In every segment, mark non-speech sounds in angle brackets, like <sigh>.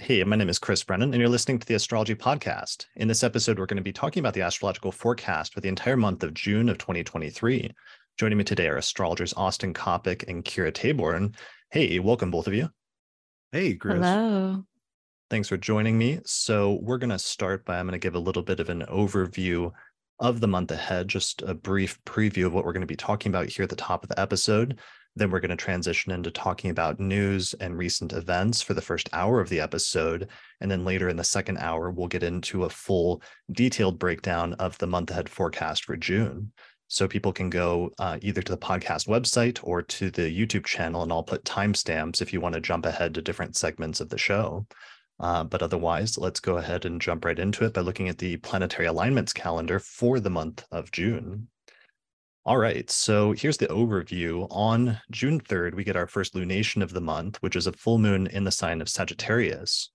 Hey, my name is Chris Brennan, and you're listening to the Astrology Podcast. In this episode, we're going to be talking about the astrological forecast for the entire month of June of 2023. Joining me today are astrologers Austin Coppock and Kirah Tabourn. Hey, welcome, both of you. Hey, Chris. Hello. Thanks for joining me. So, we're going to start by I'm going to give a little bit of an overview of the month ahead, just a brief preview of what we're going to be talking about here at the top of the episode. Then we're going to transition into talking about news and recent events for the first hour of the episode. And then later in the second hour, we'll get into a full detailed breakdown of the month ahead forecast for June. So people can go uh, either to the podcast website or to the YouTube channel, and I'll put timestamps if you want to jump ahead to different segments of the show. Uh, but otherwise, let's go ahead and jump right into it by looking at the planetary alignments calendar for the month of June. All right, so here's the overview. On June 3rd, we get our first lunation of the month, which is a full moon in the sign of Sagittarius.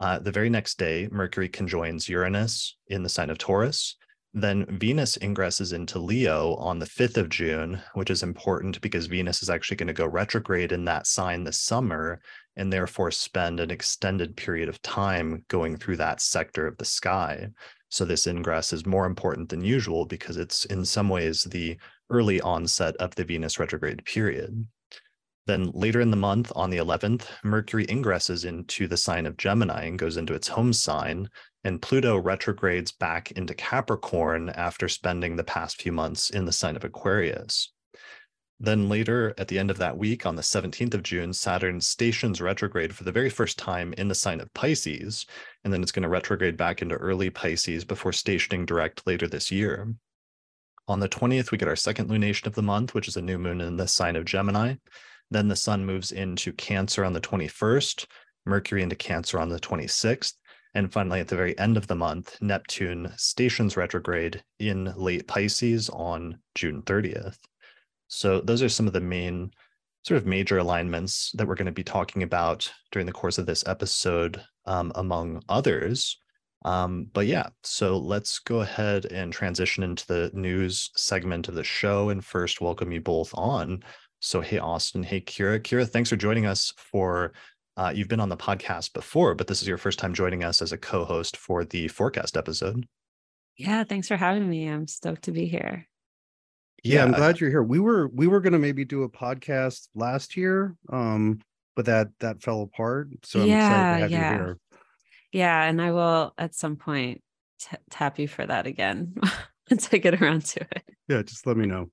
Uh, the very next day, Mercury conjoins Uranus in the sign of Taurus. Then Venus ingresses into Leo on the 5th of June, which is important because Venus is actually going to go retrograde in that sign this summer and therefore spend an extended period of time going through that sector of the sky. So this ingress is more important than usual because it's in some ways the early onset of the Venus retrograde period. Then later in the month, on the 11th, Mercury ingresses into the sign of Gemini and goes into its home sign, and Pluto retrogrades back into Capricorn after spending the past few months in the sign of Aquarius. Then later at the end of that week, on the 17th of June, Saturn stations retrograde for the very first time in the sign of Pisces. And then it's going to retrograde back into early Pisces before stationing direct later this year. On the 20th, we get our second lunation of the month, which is a new moon in the sign of Gemini. Then the sun moves into Cancer on the 21st, Mercury into Cancer on the 26th. And finally, at the very end of the month, Neptune stations retrograde in late Pisces on June 30th. So those are some of the main sort of major alignments that we're going to be talking about during the course of this episode, um, among others. Um, but yeah, so let's go ahead and transition into the news segment of the show and first welcome you both on. So, hey, Austin, hey, Kirah. Kirah, thanks for joining us for. Uh, you've been on the podcast before, but this is your first time joining us as a co host for the forecast episode. Yeah, thanks for having me. I'm stoked to be here. Yeah, yeah, I'm glad you're here. We were we were gonna maybe do a podcast last year, um, but that that fell apart. So I'm yeah, excited to have yeah. you here. Yeah, and I will at some point t- tap you for that again <laughs> once I get around to it. Yeah, just let me know.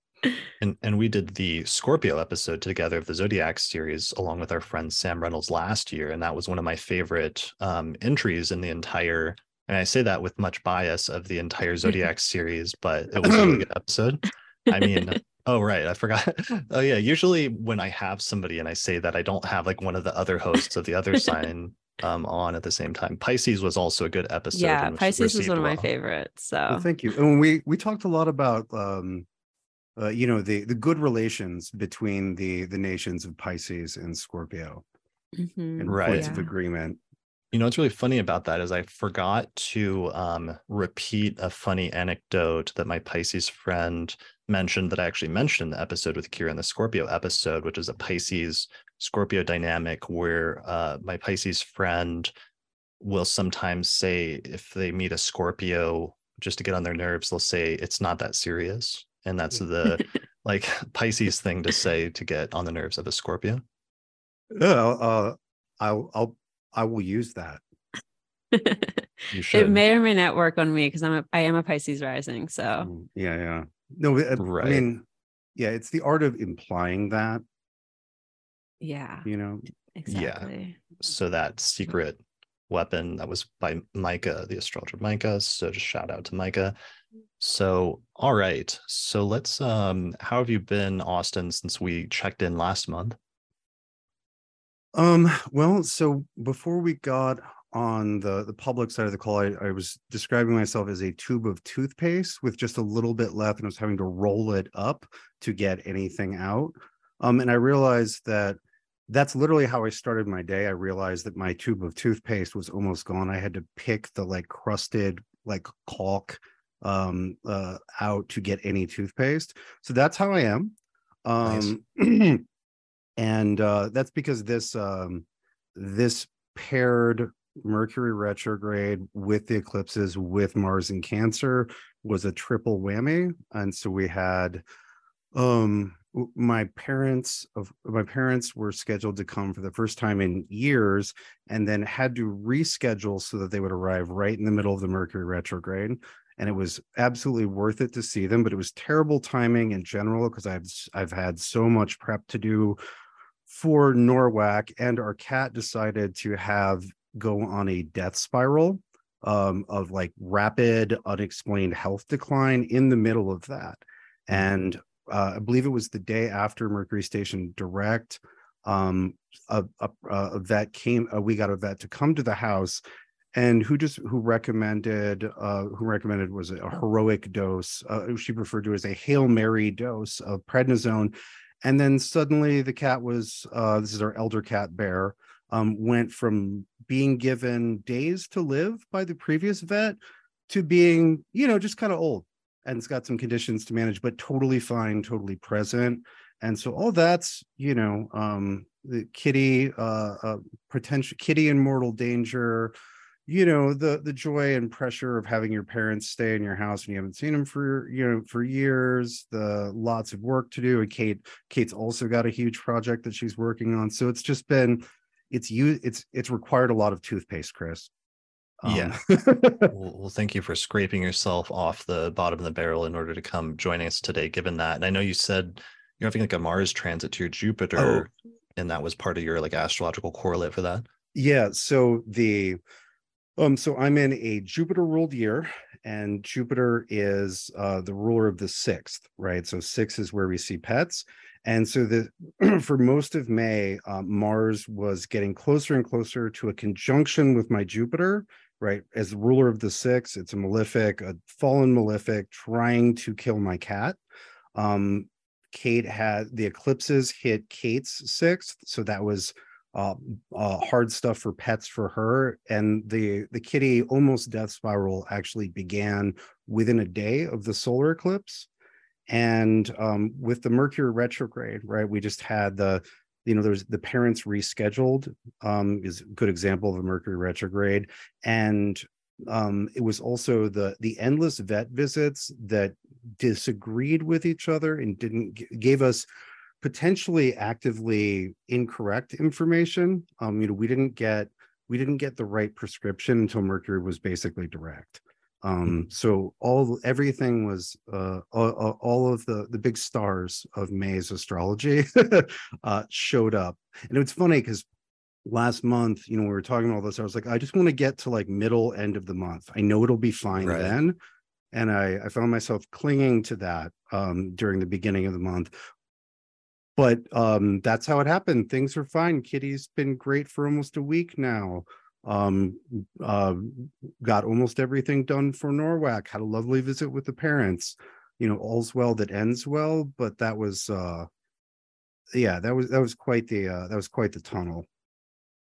And and we did the Scorpio episode together of the Zodiac series along with our friend Sam Reynolds last year, and that was one of my favorite um, entries in the entire. And I say that with much bias of the entire Zodiac <laughs> series, but it was a really good episode. I mean, <laughs> oh right, I forgot. Oh yeah, usually when I have somebody and I say that I don't have like one of the other hosts of the other sign um on at the same time. Pisces was also a good episode. Yeah, Pisces was one of my well. favorites. So well, thank you. And we we talked a lot about um uh, you know the the good relations between the the nations of Pisces and Scorpio mm-hmm. and right. points yeah. of agreement. You know what's really funny about that is I forgot to um, repeat a funny anecdote that my Pisces friend mentioned that I actually mentioned in the episode with Kirah in the Scorpio episode, which is a Pisces Scorpio dynamic where uh, my Pisces friend will sometimes say if they meet a Scorpio just to get on their nerves, they'll say it's not that serious, and that's the <laughs> like Pisces thing to say to get on the nerves of a Scorpio. Yeah, uh, I'll I'll I will use that. <laughs> it may or may not work on me because I'm a I am a Pisces rising. So mm, yeah, yeah. No, right. I mean, yeah, it's the art of implying that. Yeah. You know. Exactly. Yeah. So that secret weapon that was by Micah, the astrologer Micah. So just shout out to Micah. So all right. So let's um how have you been, Austin, since we checked in last month? Um, well, so before we got on the the public side of the call, I, I, was describing myself as a tube of toothpaste with just a little bit left, and I was having to roll it up to get anything out. Um, and I realized that that's literally how I started my day. I realized that my tube of toothpaste was almost gone. I had to pick the like crusted like caulk um uh out to get any toothpaste. So that's how I am. Um nice. <clears throat> and uh, that's because this um, this paired Mercury retrograde with the eclipses with Mars in Cancer was a triple whammy. And so we had um my parents of my parents were scheduled to come for the first time in years and then had to reschedule so that they would arrive right in the middle of the mercury retrograde and it was absolutely worth it to see them but it was terrible timing in general because i've i've had so much prep to do for NORWAC and our cat decided to have go on a death spiral um, of like rapid unexplained health decline in the middle of that mm-hmm. and uh, I believe it was the day after Mercury Station Direct. Um, a, a, a vet came, uh, we got a vet to come to the house, and who just who recommended uh, who recommended was a heroic dose. Uh, she referred to as a hail mary dose of prednisone, and then suddenly the cat was uh, this is our elder cat bear um, went from being given days to live by the previous vet to being you know just kind of old and it's got some conditions to manage, but totally fine, totally present. And so all that's, you know, um, the kitty, uh, uh potential kitty in mortal danger, you know, the the joy and pressure of having your parents stay in your house and you haven't seen them for you know for years, the lots of work to do. And Kate, Kate's also got a huge project that she's working on. So it's just been it's you it's it's required a lot of toothpaste, Chris. Um, yeah. <laughs> well, thank you for scraping yourself off the bottom of the barrel in order to come joining us today, given that. And I know you said you're having like a Mars transit to your Jupiter, oh. and that was part of your like astrological correlate for that. Yeah. So the um, so I'm in a Jupiter ruled year, and Jupiter is uh the ruler of the sixth, right? So six is where we see pets. And so the <clears throat> for most of May, uh, Mars was getting closer and closer to a conjunction with my Jupiter, right? As ruler of the six, it's a malefic, a fallen malefic trying to kill my cat. Um, Kate had the eclipses hit Kate's sixth, so that was uh, uh, hard stuff for pets for her. And the the kitty almost death spiral actually began within a day of the solar eclipse. And um, with the Mercury retrograde, right, we just had the you know there's the parents rescheduled um, is a good example of a mercury retrograde. And um, it was also the the endless vet visits that disagreed with each other and didn't gave us potentially actively incorrect information. Um, you know we didn't get we didn't get the right prescription until mercury was basically direct um so all everything was uh all, all, of the the big stars of may's astrology <laughs> uh showed up. And it's funny because last month you know we were talking all this i was like i just want to get to like middle end of the month. I know it'll be fine right. then. And i i found myself clinging to that um during the beginning of the month. But um that's how it happened. Things are fine. Kitty's been great for almost a week now um uh got almost everything done for NORWAC had a lovely visit with the parents. You know all's well that ends well but that was uh yeah that was that was quite the uh that was quite the tunnel.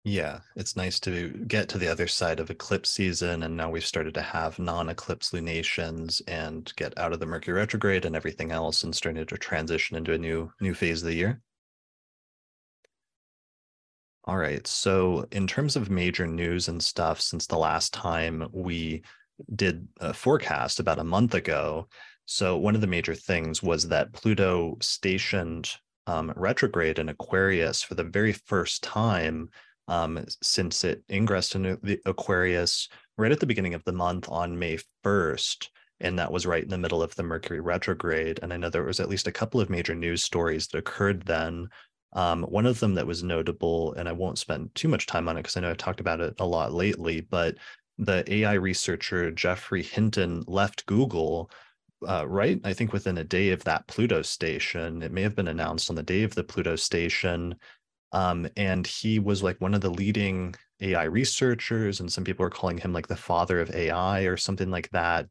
Yeah it's nice to get to the other side of eclipse season and now we've started to have non-eclipse lunations and get out of the mercury retrograde and everything else and starting to transition into a new new phase of the year all right. So, in terms of major news and stuff, since the last time we did a forecast about a month ago, so one of the major things was that Pluto stationed um, retrograde in Aquarius for the very first time um, since it ingressed into the Aquarius right at the beginning of the month on May 1st. And that was right in the middle of the Mercury retrograde. And I know there was at least a couple of major news stories that occurred then um, one of them that was notable, and I won't spend too much time on it because I know I've talked about it a lot lately, but the AI researcher Geoffrey Hinton left Google uh, right, I think within a day of that Pluto station. It may have been announced on the day of the Pluto station. Um, and he was like one of the leading AI researchers, and some people are calling him like the father of AI or something like that.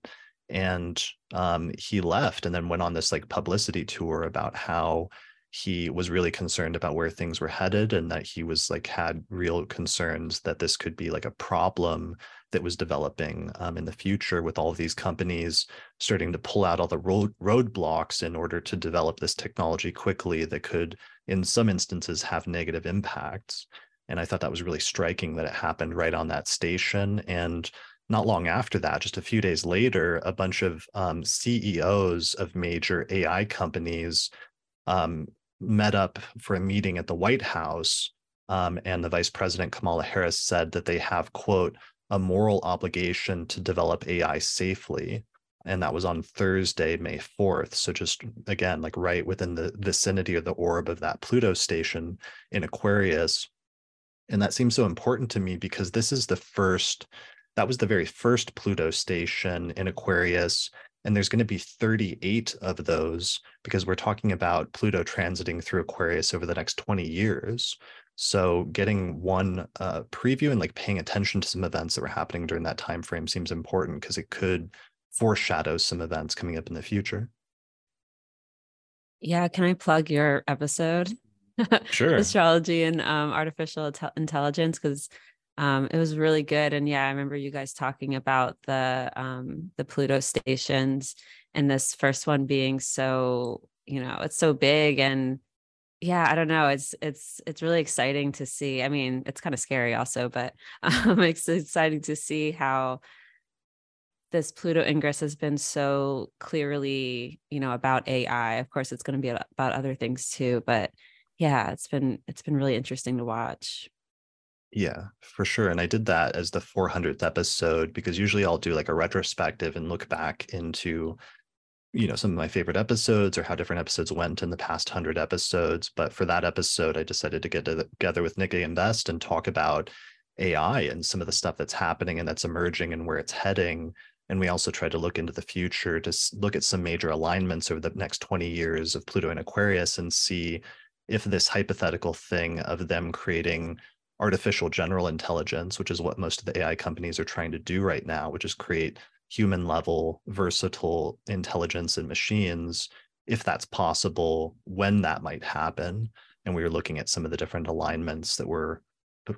And um, he left and then went on this like publicity tour about how he was really concerned about where things were headed and that he was like had real concerns that this could be like a problem that was developing um, in the future with all of these companies starting to pull out all the road roadblocks in order to develop this technology quickly that could in some instances have negative impacts And I thought that was really striking that it happened right on that station. And not long after that, just a few days later, a bunch of um, CEOs of major AI companies um, met up for a meeting at the White House. Um, and the Vice President Kamala Harris said that they have, quote, a moral obligation to develop AI safely. And that was on Thursday, May 4th. So, just again, like right within the vicinity of the orb of that Pluto station in Aquarius. And that seems so important to me because this is the first, that was the very first Pluto station in Aquarius. And there's going to be 38 of those because we're talking about Pluto transiting through Aquarius over the next 20 years. So getting one uh, preview and like paying attention to some events that were happening during that time frame seems important because it could foreshadow some events coming up in the future. Yeah, can I plug your episode? Sure. <laughs> Astrology and um, artificial intelligence because um, it was really good. And yeah, I remember you guys talking about the um, the Pluto stations and this first one being so you know it's so big and yeah i don't know it's it's it's really exciting to see i mean it's kind of scary also but <laughs> um, it's exciting to see how this Pluto ingress has been so clearly, you know, about AI. Of course, it's going to be about other things too, but yeah, it's been it's been really interesting to watch. Yeah, for sure. And I did that as the 400th episode because usually I'll do like a retrospective and look back into you know some of my favorite episodes or how different episodes went in the past 100 episodes but for that episode i decided to get together with Nick Dagan Best and talk about ai and some of the stuff that's happening and that's emerging and where it's heading and we also try to look into the future to look at some major alignments over the next 20 years of Pluto and Aquarius and see if this hypothetical thing of them creating artificial general intelligence, which is what most of the AI companies are trying to do right now, which is create human level versatile intelligence in machines, if that's possible, when that might happen. And we were looking at some of the different alignments that were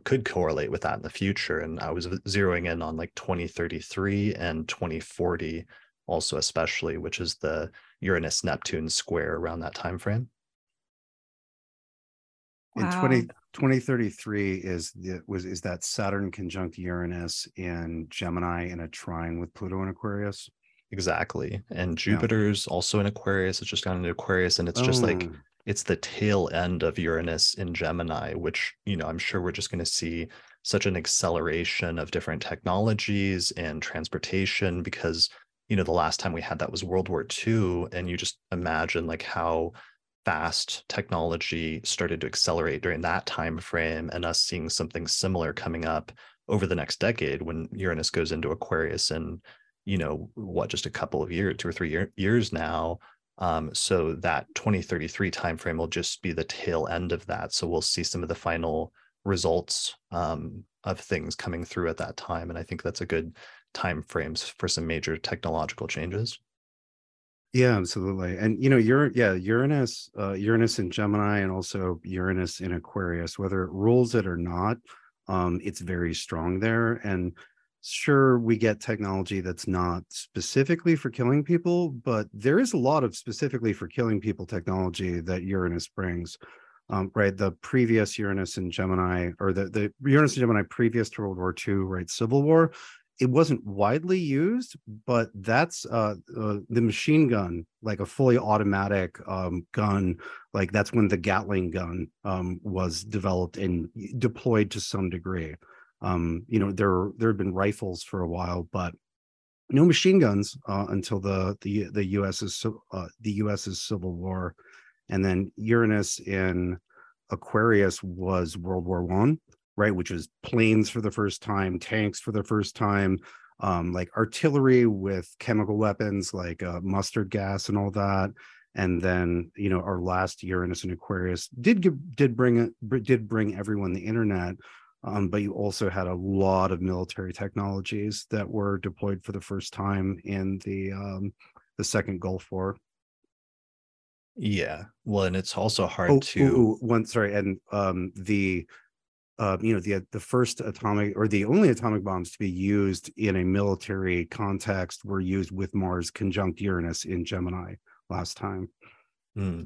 could correlate with that in the future. And I was zeroing in on like 2033 and 2040 also especially, which is the Uranus Neptune square around that time frame. Wow. In 20, 2033 is the was is that Saturn conjunct Uranus in Gemini in a trine with Pluto in Aquarius. Exactly. And Jupiter's yeah. also in Aquarius. It's just gone into Aquarius and it's just like oh it's the tail end of Uranus in Gemini, which, you know, I'm sure we're just going to see such an acceleration of different technologies and transportation because, you know, the last time we had that was World War II. And you just imagine like how fast technology started to accelerate during that time frame and us seeing something similar coming up over the next decade when Uranus goes into Aquarius and you know what just a couple of years two or three year, years now um, so that 2033 timeframe will just be the tail end of that. So we'll see some of the final results um, of things coming through at that time. And I think that's a good time frames for some major technological changes. Yeah, absolutely. And you know, you're yeah, Uranus, uh, Uranus in Gemini, and also Uranus in Aquarius. Whether it rules it or not, um, it's very strong there. And sure we get technology that's not specifically for killing people but there is a lot of specifically for killing people technology that uranus brings um, right the previous uranus in gemini or the, the uranus in gemini previous to world war ii right civil war it wasn't widely used but that's uh, uh, the machine gun like a fully automatic um, gun like that's when the gatling gun um, was developed and deployed to some degree um, you know, there there had been rifles for a while, but no machine guns uh, until the the the U.S.'s uh, the U.S.'s Civil War, and then Uranus in Aquarius was World War One, right? Which was planes for the first time, tanks for the first time, um, like artillery with chemical weapons like uh, mustard gas and all that. And then you know our last Uranus and Aquarius did give, did bring did bring everyone the internet, um, but you also had a lot of military technologies that were deployed for the first time in the um, the second Gulf War. Yeah, well, and it's also hard oh, to ooh, one sorry, and um, the uh, you know the the first atomic or the only atomic bombs to be used in a military context were used with Mars conjunct Uranus in Gemini last time. Hmm.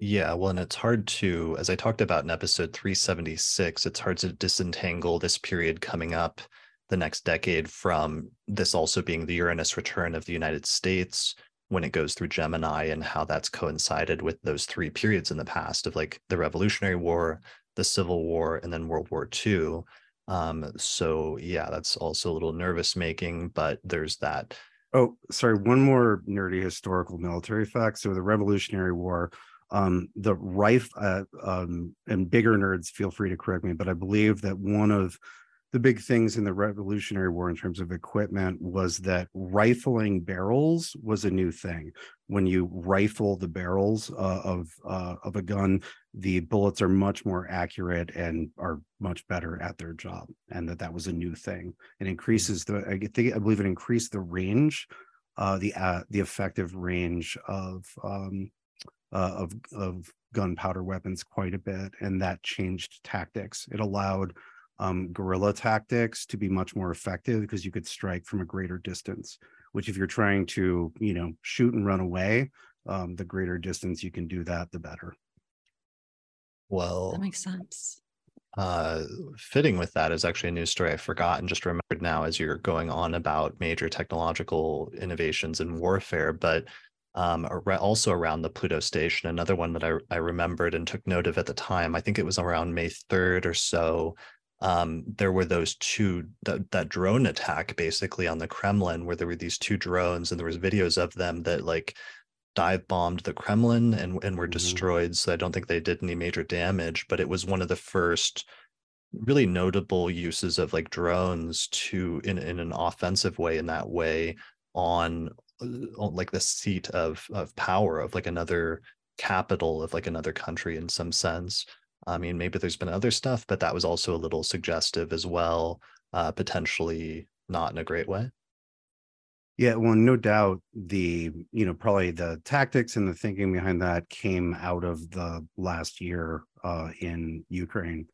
Yeah, well, and it's hard to, as I talked about in episode 376, it's hard to disentangle this period coming up the next decade from this also being the Uranus return of the United States when it goes through Gemini and how that's coincided with those three periods in the past of like the Revolutionary War, the Civil War, and then World War II. Um, so yeah, that's also a little nervous making, but there's that. Oh, sorry, one more nerdy historical military fact. So the Revolutionary War, um, the rife uh, um, and bigger nerds feel free to correct me, but I believe that one of the big things in the Revolutionary War in terms of equipment was that rifling barrels was a new thing. When you rifle the barrels uh, of uh, of a gun, the bullets are much more accurate and are much better at their job, and that that was a new thing. It hmm. increases the I think I believe it increased the range, uh, the uh, the effective range of um, uh, of of gunpowder weapons quite a bit, and that changed tactics. It allowed um, guerrilla tactics to be much more effective because you could strike from a greater distance. Which, if you're trying to, you know, shoot and run away, um, the greater distance you can do that, the better. Well, that makes sense. Uh, fitting with that is actually a news story I forgot and just remembered now as you're going on about major technological innovations in warfare. But um, also around the Pluto station, another one that I, I remembered and took note of at the time. I think it was around May 3rd or so um, there were those two that, that drone attack basically on the Kremlin, where there were these two drones, and there was videos of them that like dive bombed the Kremlin and and were mm-hmm. destroyed. So I don't think they did any major damage, but it was one of the first really notable uses of like drones to in in an offensive way in that way on, uh, on like the seat of of power of like another capital of like another country in some sense I mean, maybe there's been other stuff, but that was also a little suggestive as well, uh, potentially not in a great way. Yeah, well, no doubt the, you know, probably the tactics and the thinking behind that came out of the last year uh, in Ukraine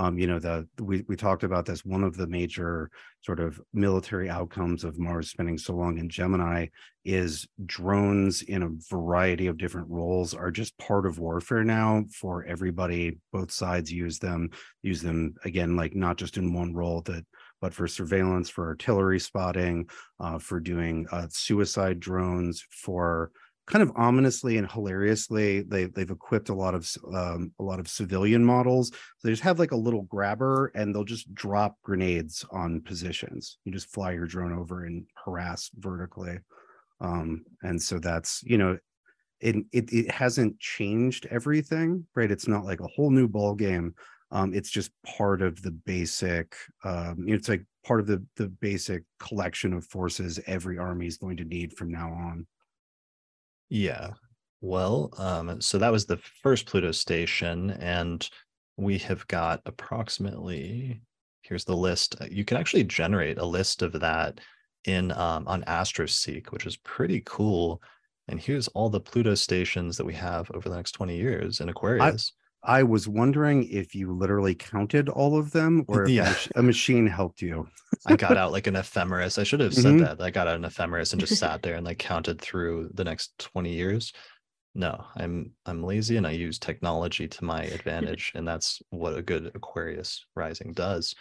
um, you know, the we we talked about this. One of the major sort of military outcomes of Mars spending so long in Gemini is drones in a variety of different roles are just part of warfare now for everybody. Both sides use them, use them again, like not just in one role that but for surveillance, for artillery spotting, uh, for doing uh, suicide drones, for kind of ominously and hilariously they they've equipped a lot of um, a lot of civilian models. So they just have like a little grabber and they'll just drop grenades on positions. You just fly your drone over and harass vertically. Um, and so that's you know it, it it hasn't changed everything right? It's not like a whole new ball game um, it's just part of the basic um, it's like part of the the basic collection of forces every army is going to need from now on yeah. Well, um, so that was the first Pluto station, and we have got approximately. Here's the list. Uh, you can actually generate a list of that in um, on AstroSeek, which is pretty cool. And here's all the Pluto stations that we have over the next 20 years in Aquarius. I was wondering if you literally counted all of them or if yeah. a machine helped you. I got <laughs> out like an ephemeris. I should have said mm-hmm. that. I got out an ephemeris and just <laughs> sat there and like counted through the next 20 years. No, I'm I'm lazy and I use technology to my <laughs> advantage and that's what a good Aquarius rising does.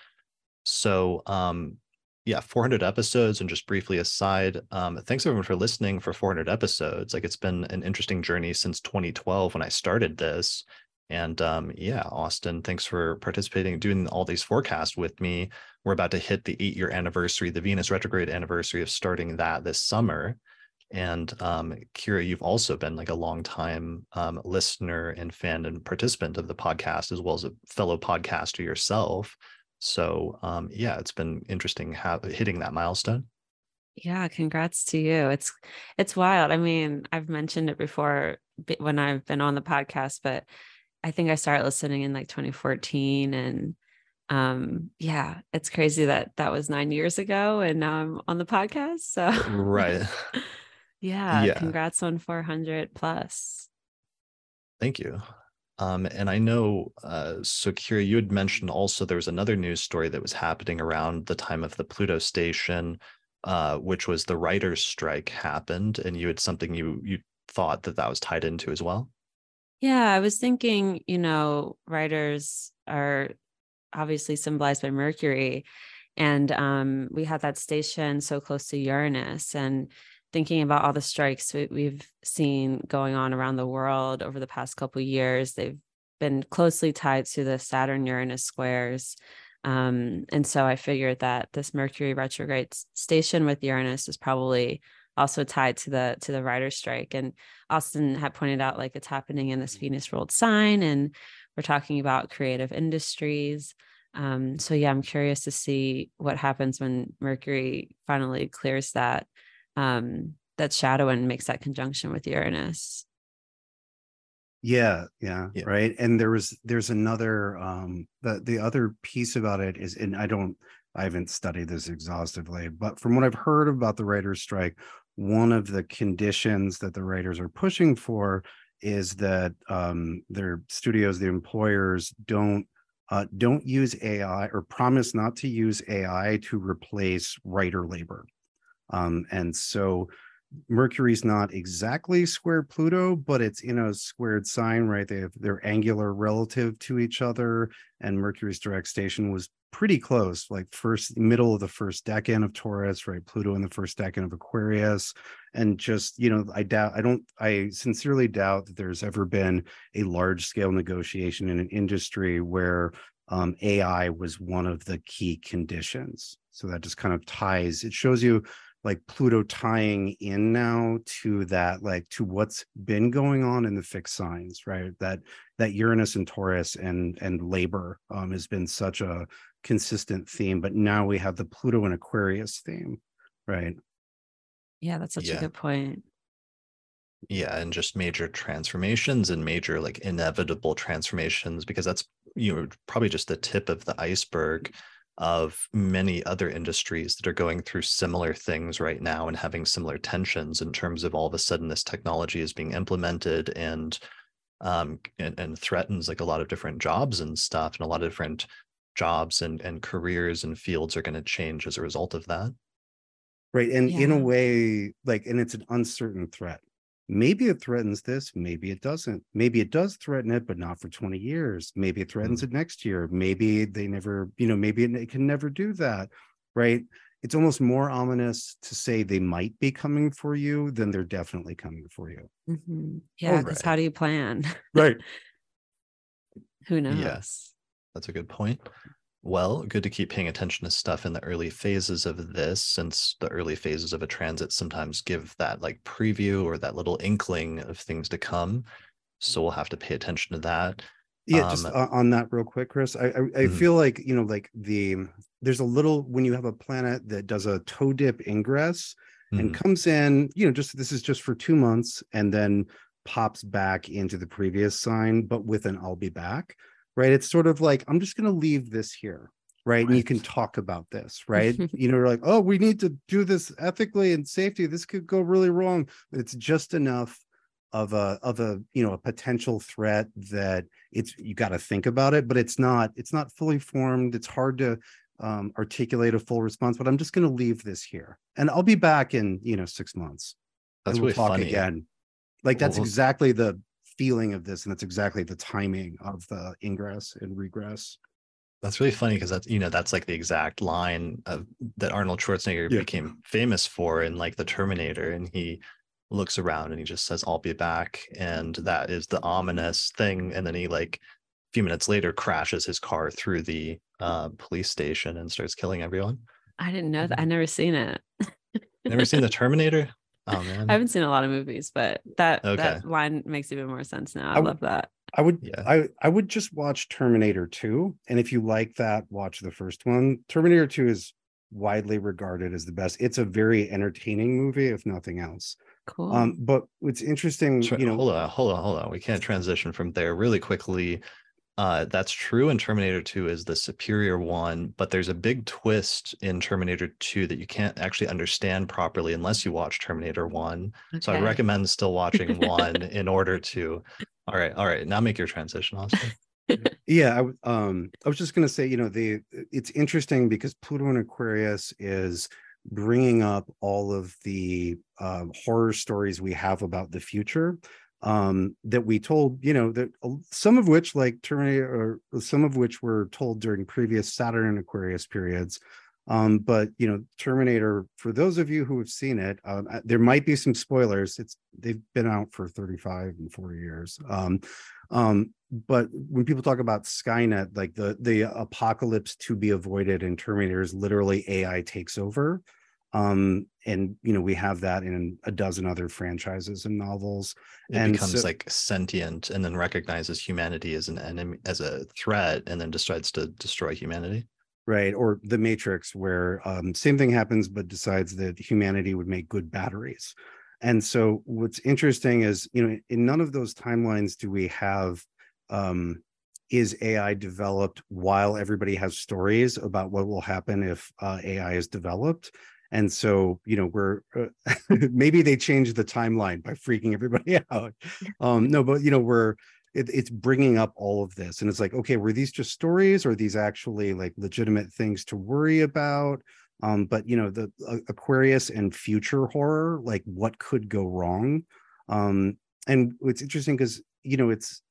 So, um yeah, 400 episodes and just briefly aside, um thanks everyone for listening for 400 episodes. Like it's been an interesting journey since 2012 when I started this and um, yeah, Austin, thanks for participating, doing all these forecasts with me. We're about to hit the eight year anniversary, the Venus retrograde anniversary of starting that this summer. And um, Kirah, you've also been like a long time um, listener and fan and participant of the podcast, as well as a fellow podcaster yourself. So um, yeah, it's been interesting hitting that milestone. Yeah, congrats to you. It's it's wild. I mean, I've mentioned it before when I've been on the podcast, but I think I started listening in like 2014 and um yeah, it's crazy that that was 9 years ago and now I'm on the podcast. So Right. <laughs> yeah, yeah, congrats on 400 plus. Thank you. Um, and I know, uh, so Kirah, you had mentioned also there was another news story that was happening around the time of the Pluto station, uh, which was the writers' strike happened, and you had something you you thought that that was tied into as well. Yeah, I was thinking, you know, writers are obviously symbolized by Mercury. And um, we had that station so close to Uranus. And thinking about all the strikes we, have seen going on around the world over the past couple years, they've been closely tied to the Saturn Uranus squares. Um, and so I figured that this Mercury retrograde station with Uranus is probably also tied to the to the writer strike. And Austin had pointed out like it's happening in this Venus ruled sign, and we're talking about creative industries. Um, so yeah, I'm curious to see what happens when Mercury finally clears that um, that shadow and makes that conjunction with Uranus. Yeah, yeah, yeah, right. And there was there's another um the the other piece about it is and I don't I haven't studied this exhaustively, but from what I've heard about the writers strike, one of the conditions that the writers are pushing for is that um their studios, the employers don't uh, don't use AI or promise not to use AI to replace writer labor. Um, and so Mercury's not exactly square Pluto, but it's in a squared sign, right? They have they're angular relative to each other, and Mercury's direct station was pretty close, like first middle of the first decan of Taurus, right? Pluto in the first decan of Aquarius, and just you know, I doubt, I don't, I sincerely doubt that there's ever been a large scale negotiation in an industry where um, AI was one of the key conditions. So that just kind of ties. It shows you like Pluto tying in now to that, like to what's been going on in the fixed signs, right? That that Uranus and Taurus and and labor um, has been such a consistent theme, but now we have the Pluto and Aquarius theme, right? Yeah, that's such yeah. a good point. Yeah, and just major transformations and major like inevitable transformations because that's you know probably just the tip of the iceberg of many other industries that are going through similar things right now and having similar tensions in terms of all of a sudden this technology is being implemented and um, and, and threatens like a lot of different jobs and stuff and a lot of different jobs and, and careers and fields are going to change as a result of that. Right and yeah. in a way like and it's an uncertain threat. Maybe it threatens this maybe it doesn't. Maybe it does threaten it but not for 20 years. Maybe it threatens mm-hmm. it next year. Maybe they never you know maybe it, it, can never do that right? It's almost more ominous to say they might be coming for you than they're definitely coming for you. Mm-hmm. yeah because right. how do you plan? Right. <laughs> Who knows? yes that's a good point well, good to keep paying attention to stuff in the early phases of this, since the early phases of a transit sometimes give that like preview or that little inkling of things to come. So we'll have to pay attention to that. Yeah, um, just on that real quick, Chris. I I, I mm-hmm. feel like you know, like the there's a little when you have a planet that does a toe dip ingress mm-hmm. and comes in, you know, just this is just for two months and then pops back into the previous sign, but with an I'll be back right? It's sort of like, I'm just going to leave this here. Right? right. And you can talk about this, right? <laughs> you know, like, oh, we need to do this ethically and safety. This could go really wrong. It's just enough of a of a you know a potential threat that it's you got to think about it but it's not it's not fully formed it's hard to um, articulate a full response but i'm just going to leave this here and i'll be back in you know six months that's we'll really talk funny. again like that's well, exactly the feeling of this and that's exactly the timing of the ingress and regress. That's really funny because that's you know that's like the exact line of that arnold schwarzenegger yeah. became famous for in like the terminator and he looks around and he just says i'll be back and that is the ominous thing and then he like a few minutes later crashes his car through the uh, police station and starts killing everyone. I didn't know that. I never seen it. Never seen the <laughs> terminator Oh man. I haven't seen a lot of movies, but that okay. that line makes even more sense now. I, I love that. I would yeah. I I would just watch Terminator 2 and if you like that watch the first one. Terminator 2 is widely regarded as the best. It's a very entertaining movie if nothing else. Cool. Um but what's interesting, you know, hold on, hold on, hold on. We can't transition from there really quickly uh, that's true in Terminator 2 is the superior one, but there's a big twist in Terminator 2 that you can't actually understand properly unless you watch Terminator 1. Okay. So I recommend still watching one <laughs> in order to. All right, all right. Now make your transition, Austin. yeah, I, um, I was just going to say, you know, the it's interesting because Pluto and Aquarius is bringing up all of the uh, horror stories we have about the future um, that we told, you know, that some of which, like Terminator, or some of which were told during previous Saturn and Aquarius periods. Um, but you know, Terminator, for those of you who have seen it, um, there might be some spoilers. It's they've been out for 35 and 40 years. Um, um, but when people talk about Skynet, like the the apocalypse to be avoided in Terminator is literally AI takes over um and you know we have that in a dozen other franchises and novels. It and becomes so, like sentient and then recognizes humanity as an enemy as a threat and then decides to destroy humanity? Right or the matrix where um same thing happens but decides that humanity would make good batteries. And so what's interesting is you know in none of those timelines do we have um is AI developed while everybody has stories about what will happen if uh, AI is developed? And so you know we're uh, <laughs> maybe they changed the timeline by freaking everybody <laughs> out. Um no but you know we're it, it's bringing up all of this and it's like okay were these just stories? Or these actually like legitimate things to worry about? Um but you know the uh, aquarius and future horror like what could go wrong? Um and it's interesting because you know it's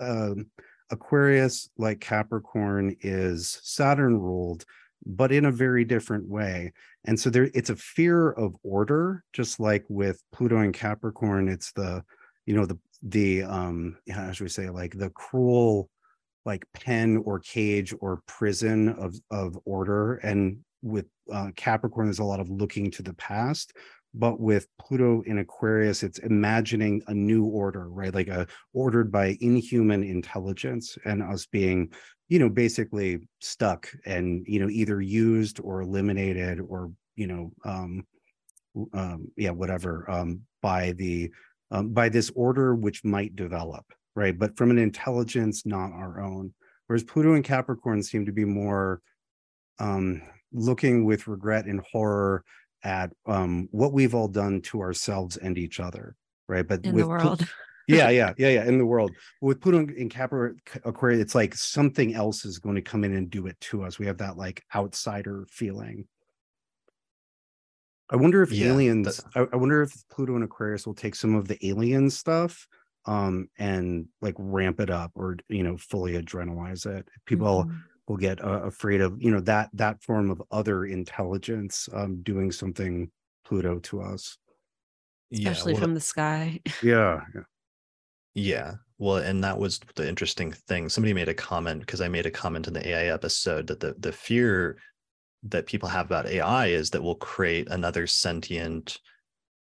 uh, aquarius like capricorn is saturn ruled but in a very different way. And so there it's a fear of order, just like with Pluto and Capricorn, it's the, you know, the the um how should we say like the cruel like pen or cage or prison of of order. And with uh, Capricorn, there's a lot of looking to the past but with pluto in aquarius it's imagining a new order right like a ordered by inhuman intelligence and us being you know basically stuck and you know either used or eliminated or you know um um yeah whatever um by the um, by this order which might develop right? But from an intelligence not our own. Whereas pluto and capricorn seem to be more um looking with regret and horror at um what we've all done to ourselves and each other right? But in with the world <laughs> yeah, yeah, yeah, yeah. In the world with Pluto in Capricorn, Aquarius, it's like something else is going to come in and do it to us. We have that like outsider feeling. I wonder if yeah, aliens. I, I, wonder if Pluto and Aquarius will take some of the alien stuff, um, and like ramp it up, or you know, fully adrenalize it. People mm-hmm. will get uh, afraid of you know that that form of other intelligence um, doing something Pluto to us especially yeah, well, from the sky. Yeah, yeah. Yeah. Well, and that was the interesting thing. Somebody made a comment because I made a comment in the AI episode that the the fear that people have about AI is that we'll create another sentient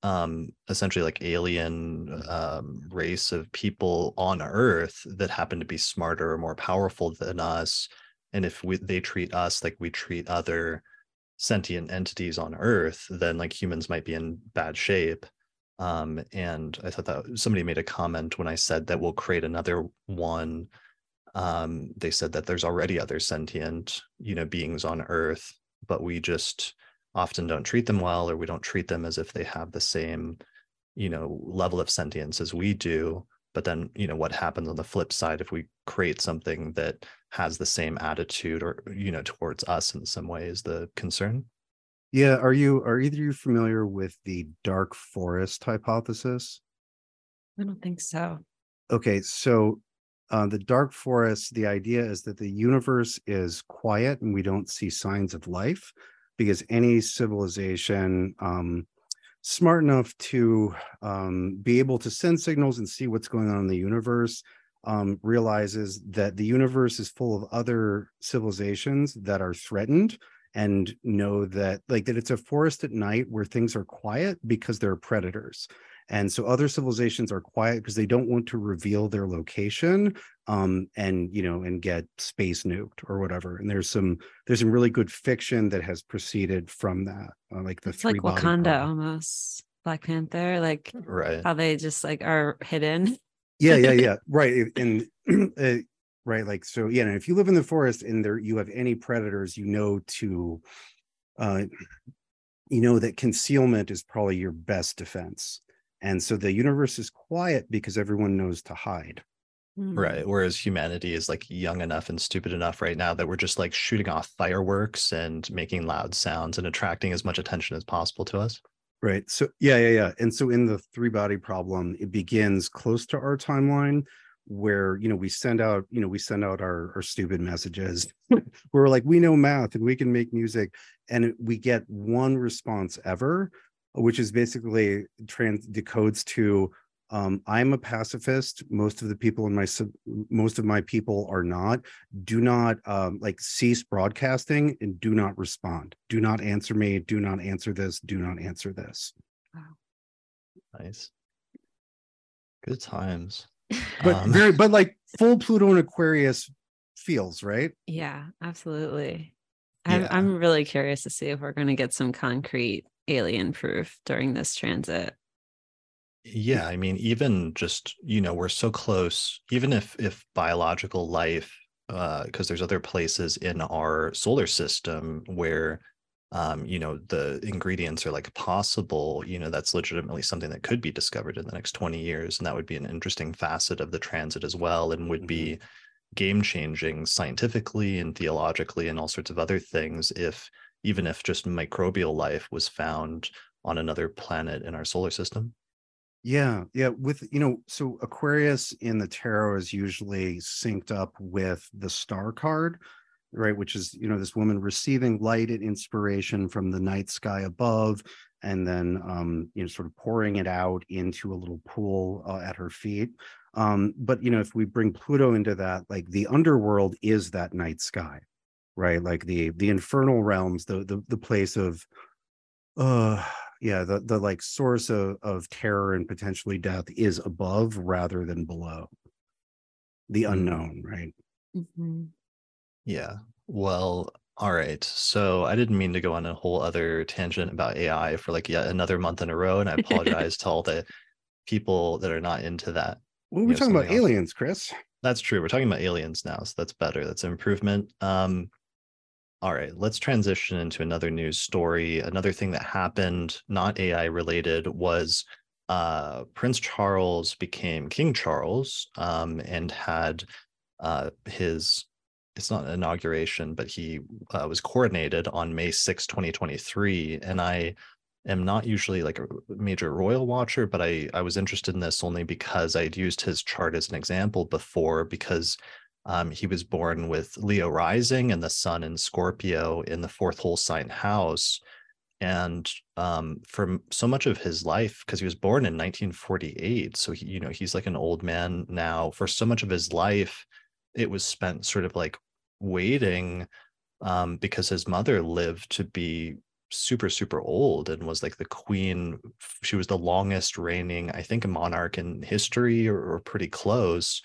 um essentially like alien um race of people on earth that happen to be smarter or more powerful than us and if we, they treat us like we treat other sentient entities on earth then like humans might be in bad shape um, and I thought that somebody made a comment when I said that we'll create another one. Um, they said that there's already other sentient, you know, beings on Earth, but we just often don't treat them well, or we don't treat them as if they have the same, you know, level of sentience as we do. But then, you know, what happens on the flip side if we create something that has the same attitude or, you know, towards us in some way is the concern? Yeah, are you are either you familiar with the dark forest hypothesis? I don't think so. Okay, so uh, the dark forest, the idea is that the universe is quiet and we don't see signs of life because any civilization um, smart enough to um, be able to send signals and see what's going on in the universe um, realizes that the universe is full of other civilizations that are threatened and know that like that it's a forest at night where things are quiet because there are predators. And so other civilizations are quiet because they don't want to reveal their location um, and you know and get space nuked or whatever. And there's some there's some really good fiction that has proceeded from that uh, like the it's like wakanda almost black panther like right. how they just like are hidden. Yeah yeah <laughs> yeah. Right and <clears throat> uh, right like so yeah and if you live in the forest and there you have any predators you know to uh you know that concealment is probably your best defense and so the universe is quiet because everyone knows to hide right whereas humanity is like young enough and stupid enough right now that we're just like shooting off fireworks and making loud sounds and attracting as much attention as possible to us Right. So yeah, yeah, yeah. And so in the three body problem, it begins close to our timeline where you know we send out you know we send out our, our stupid messages. <laughs> We're like we know math and we can make music and we get one response ever which is basically trans decodes to um, i'm a pacifist. Most of the people in my most of my people are not. Do not um, like cease broadcasting and do not respond. Do not answer me. Do not answer this. Do not answer this. Wow. Nice. Good times but um, very but like <laughs> full pluto and aquarius feels right? Yeah absolutely. I'm, yeah. I'm really curious to see if we're going to get some concrete alien proof during this transit. Yeah i mean even just you know we're so close even if if biological life because uh, there's other places in our solar system where um, you know the ingredients are like possible you know that's legitimately something that could be discovered in the next 20 years and that would be an interesting facet of the transit as well and would be mm-hmm. game changing scientifically and theologically and all sorts of other things if even if just microbial life was found on another planet in our solar system yeah yeah with you know so aquarius in the tarot is usually synced up with the star card right which is you know this woman receiving light and inspiration from the night sky above and then um you know sort of pouring it out into a little pool uh, at her feet um but you know if we bring pluto into that like the underworld is that night sky right like the the infernal realms the the, the place of uh yeah the the like source of of terror and potentially death is above rather than below the mm-hmm. unknown right mm-hmm. Yeah. Well, all right. So I didn't mean to go on a whole other tangent about AI for like yet another month in a row. And I <laughs> apologize to all the people that are not into that. Well, we're talking about else. aliens, Chris. That's true. We're talking about aliens now. So that's better. That's improvement. Um, all right, let's transition into another news story. Another thing that happened, not AI related, was uh, Prince Charles became King Charles um, and had uh, his it's not an inauguration, but he uh, was coronated on May 6, 2023. And I am not usually like a major royal watcher, but I, I was interested in this only because I'd used his chart as an example before because um, he was born with Leo rising and the sun in Scorpio in the fourth whole sign house. And um, for so much of his life, because he was born in 1948, so he, you know he's like an old man now. For so much of his life, it was spent sort of like waiting um, because his mother lived to be super super old and was like the queen. She was the longest reigning i think a monarch in history or, or pretty close.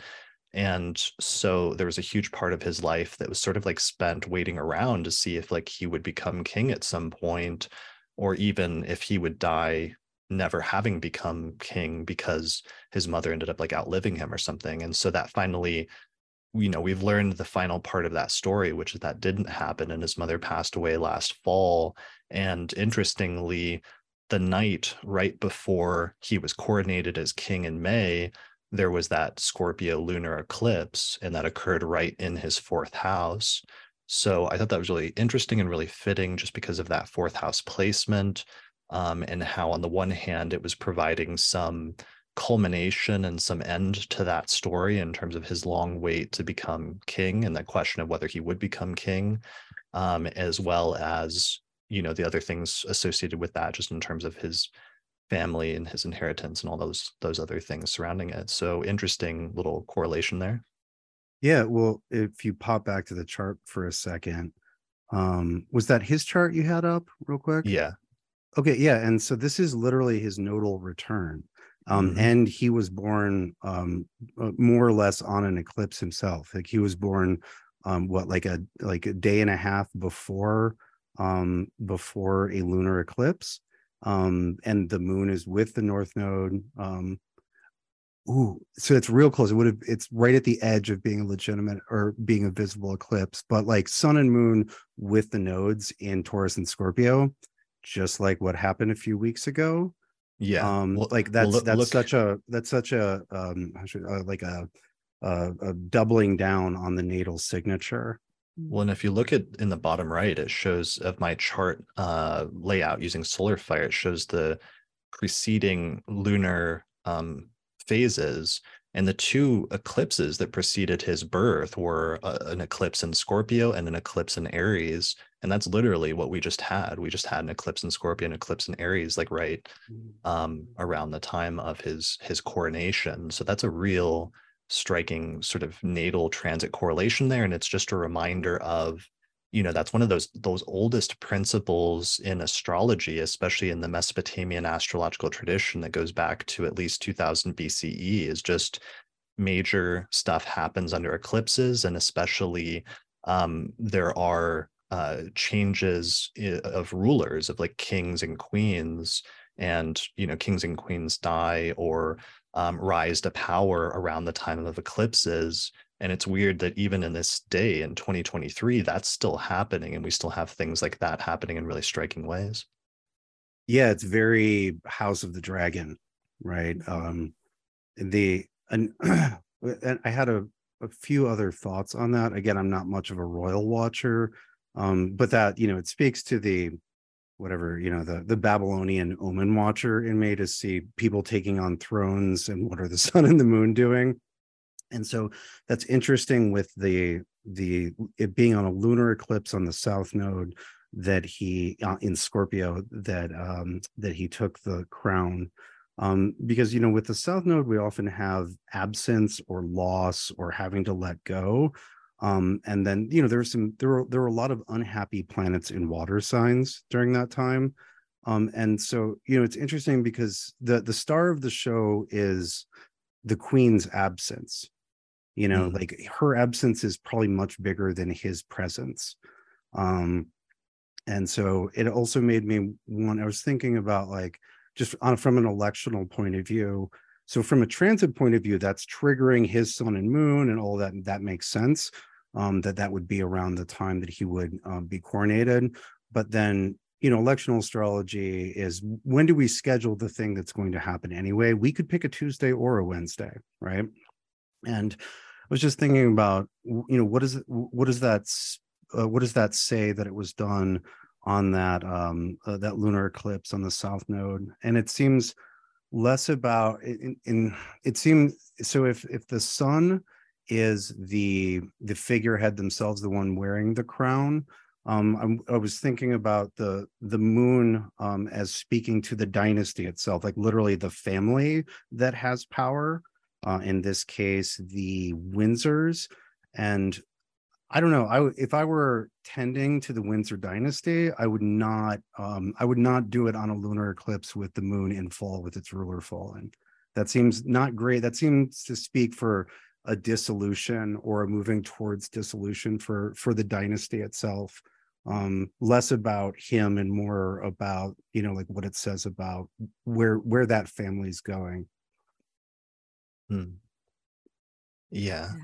And so there was a huge part of his life that was sort of like spent waiting around to see if like he would become king at some point or even if he would die never having become king because his mother ended up like outliving him or something. And so that finally you know we've learned the final part of that story which is that didn't happen and his mother passed away last fall. And interestingly the night right before he was coronated as king in may there was that scorpio lunar eclipse and that occurred right in his fourth house. So i thought that was really interesting and really fitting just because of that fourth house placement um, and how on the one hand it was providing some culmination and some end to that story in terms of his long wait to become king and the question of whether he would become king um, as well as you know the other things associated with that just in terms of his family and his inheritance and all those those other things surrounding it. So interesting little correlation there. Yeah well if you pop back to the chart for a second um was that his chart you had up real quick? Yeah. Okay yeah and so this is literally his nodal return um, mm-hmm. and he was born um, uh, more or less on an eclipse himself. Like he was born, um, what like a like a day and a half before um, before a lunar eclipse, um, and the moon is with the north node. Um, ooh, so it's real close. It would have. It's right at the edge of being a legitimate or being a visible eclipse, but like sun and moon with the nodes in Taurus and Scorpio, just like what happened a few weeks ago yeah um like that's well, that's look, such a that's such a um uh, like a, a, a doubling down on the natal signature Well, and if you look at in the bottom right, it shows of my chart uh, layout using solar fire, it shows the preceding lunar um, phases. And the two eclipses that preceded his birth were uh, an eclipse in Scorpio and an eclipse in Aries. And that's literally what we just had. We just had an eclipse in Scorpio, an eclipse in Aries, like right um, around the time of his his coronation. So that's a real striking sort of natal transit correlation there and it's just a reminder of you know that's one of those those oldest principles in astrology especially in the mesopotamian astrological tradition that goes back to at least 2000 bce is just major stuff happens under eclipses and especially um, there are uh, changes of rulers of like kings and queens and you know kings and queens die or um, rise to power around the time of eclipses. And it's weird that even in this day in 2023, that's still happening. And we still have things like that happening in really striking ways. Yeah, it's very House of the Dragon, right? Um, the and, <clears throat> and I had a, a few other thoughts on that. Again, I'm not much of a royal watcher, um, but that you know it speaks to the whatever you know the the babylonian omen watcher in me to see people taking on thrones and what are the <laughs> sun and the moon doing. And so that's interesting with the the it being on a lunar eclipse on the south node that he uh, in scorpio that um that he took the crown. Um because you know with the south node we often have absence or loss or having to let go um, and then you know there were some there were there were a lot of unhappy planets in water signs during that time um, and so you know it's interesting because the the star of the show is the queen's absence you know mm. like her absence is probably much bigger than his presence um and so it also made me want i was thinking about like just on from an electional point of view so from a transit point of view, that's triggering his sun and moon and all that. And that makes sense um, that that would be around the time that he would um, be coronated. But then, you know, electional astrology is when do we schedule the thing that's going to happen anyway? We could pick a Tuesday or a Wednesday, right? And I was just thinking about, you know, what is what does that uh, what does that say that it was done on that um, uh, that lunar eclipse on the south node? And it seems less about in, in it seems so if if the sun is the the figurehead themselves the one wearing the crown um I'm, i was thinking about the the moon um as speaking to the dynasty itself like literally the family that has power uh in this case the windsors and I don't know. I if I were tending to the Windsor dynasty, I would not um I would not do it on a lunar eclipse with the moon in fall with its ruler falling. That seems not great. That seems to speak for a dissolution or a moving towards dissolution for for the dynasty itself. Um less about him and more about, you know, like what it says about where where that family's going. Hmm. Yeah. Yeah.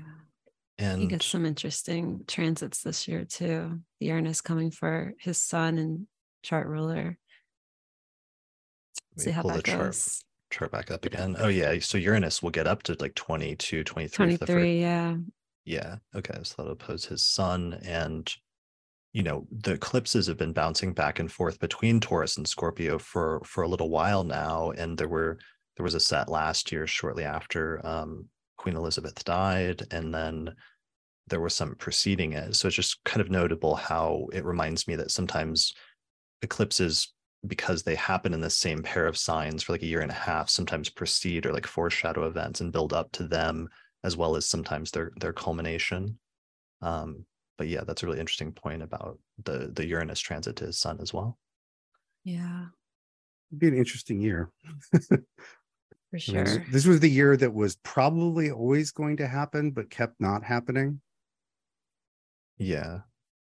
And He gets some interesting transits this year too. The Uranus coming for his son and chart ruler. let me See how pull the that chart goes. Chart back up again. Oh yeah. So Uranus will get up to like 22, 23. for the fir- 23, yeah. Yeah. Okay. So that'll oppose his sun. And, you know, the eclipses have been bouncing back and forth between Taurus and Scorpio for for a little while now. And there were there was a set last year shortly after um, Queen Elizabeth died, and then there was some preceding it. So it's just kind of notable how it reminds me that sometimes eclipses, because they happen in the same pair of signs for like a year and a half, sometimes precede or like foreshadow events and build up to them, as well as sometimes their their culmination. Um, but yeah, that's a really interesting point about the the Uranus transit to his sun as well. Yeah, It'd be an interesting year. <laughs> for I mean, this- sure. This was the year that was probably always going to happen, but kept not happening. Yeah,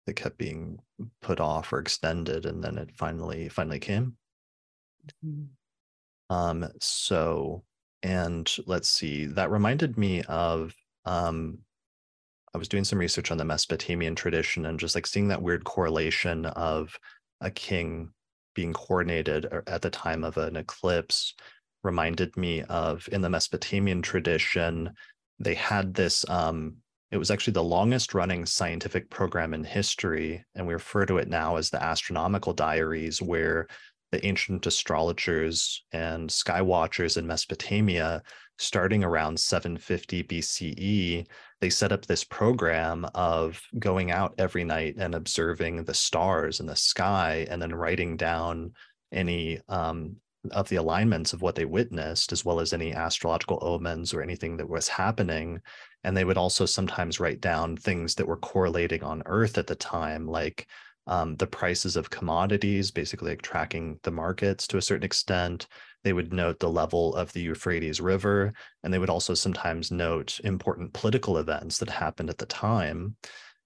it kept being put off or extended, and then it finally finally came. Mm. Um, so, and let's see, that reminded me of um, I was doing some research on the Mesopotamian tradition and just like seeing that weird correlation of a king being coronated or- at the time of an eclipse reminded me of in the Mesopotamian tradition, they had this um It was actually the longest running scientific program in history, and we refer to it now as the Astronomical Diaries, where the ancient astrologers and sky watchers in Mesopotamia, starting around 750 BCE, they set up this program of going out every night and observing the stars in the sky and then writing down any um, of the alignments of what they witnessed, as well as any astrological omens or anything that was happening. And they would also sometimes write down things that were correlating on Earth at the time, like um, the prices of commodities, basically like tracking the markets to a certain extent. They would note the level of the Euphrates River, and they would also sometimes note important political events that happened at the time.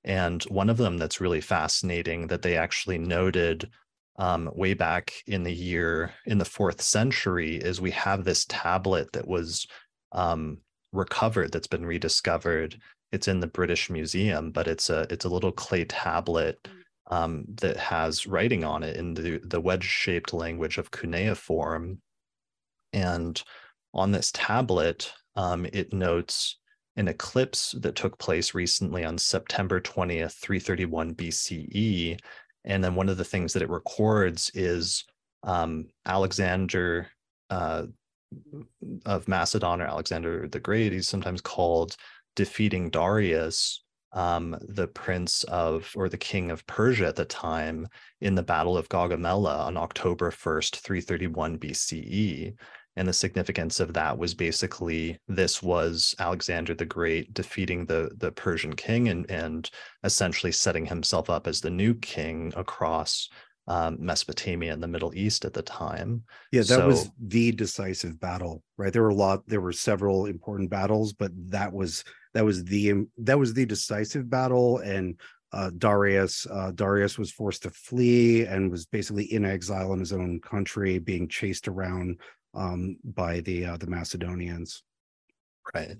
And one of them that's really fascinating that they actually noted um, way back in the year in the fourth century is we have this tablet that was um, recovered that's been rediscovered. It's in the British Museum, but it's a it's a little clay tablet mm. um, that has writing on it in the the wedge shaped language of cuneiform. And on this tablet, um, it notes an eclipse that took place recently on September 20th, 331 BCE, and then one of the things that it records is um, Alexander uh, of Macedon or Alexander the Great, he's sometimes called defeating Darius, um, the prince of or the king of Persia at the time, in the Battle of Gaugamela on October 1st, 331 BCE. And the significance of that was basically this was Alexander the Great defeating the, the Persian king and, and essentially setting himself up as the new king across um, Mesopotamia and the Middle East at the time. Yeah, that so, was the decisive battle, right? There were a lot, there were several important battles, but that was that was the that was the decisive battle, and uh, Darius uh, Darius was forced to flee and was basically in exile in his own country, being chased around um, by the uh, the Macedonians. Right.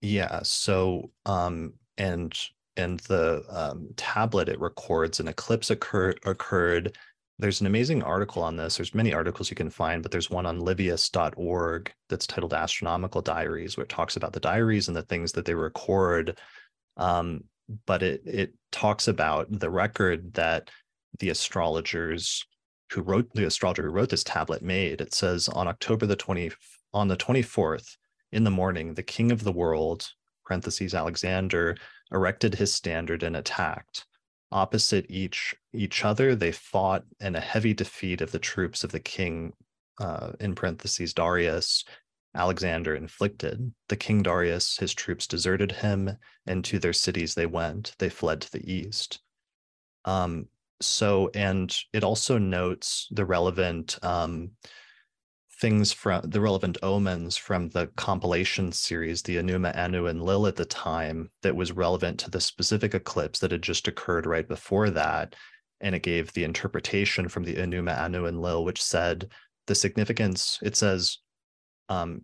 Yeah. So um, and and the um, tablet it records an eclipse occurred occurred. There's an amazing article on this. There's many articles you can find, but there's one on livius.org that's titled Astronomical Diaries, where it talks about the diaries and the things that they record. Um, but it it talks about the record that the astrologers who wrote the astrologer who wrote this tablet made. It says on October the 20 on the 24th in the morning, the king of the world, parentheses Alexander, erected his standard and attacked. Opposite each each other, they fought, and a heavy defeat of the troops of the king, uh, in parentheses Darius, Alexander inflicted. The king Darius, his troops deserted him, and to their cities they went. They fled to the east. Um, so and it also notes the relevant um, things from the relevant omens from the compilation series the Enuma Anu Enlil at the time that was relevant to the specific eclipse that had just occurred right before that. And it gave the interpretation from the Enuma Anu Enlil which said the significance it says um,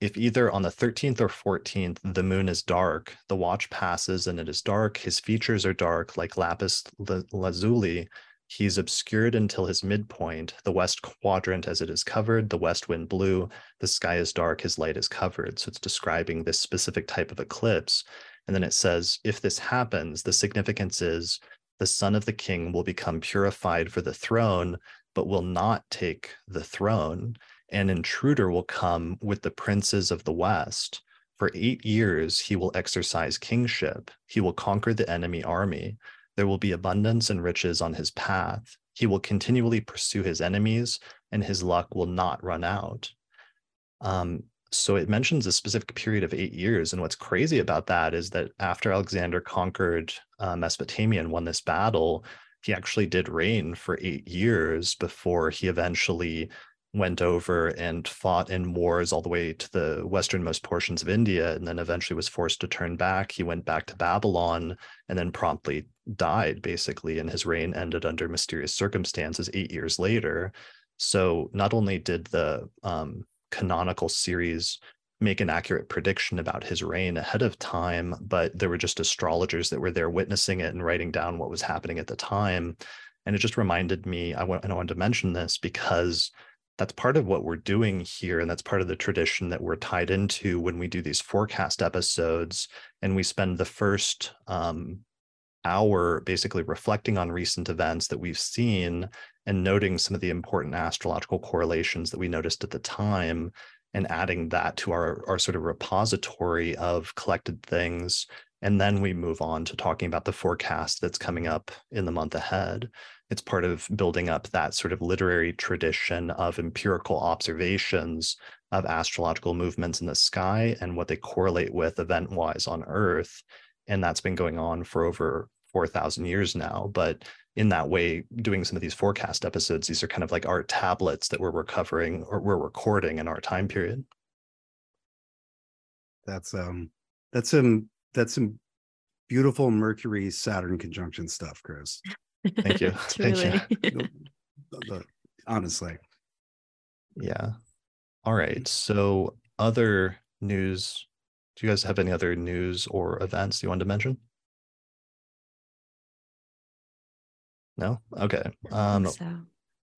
if either on the 13th or 14th the moon is dark, the watch passes and it is dark, his features are dark like lapis lazuli, he's obscured until his midpoint, the west quadrant as it is covered, the west wind blew, the sky is dark, his light is covered. So it's describing this specific type of eclipse. And then it says, if this happens, the significance is the son of the king will become purified for the throne, but will not take the throne an intruder will come with the princes of the West. For eight years, he will exercise kingship. He will conquer the enemy army. There will be abundance and riches on his path. He will continually pursue his enemies, and his luck will not run out. Um, so it mentions a specific period of eight years. And what's crazy about that is that after Alexander conquered uh, Mesopotamia and won this battle, he actually did reign for eight years before he eventually went over and fought in wars all the way to the westernmost portions of India and then eventually was forced to turn back. He went back to Babylon and then promptly died, basically, and his reign ended under mysterious circumstances eight years later. So not only did the um, canonical series make an accurate prediction about his reign ahead of time, but there were just astrologers that were there witnessing it and writing down what was happening at the time. And it just reminded me, I, w- I wanted to mention this because that's part of what we're doing here. And that's part of the tradition that we're tied into when we do these forecast episodes. And we spend the first um, hour basically reflecting on recent events that we've seen and noting some of the important astrological correlations that we noticed at the time and adding that to our, our sort of repository of collected things. And then we move on to talking about the forecast that's coming up in the month ahead. It's part of building up that sort of literary tradition of empirical observations of astrological movements in the sky and what they correlate with event wise on Earth. And that's been going on for over 4,000 years now. But in that way, doing some of these forecast episodes, these are kind of like art tablets that we're recovering or we're recording in our time period. That's um that's some that's some beautiful Mercury Saturn conjunction stuff, Chris. Thank you. <laughs> Thank you. Honestly. Yeah. All right. So other news. Do you guys have any other news or events you wanted to mention? No? Okay. Um so.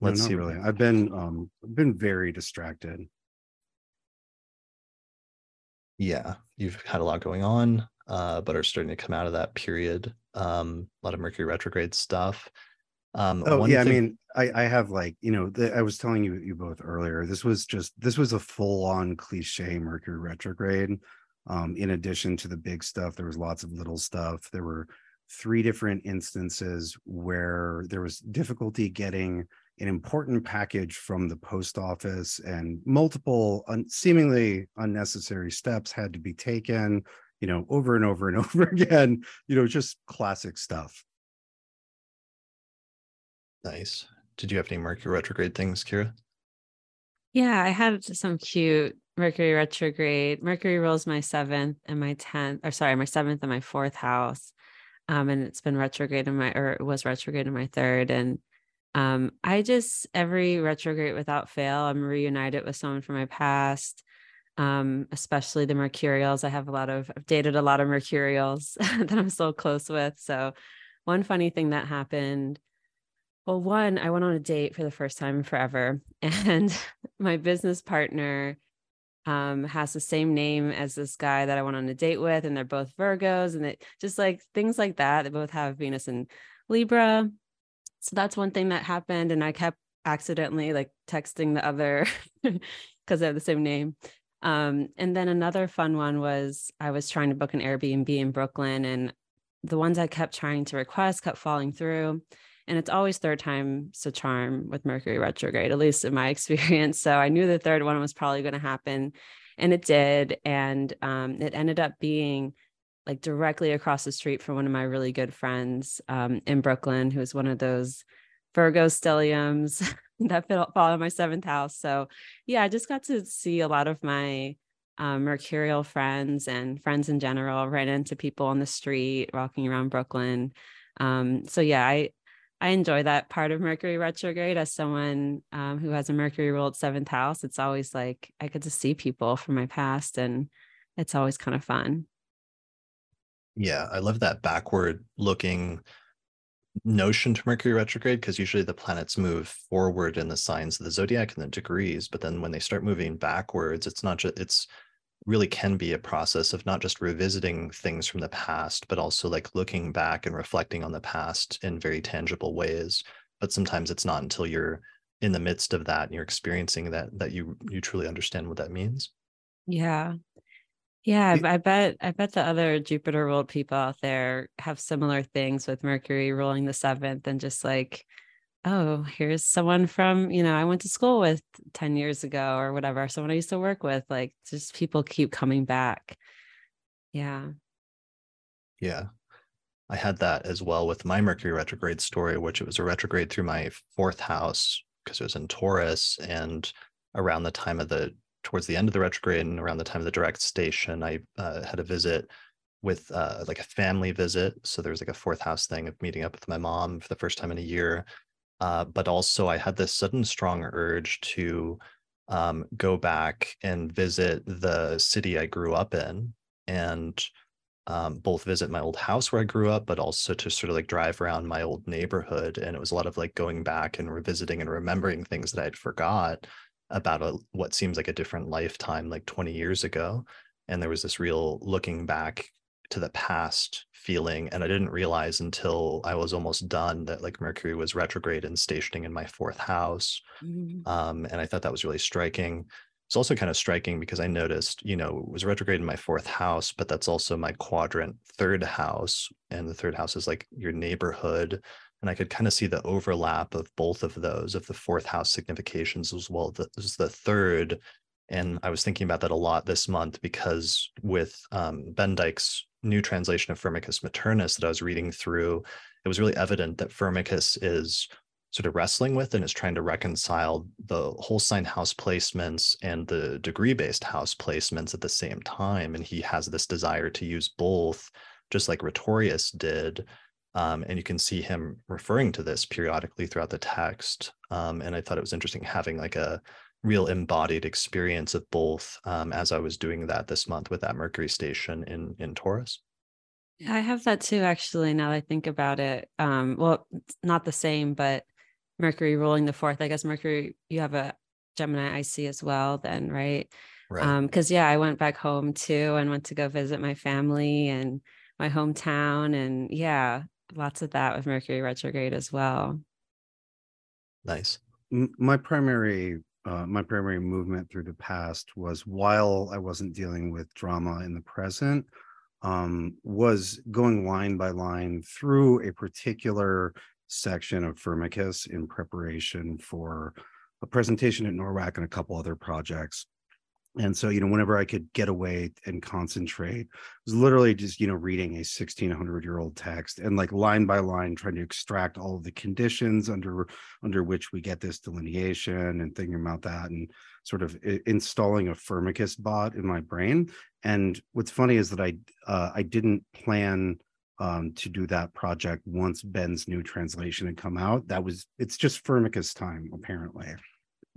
let's no, see. Really, I've been um been very distracted. Yeah, you've had a lot going on, uh, but are starting to come out of that period. Um, a lot of Mercury retrograde stuff. Um, oh yeah, thing- I mean, I I have like you know the, I was telling you you both earlier. This was just this was a full on cliche Mercury retrograde. Um, in addition to the big stuff, there was lots of little stuff. There were three different instances where there was difficulty getting an important package from the post office and multiple un- seemingly unnecessary steps had to be taken you know over and over and <laughs> over again you know just classic stuff nice. Did you have any Mercury retrograde things, Kirah? Yeah, I had some cute Mercury retrograde. Mercury rules my seventh and my 10th, or sorry, my seventh and my fourth house. Um, and it's been retrograde in my, or it was retrograde in my third. And um, I just, every retrograde without fail, I'm reunited with someone from my past, um, especially the Mercurials. I have a lot of, I've dated a lot of Mercurials <laughs> that I'm so close with. So, one funny thing that happened well, one, I went on a date for the first time forever, <laughs> and my business partner um, has the same name as this guy that I went on a date with, and they're both Virgos, and it just like things like that. They both have Venus and Libra, so that's one thing that happened, and I kept accidentally like texting the other <laughs> because they have the same name. Um, and then another fun one was I was trying to book an Airbnb in Brooklyn, and the ones I kept trying to request kept falling through. And it's always third time's a charm with mercury retrograde at least in my <laughs> experience. So i knew the third one was probably going to happen and it did. And um, it ended up being like directly across the street from one of my really good friends um, in brooklyn who's one of those virgo stelliums <laughs> that fall in my seventh house so yeah i just got to see a lot of my um, mercurial friends and friends in general ran into people on the street walking around brooklyn um, so yeah i I enjoy that part of Mercury retrograde as someone um, who has a Mercury ruled seventh house. It's always like I get to see people from my past, and it's always kind of fun. Yeah, I love that backward looking notion to Mercury retrograde because usually the planets move forward in the signs of the zodiac and the degrees, but then when they start moving backwards, it's not just it's really can be a process of not just revisiting things from the past, but also like looking back and reflecting on the past in very tangible ways. But sometimes it's not until you're in the midst of that and you're experiencing that that you you truly understand what that means. Yeah. Yeah, I, bet I bet the other Jupiter ruled people out there have similar things with Mercury ruling the seventh and just like oh, here's someone from, you know, I went to school with 10 years ago or whatever, someone I used to work with. Like just people keep coming back. Yeah. Yeah. I had that as well with my Mercury retrograde story, which it was a retrograde through my fourth house because it was in Taurus. And around the time of the, towards the end of the retrograde and around the time of the direct station, I uh, had a visit with uh, like a family visit. So there was like a fourth house thing of meeting up with my mom for the first time in a year. Uh, but also, I had this sudden strong urge to um, go back and visit the city I grew up in and um, both visit my old house where I grew up, but also to sort of like drive around my old neighborhood. And it was a lot of like going back and revisiting and remembering things that I'd forgot. About a what seems like a different lifetime, like 20 years ago. And there was this real looking back to the past feeling. And I didn't realize until I was almost done that like Mercury was retrograde and stationing in my fourth house. Mm-hmm. Um, and I thought that was really striking. It's also kind of striking because I noticed, you know, it was retrograde in my fourth house, but that's also my quadrant third house. And the third house is like your neighborhood. And I could kind of see the overlap of both of those, of the fourth house significations as well as the third. And I was thinking about that a lot this month because with um, Ben Dykes' new translation of Firmicus Maternus that I was reading through, it was really evident that Firmicus is sort of wrestling with and is trying to reconcile the whole sign house placements and the degree based house placements at the same time. And he has this desire to use both, just like Rhetorius did. Um, and you can see him referring to this periodically throughout the text. Um, and I thought it was interesting having like a real embodied experience of both um, as I was doing that this month with that Mercury station in in Taurus. I have that too, actually. Now that I think about it, um, well, not the same, but Mercury ruling the fourth. I guess Mercury, you have a Gemini IC as well, then, right? Right. Um, because yeah, I went back home too and went to go visit my family and my hometown. And yeah, lots of that with Mercury retrograde as well. Nice. My primary uh, my primary movement through the past was while I wasn't dealing with drama in the present, um, was going line by line through a particular section of Firmicus in preparation for a presentation at NORWAC and a couple other projects. And so, you know, whenever I could get away and concentrate, it was literally just, you know, reading a 1600 year old text and like line by line trying to extract all of the conditions under under which we get this delineation and thinking about that and sort of installing a Firmicus bot in my brain. And what's funny is that I uh, I didn't plan um, to do that project once Ben's new translation had come out. That was it's just Firmicus time, apparently.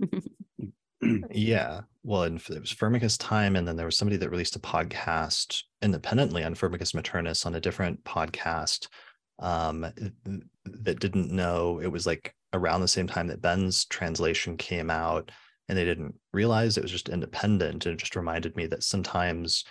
<laughs> <clears throat> yeah. Well, and it was Firmicus time, and then there was somebody that released a podcast independently on Firmicus Maternus on a different podcast um, that didn't know it was like around the same time that Ben's translation came out, and they didn't realize it was just independent. And it just reminded me that sometimes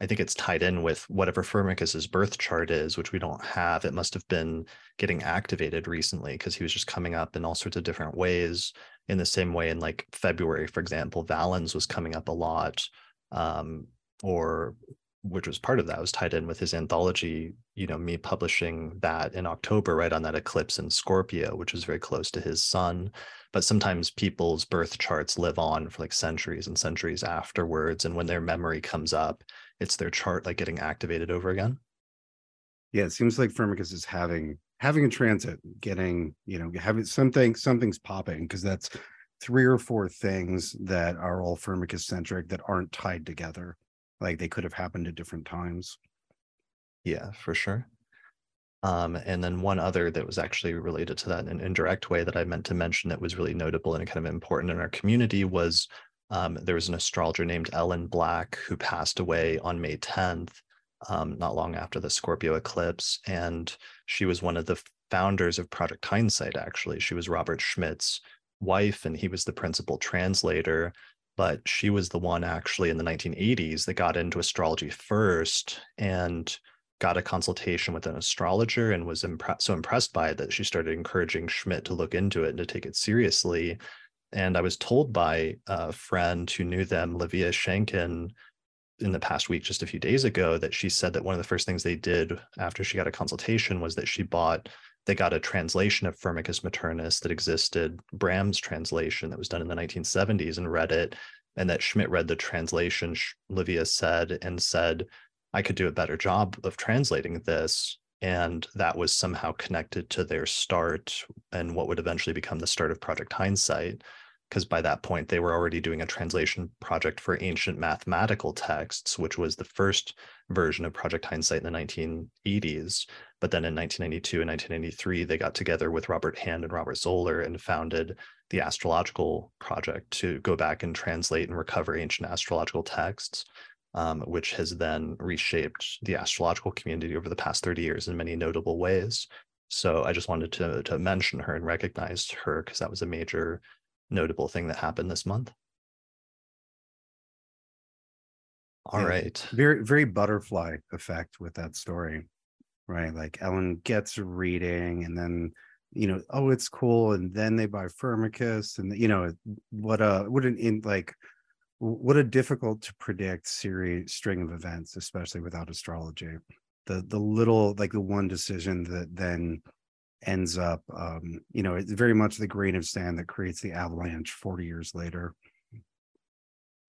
I think it's tied in with whatever Firmicus's birth chart is, which we don't have. It must have been getting activated recently because he was just coming up in all sorts of different ways. In the same way, in like February, for example, Valens was coming up a lot, um, or which was part of that was tied in with his anthology. You know, me publishing that in October, right on that eclipse in Scorpio, which was very close to his sun. But sometimes people's birth charts live on for like centuries and centuries afterwards, and when their memory comes up it's their chart like getting activated over again. Yeah, it seems like Firmicus is having having a transit, getting, you know, having something, something's popping because that's three or four things that are all Firmicus centric that aren't tied together. Like they could have happened at different times. Yeah, for sure. Um, and then one other that was actually related to that in an indirect way that I meant to mention that was really notable and kind of important in our community was um, there was an astrologer named Ellen Black who passed away on May 10th, um, not long after the Scorpio eclipse. And she was one of the founders of Project Hindsight, actually. She was Robert Schmidt's wife, and he was the principal translator. But she was the one actually in the 1980s that got into astrology first and got a consultation with an astrologer and was impre- so impressed by it that she started encouraging Schmidt to look into it and to take it seriously. And I was told by a friend who knew them, Livia Shankin, in the past week, just a few days ago, that she said that one of the first things they did after she got a consultation was that she bought, they got a translation of Firmicus Maternus that existed, Bram's translation that was done in the 1970s, and read it. And that Schmidt read the translation, Livia said, and said, I could do a better job of translating this and that was somehow connected to their start and what would eventually become the start of project hindsight because by that point they were already doing a translation project for ancient mathematical texts which was the first version of project hindsight in the 1980s but then in 1992 and 1993 they got together with robert hand and robert zoller and founded the astrological project to go back and translate and recover ancient astrological texts um, which has then reshaped the astrological community over the past 30 years in many notable ways. So I just wanted to, to mention her and recognize her because that was a major notable thing that happened this month. All yeah. right. Very, very butterfly effect with that story, right? Like Ellen gets a reading and then, you know, oh, it's cool. And then they buy Firmicus and, you know, what a, what an, in, like, what a difficult to predict series string of events, especially without astrology. The, the little, like the one decision that then ends up um you know it's very much the grain of sand that creates the avalanche 40 years later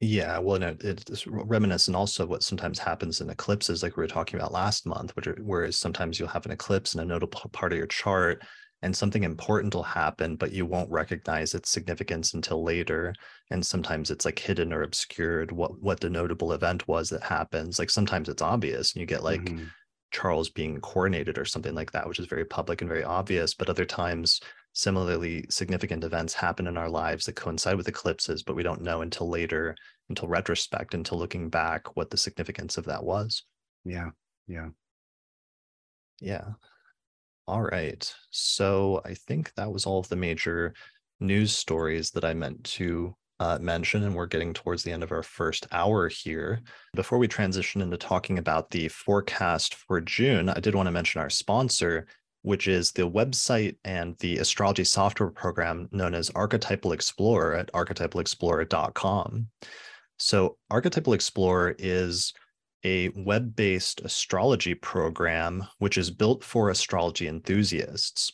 Yeah, well, no, it's reminiscent also of what sometimes happens in eclipses, like we were talking about last month, which are, whereas sometimes you'll have an eclipse in a notable part of your chart and something important will happen, but you won't recognize its significance until later. And sometimes it's like hidden or obscured what what the notable event was that happens. Like sometimes it's obvious and you get like Mhm. Charles being coronated or something like that, which is very public and very obvious. But other times, similarly significant events happen in our lives that coincide with eclipses, but we don't know until later, until retrospect, until looking back, what the significance of that was. yeah yeah Yeah. All right. So I think that was all of the major news stories that I meant to uh, mention, and we're getting towards the end of our first hour here. Before we transition into talking about the forecast for June, I did want to mention our sponsor, which is the website and the astrology software program known as Archetypal Explorer at archetypalexplorer.com. So, Archetypal Explorer is a web based astrology program, which is built for astrology enthusiasts.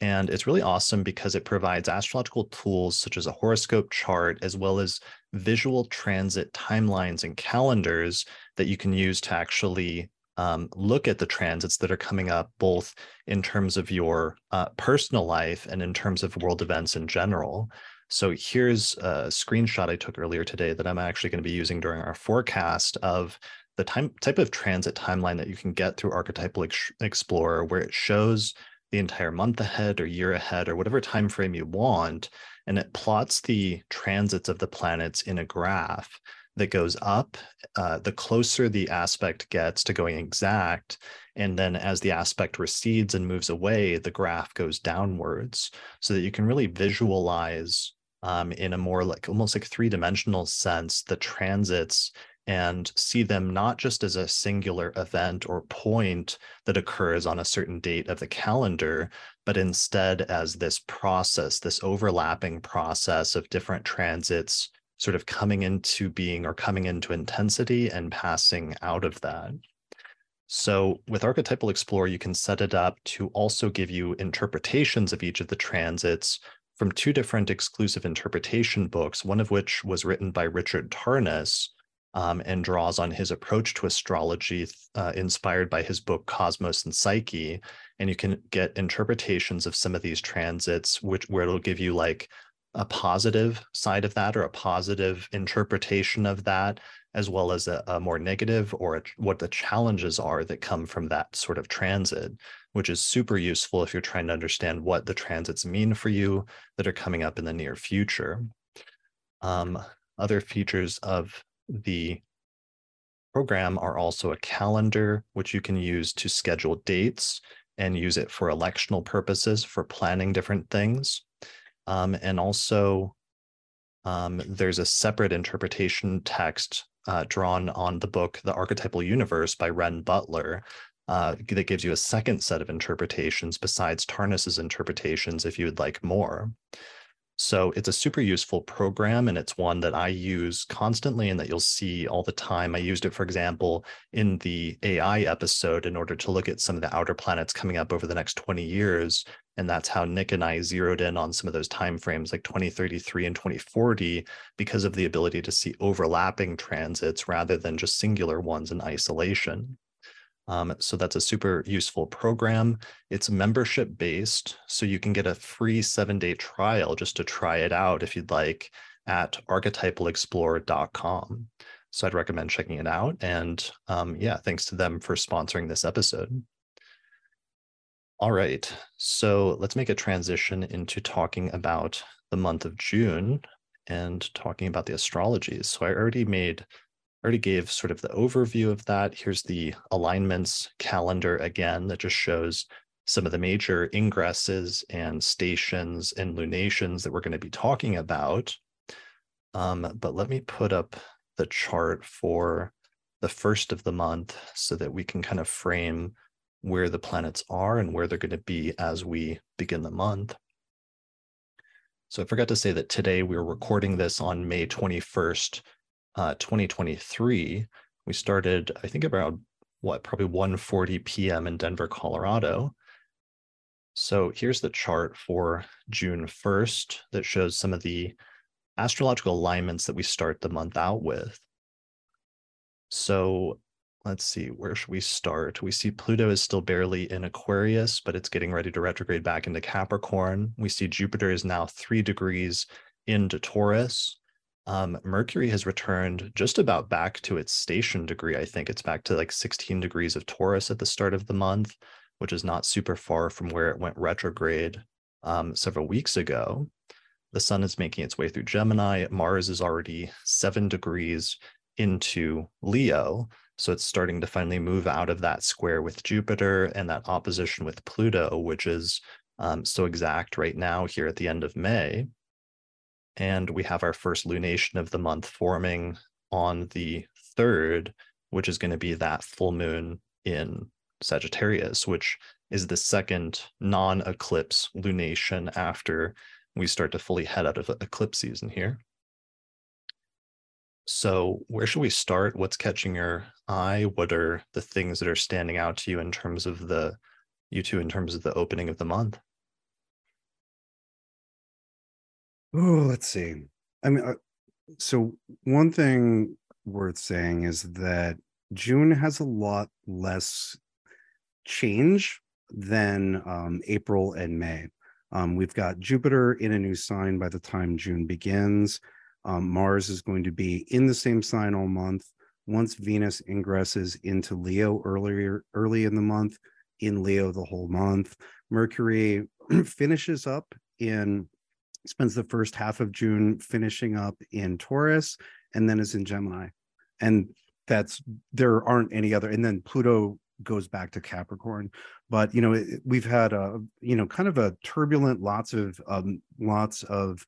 And it's really awesome because it provides astrological tools such as a horoscope chart, as well as visual transit timelines and calendars that you can use to actually um, look at the transits that are coming up, both in terms of your uh, personal life and in terms of world events in general. So here's a screenshot I took earlier today that I'm actually going to be using during our forecast of the time, type of transit timeline that you can get through Archetypal Ex- Explorer, where it shows the entire month ahead or year ahead or whatever time frame you want, and it plots the transits of the planets in a graph that goes up uh, the closer the aspect gets to going exact and then as the aspect recedes and moves away the graph goes downwards so that you can really visualize um, in a more like almost like three dimensional sense the transits and see them not just as a singular event or point that occurs on a certain date of the calendar, but instead as this process, this overlapping process of different transits sort of coming into being or coming into intensity and passing out of that. So with Archetypal Explorer, you can set it up to also give you interpretations of each of the transits from two different exclusive interpretation books, one of which was written by Richard Tarnas, um, and draws on his approach to astrology uh, inspired by his book Cosmos and Psyche. And you can get interpretations of some of these transits, which where it'll give you like a positive side of that or a positive interpretation of that, as well as a, a more negative or a, what the challenges are that come from that sort of transit, which is super useful if you're trying to understand what the transits mean for you that are coming up in the near future. Um, other features of the program are also a calendar, which you can use to schedule dates and use it for electional purposes for planning different things. Um, and also, um, there's a separate interpretation text uh, drawn on the book, The Archetypal Universe by Renn Butler, uh, that gives you a second set of interpretations besides Tarnas's interpretations if you would like more. So it's a super useful program, and it's one that I use constantly and that you'll see all the time. I used it, for example, in the AI episode in order to look at some of the outer planets coming up over the next 20 years. And that's how Nick and I zeroed in on some of those timeframes like 2033 and 2040 because of the ability to see overlapping transits rather than just singular ones in isolation. Um, so that's a super useful program. It's membership based, so you can get a free seven day trial just to try it out if you'd like at archetypalexplorer.com. So I'd recommend checking it out. And um, yeah, thanks to them for sponsoring this episode. All right, so let's make a transition into talking about the month of June and talking about the astrologies. So I already made already gave sort of the overview of that. Here's the alignments calendar again that just shows some of the major ingresses and stations and lunations that we're going to be talking about. Um, but let me put up the chart for the first of the month so that we can kind of frame where the planets are and where they're going to be as we begin the month. So I forgot to say that today we're recording this on May 21st, uh, 2023. We started, I think, around what, probably 1:40 p.m. in Denver, Colorado. So here's the chart for June 1st that shows some of the astrological alignments that we start the month out with. So let's see, where should we start? We see Pluto is still barely in Aquarius, but it's getting ready to retrograde back into Capricorn. We see Jupiter is now three degrees into Taurus. Um, Mercury has returned just about back to its station degree. I think it's back to like 16 degrees of Taurus at the start of the month, which is not super far from where it went retrograde um, several weeks ago. The sun is making its way through Gemini. Mars is already seven degrees into Leo. So it's starting to finally move out of that square with Jupiter and that opposition with Pluto, which is um, so exact right now here at the end of May. And we have our first lunation of the month forming on the 3rd, which is going to be that full moon in Sagittarius, which is the second non eclipse lunation after we start to fully head out of eclipse season here. So, where should we start? What's catching your eye? What are the things that are standing out to you in terms of the, you two, in terms of the opening of the month? Oh, let's see. I mean, uh, so one thing worth saying is that June has a lot less change than um, April and May. Um, we've got Jupiter in a new sign by the time June begins. Um, Mars is going to be in the same sign all month. Once Venus ingresses into Leo earlier early in the month, in Leo the whole month. Mercury <clears throat> finishes up in spends the first half of June finishing up in Taurus and then is in Gemini. And that's there aren't any other and then Pluto goes back to Capricorn. But you know, it, we've had a you know kind of a turbulent lots of um lots of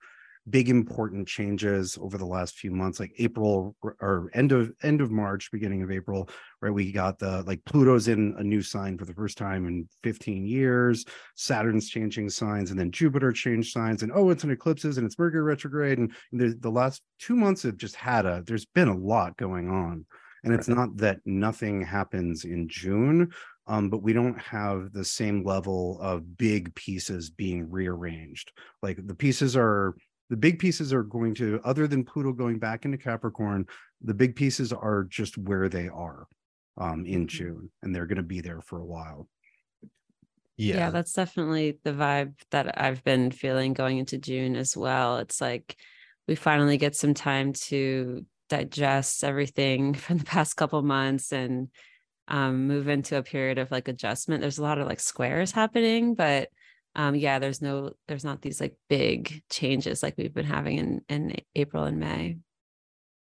big important changes over the last few months like april or end of end of march beginning of april right? We got the like pluto's in a new sign for the first time in 15 years. Saturn's changing signs and then jupiter changed signs and oh it's an eclipses and it's mercury retrograde and the, the last two months have just had a there's been a lot going on. And it's not that nothing happens in june um, but we don't have the same level of big pieces being rearranged. Like the pieces are the big pieces are going to other than pluto going back into capricorn the big pieces are just where they are um, in mm-hmm. june and they're going to be there for a while yeah. yeah that's definitely the vibe that i've been feeling going into june as well it's like we finally get some time to digest everything <laughs> from the past couple months and um, move into a period of like adjustment there's a lot of like squares happening but um yeah there's no there's not these like big changes like we've been having in in april and may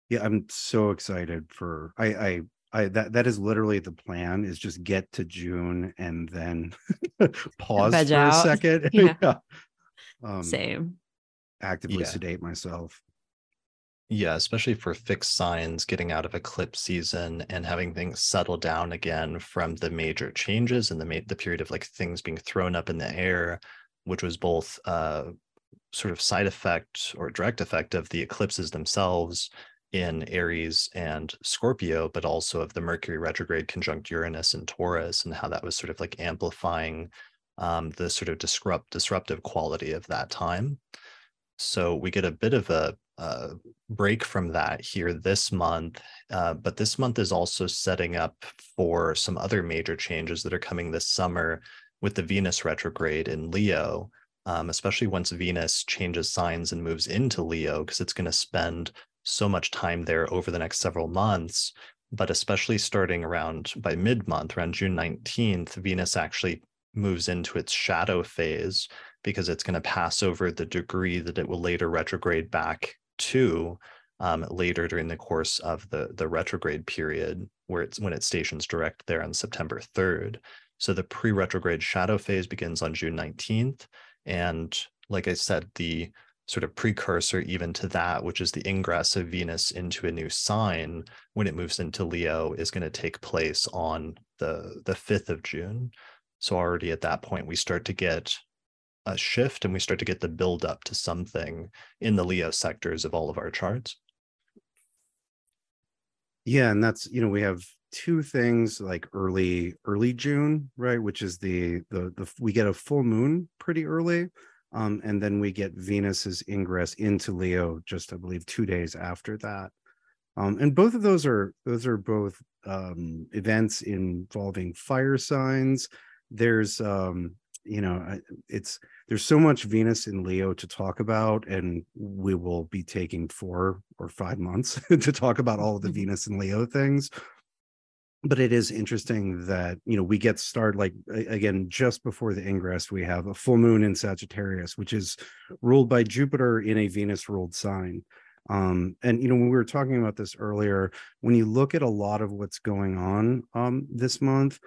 yeah i'm so excited for i i I that that is literally the plan is just get to June and then <laughs> pause for out. a <laughs> second. <laughs> Yeah. yeah. Um, Same. Actively yeah. sedate myself. Yeah, especially for fixed signs getting out of eclipse season and having things settle down again from the major changes and the ma- the period of like things being thrown up in the air, which was both uh sort of side effect or direct effect of the eclipses themselves in Aries and Scorpio, but also of the Mercury retrograde conjunct Uranus and Taurus and how that was sort of like amplifying um, the sort of disrupt disruptive quality of that time. So we get a bit of a uh, break from that here this month. Uh, but this month is also setting up for some other major changes that are coming this summer with the Venus retrograde in Leo, um, especially once Venus changes signs and moves into Leo, because it's going to spend so much time there over the next several months. But especially starting around by mid month, around June 19th, Venus actually moves into its shadow phase because it's going to pass over the degree that it will later retrograde back two um, later during the course of the the retrograde period, where it's when it stations direct there on September 3rd. So the pre-retrograde shadow phase begins on June 19th. And like I said, the sort of precursor even to that, which is the ingress of Venus into a new sign when it moves into Leo, is going to take place on the the 5th of June. So already at that point, we start to get a shift and we start to get the build up to something in the Leo sectors of all of our charts. Yeah, and that's you know we have two things like early early June, right, which is the the the we get a full moon pretty early um, and then we get Venus's ingress into Leo just, I believe, two days after that. Um, and both of those are those are both um, events involving fire signs. There's um, you know, it's there's so much Venus in Leo to talk about, and we will be taking four or five months <laughs> to talk about all of the mm-hmm. Venus and Leo things but it is interesting that you know we get started like again just before the ingress we have a full moon in sagittarius which is ruled by jupiter in a venus ruled sign um and you know when we were talking about this earlier when you look at a lot of what's going on um this month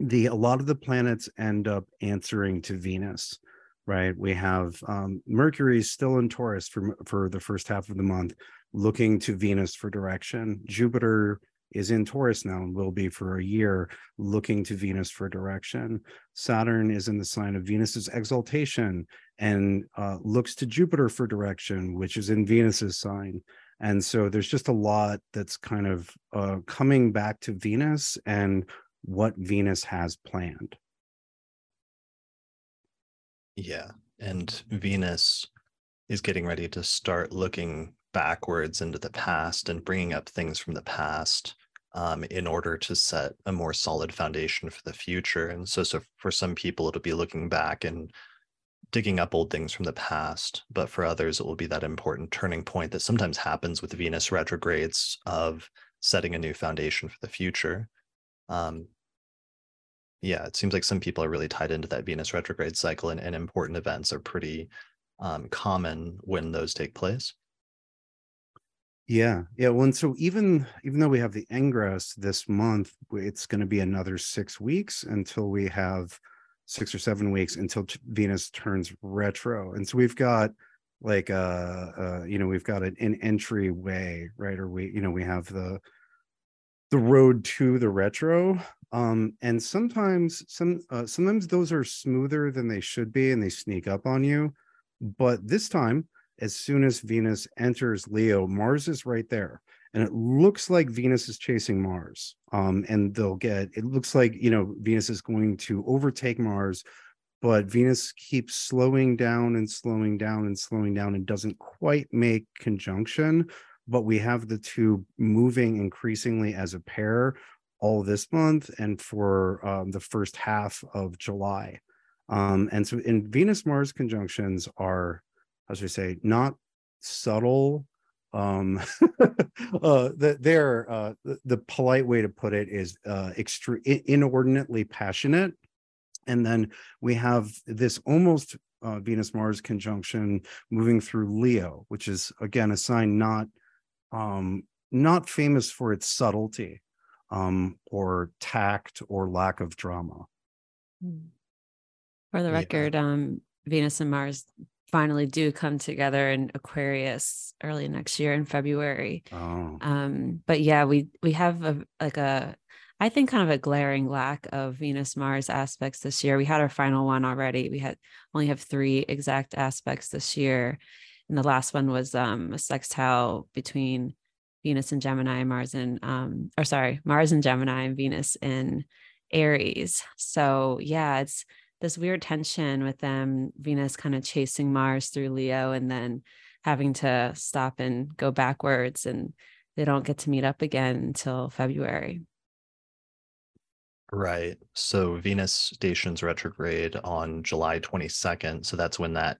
the a lot of the planets end up answering to venus right we have um mercury still in taurus for for the first half of the month looking to venus for direction jupiter is in Taurus now and will be for a year, looking to Venus for direction. Saturn is in the sign of Venus's exaltation and uh, looks to Jupiter for direction, which is in Venus's sign. And so there's just a lot that's kind of uh, coming back to Venus and what Venus has planned. Yeah. And Venus is getting ready to start looking backwards into the past and bringing up things from the past um, in order to set a more solid foundation for the future. And so, so for some people, it'll be looking back and digging up old things from the past. But for others, it will be that important turning point that sometimes happens with Venus retrogrades of setting a new foundation for the future. Um, yeah, it seems like some people are really tied into that Venus retrograde cycle, and, and important events are pretty um, common when those take place. Yeah, yeah. Well, and so even even though we have the ingress this month, it's going to be another six weeks until we have six or seven weeks until Venus turns retro, and so we've got like uh, uh you know we've got an, an entryway right or we you know we have the the road to the retro um and sometimes some uh, sometimes those are smoother than they should be and they sneak up on you but this time as soon as Venus enters Leo, Mars is right there. And it looks like Venus is chasing Mars. Um, and they'll get, it looks like, you know, Venus is going to overtake Mars, but Venus keeps slowing down and slowing down and slowing down and doesn't quite make conjunction. But we have the two moving increasingly as a pair all this month and for um, the first half of July. Um, and so in Venus Mars conjunctions are as we say, not subtle. Um, <laughs> uh, they're uh, the, the, polite way to put it is uh, extreme, inordinately passionate, and then we have this almost uh, Venus Mars conjunction moving through Leo, which is again a sign not um, not famous for its subtlety um, or tact or lack of drama. Hmm. For the record, yeah. um, Venus and Mars finally do come together in Aquarius early next year in February. Oh. Um, but yeah, we we have a like a I think kind of a glaring lack of Venus Mars aspects this year. We had our final one already. We had only have three exact aspects this year. And the last one was um a sextile between Venus and Gemini, Mars and um, or sorry, Mars and Gemini and Venus in Aries. So yeah, it's this weird tension with them venus kind of chasing mars through leo and then having to stop and go backwards and they don't get to meet up again until february right so venus stations retrograde on july 22nd so that's when that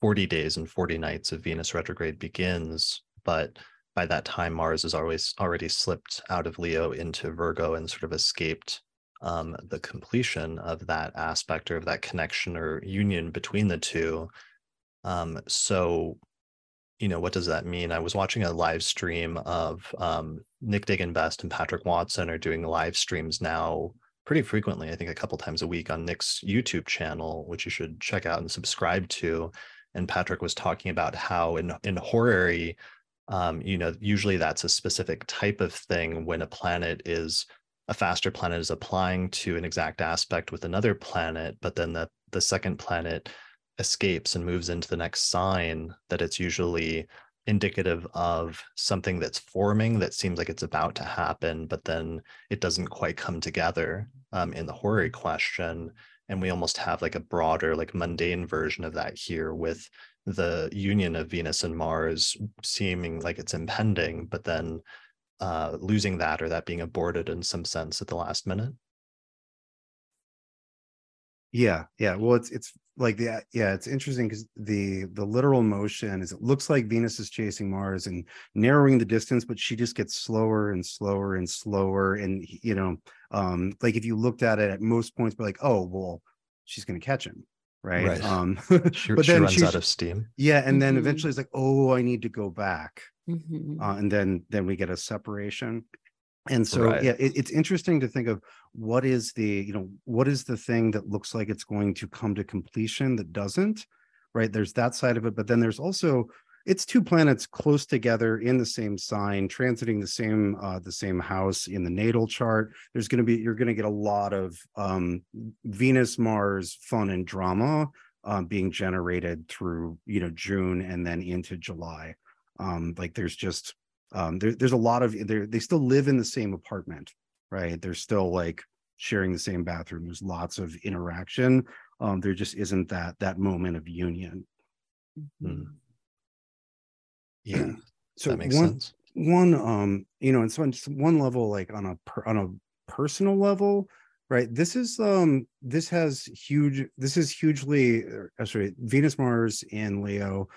40 days and 40 nights of venus retrograde begins but by that time mars has always already slipped out of leo into virgo and sort of escaped um, the completion of that aspect or of that connection or union between the two. Um, so, you know, what does that mean? I was watching a live stream of um, Nick Best and Patrick Watson are doing live streams now pretty frequently. I think a couple times a week on Nick's YouTube channel, which you should check out and subscribe to. and Patrick was talking about how in in horary, um, you know, usually that's a specific type of thing when a planet is a faster planet is applying to an exact aspect with another planet, but then the the second planet escapes and moves into the next sign, that it's usually indicative of something that's forming that seems like it's about to happen, but then it doesn't quite come together um, in the horary question. And we almost have like a broader, like mundane version of that here with the union of Venus and Mars seeming like it's impending, but then uh, losing that or that being aborted in some sense at the last minute. Yeah, yeah. Well, it's it's like the yeah, it's interesting because the the literal motion is it looks like Venus is chasing Mars and narrowing the distance, but she just gets slower and slower and slower. And you know, um, like if you looked at it at most points, be like, oh well, she's gonna catch him, right? Right. Um, <laughs> She, <laughs> but she then runs out of steam. yeah, and then Mhm. eventually it's like, oh, I need to go back Mhm. uh, and then then we get a separation and so Right. yeah it, it's interesting to think of what is the you know what is the thing that looks like it's going to come to completion that doesn't right there's that side of it but then there's also it's two planets close together in the same sign transiting the same uh the same house in the natal chart. There's going to be you're going to get a lot of um venus mars fun and drama uh, being generated through you know june and then into july. Um like there's just um there, there's a lot of they they still live in the same apartment right? They're still like sharing the same bathroom. There's lots of interaction. Um there just isn't that that moment of union. Mhm. Yeah, <clears throat> so that makes one sense. one um you know and so on one level like on a per, on a personal level right this is um this has huge this is hugely uh, sorry venus mars in leo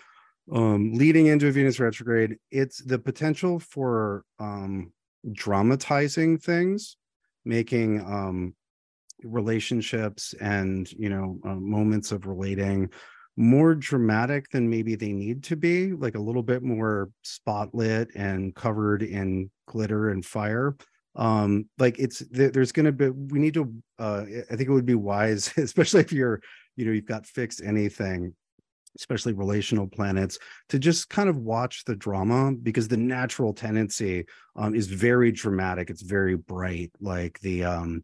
um leading into a venus retrograde it's the potential for um dramatizing things making um relationships and you know uh, moments of relating more dramatic than maybe they need to be like a little bit more spotlit and covered in glitter and fire. Um like it's there's going to be we need to uh i think it would be wise <laughs> especially if you're you know you've got fixed anything especially relational planets to just kind of watch the drama because the natural tendency um is very dramatic. It's very bright like the um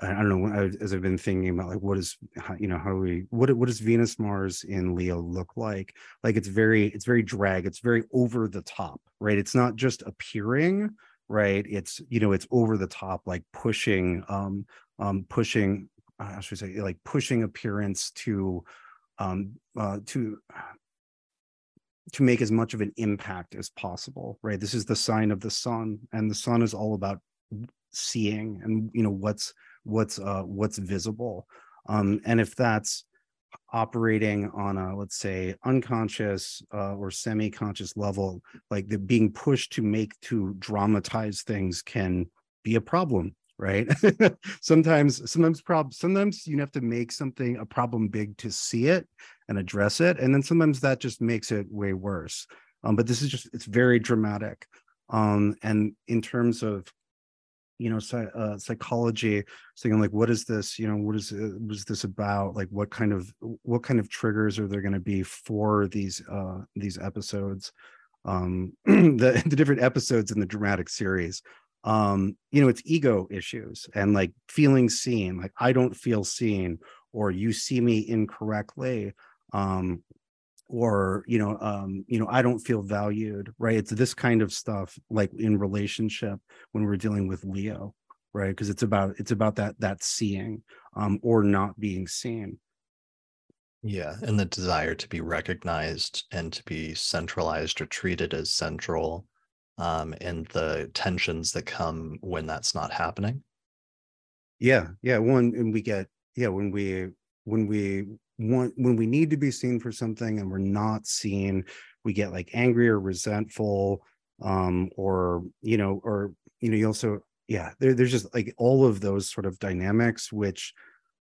I I don't know. As I've been thinking about, like, what is, you know, how do we, what what does Venus Mars in Leo look like? Like, it's very, it's very drag. It's very over the top, right? It's not just appearing, right? It's you know, it's over the top, like pushing, um, um, pushing. uh, How should I say, like pushing appearance to, um, uh, to to make as much of an impact as possible, right? This is the sign of the sun, and the sun is all about seeing and you know what's what's uh what's visible. Um and if that's operating on a let's say unconscious uh, or semi-conscious level like the being pushed to make to dramatize things can be a problem right? <laughs> Sometimes sometimes prob sometimes you have to make something a problem big to see it and address it and then sometimes that just makes it way worse. Um but this is just it's very dramatic. Um and in terms of you know uh, psychology thinking like what is this you know what is uh, what is this about? Like what kind of what kind of triggers are there going to be for these uh these episodes? Um <clears throat> the, the different episodes in the dramatic series. Um you know it's ego issues and like feeling seen. Like i don't feel seen or you see me incorrectly. Um or you know um you know i don't feel valued right? It's this kind of stuff like in relationship when we're dealing with leo right? Because it's about it's about that that seeing um or not being seen. Yeah, and the desire to be recognized and to be centralized or treated as central, um, and the tensions that come when that's not happening. yeah yeah one and we get yeah when we when we when we need to be seen for something and we're not seen we get like angry or resentful um or you know or you know you also yeah there, there's just like all of those sort of dynamics which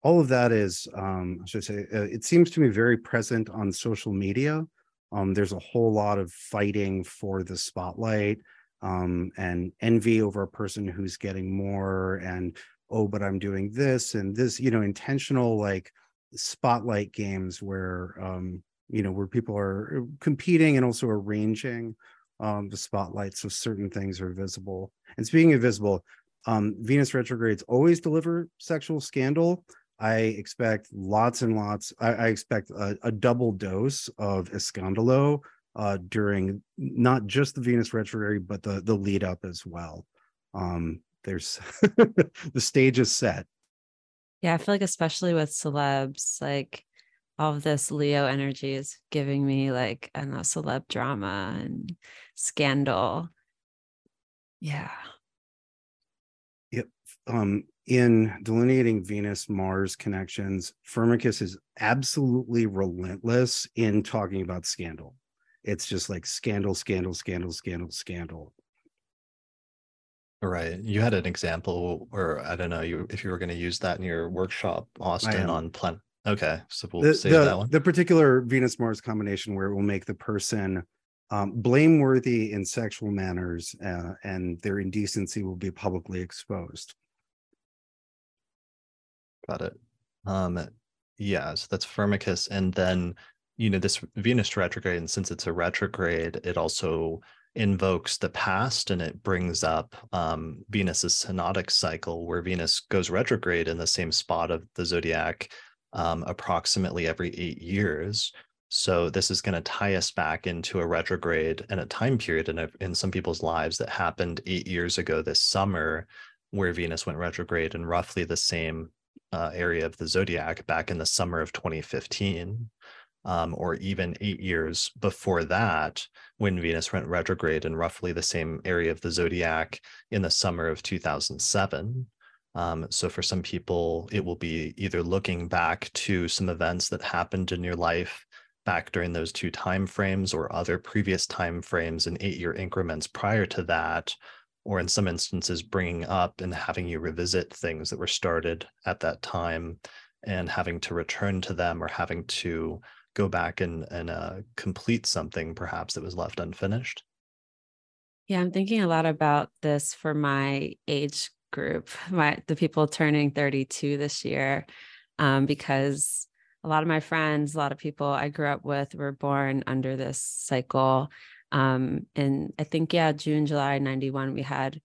all of that is um I should say uh, it seems to me very present on social media. Um there's a whole lot of fighting for the spotlight um and envy over a person who's getting more and oh but i'm doing this and this you know intentional like spotlight games where um you know, where people are competing and also arranging um, the spotlight so certain things are visible. And speaking of visible, um, Venus retrogrades always deliver sexual scandal. I expect lots and lots. I, I expect a, a, double dose of escandalo uh, during not just the Venus retrograde, but the the lead up as well. Um, there's <laughs> the stage is set. Yeah, I feel like especially with celebs, like all of this Leo energy is giving me like I don't celeb drama and scandal. Yeah. Yep. Um, in delineating Venus Mars connections, Firmicus is absolutely relentless in talking about scandal. It's just like scandal, scandal, scandal, scandal, scandal. Right. You had an example, or I don't know, you if you were going to use that in your workshop, Austin, on plan. Okay, so we'll the, save the, that one. The particular Venus Mars combination where it will make the person um, blameworthy in sexual manners, uh, and their indecency will be publicly exposed. Got it. Um, yeah, so that's Firmicus, and then you know this Venus retrograde, and since it's a retrograde, it also invokes the past and it brings up um, Venus's synodic cycle, where Venus goes retrograde in the same spot of the zodiac um, approximately every eight years. So this is going to tie us back into a retrograde and a time period in, a, in some people's lives that happened eight years ago this summer, where Venus went retrograde in roughly the same uh, area of the zodiac back in the summer of 2015 um, or even eight years before that, when Venus went retrograde in roughly the same area of the zodiac in the summer of 2007. Um, so for some people, it will be either looking back to some events that happened in your life back during those two time frames or other previous time frames in eight year increments prior to that or in some instances bringing up and having you revisit things that were started at that time and having to return to them or having to go back and and uh, complete something perhaps that was left unfinished? Yeah i'm thinking a lot about this for my age group <laughs> my the people turning 32 this year um, because a lot of my friends a lot of people i grew up with were born under this cycle um, and i think yeah june july 91 we had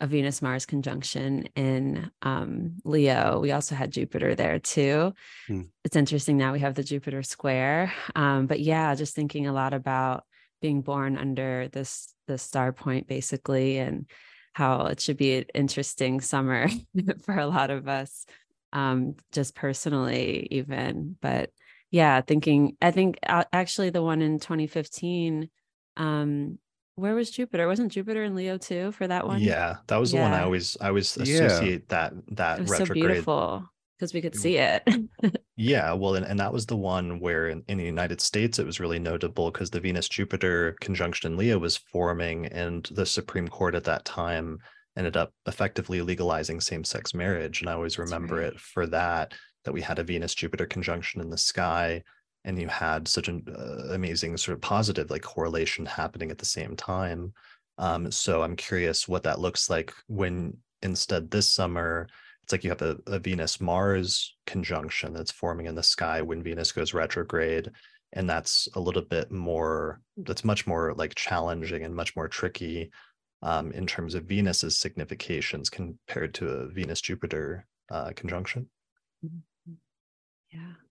a Venus Mars conjunction in um, Leo. We also had Jupiter there too. Hmm. It's interesting now we have the Jupiter square. Um, but yeah, just thinking a lot about being born under this the star point basically and how it should be an interesting summer <laughs> for a lot of us um, just personally even but yeah thinking i think uh, actually the one in 2015 um where was Jupiter? Wasn't Jupiter in Leo too for that one? Yeah, that was the one I always I always associate yeah. that that it was retrograde. So beautiful because we could see it. <laughs> yeah, well, and, and that was the one where in, in the United States it was really notable because the Venus Jupiter conjunction in Leo was forming, and the Supreme Court at that time ended up effectively legalizing same-sex marriage. And I always remember right. it for that that we had a Venus Jupiter conjunction in the sky and you had such an uh, amazing sort of positive like correlation happening at the same time. Um, so i'm curious what that looks like when instead this summer it's like you have a, a venus mars conjunction that's forming in the sky when venus goes retrograde and that's a little bit more that's much more like challenging and much more tricky um, in terms of venus's significations compared to a venus jupiter uh, conjunction. Mm-hmm. yeah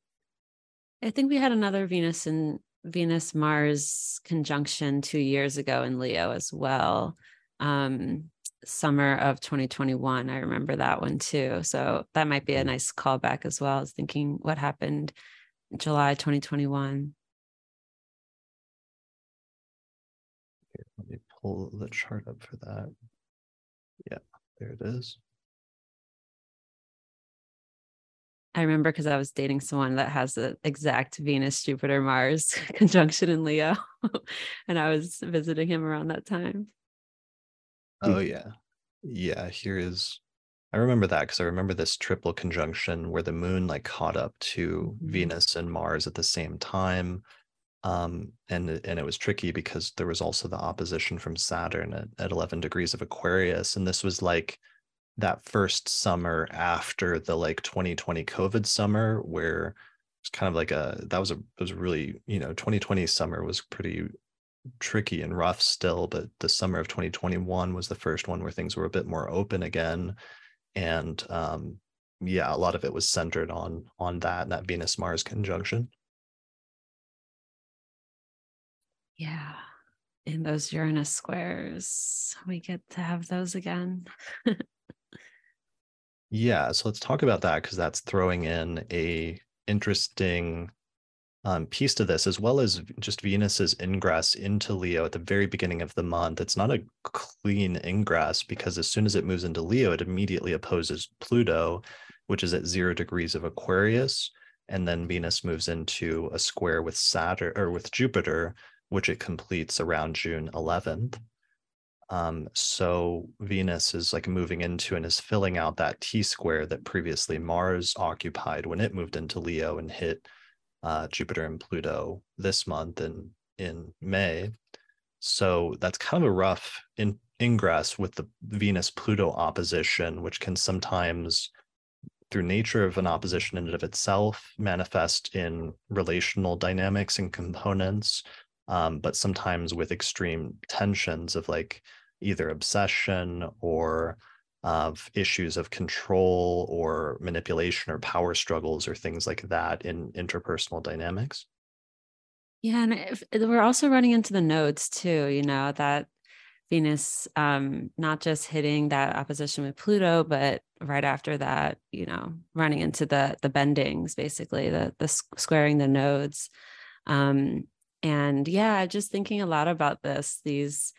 I think we had another Venus and Venus Mars conjunction two years ago in Leo as well. Um, summer of 2021. I remember that one too. So that might be a nice callback as well as thinking what happened July 2021. Let me pull the chart up for that. Yeah, there it is. I remember because I was dating someone that has the exact Venus, Jupiter, Mars <laughs> conjunction in Leo. <laughs> and I was visiting him around that time. Oh, yeah. Yeah. Here is, I remember that because I remember this triple conjunction where the moon like caught up to mm-hmm. Venus and Mars at the same time. Um, and and it was tricky because there was also the opposition from Saturn at, at 11 degrees of Aquarius. And this was like, that first summer after the like 2020 COVID summer where it's kind of like a that was a was really you know 2020 summer was pretty tricky and rough still but the summer of 2021 was the first one where things were a bit more open again. And um yeah a lot of it was centered on on that that venus mars conjunction. Yeah. In those uranus squares we get to have those again <laughs> yeah so let's talk about that because that's throwing in a interesting um, piece to this, as well as just Venus's ingress into Leo at the very beginning of the month. It's not a clean ingress because as soon as it moves into Leo, it immediately opposes Pluto, which is at zero degrees of Aquarius. And then Venus moves into a square with Saturn or with Jupiter, which it completes around June 11th. Um, so Venus is like moving into and is filling out that T square that previously Mars occupied when it moved into Leo and hit uh, Jupiter and Pluto this month in in May. So that's kind of a rough in, ingress with the Venus Pluto opposition, which can sometimes, through nature of an opposition in and of itself, manifest in relational dynamics and components um, but sometimes with extreme tensions of like either obsession or of issues of control or manipulation or power struggles or things like that in interpersonal dynamics. Yeah, and if, we're also running into the nodes too. You know that Venus, um, not just hitting that opposition with Pluto, but right after that, you know, running into the the bendings, basically the the squaring the nodes. Um, and yeah just thinking a lot about this these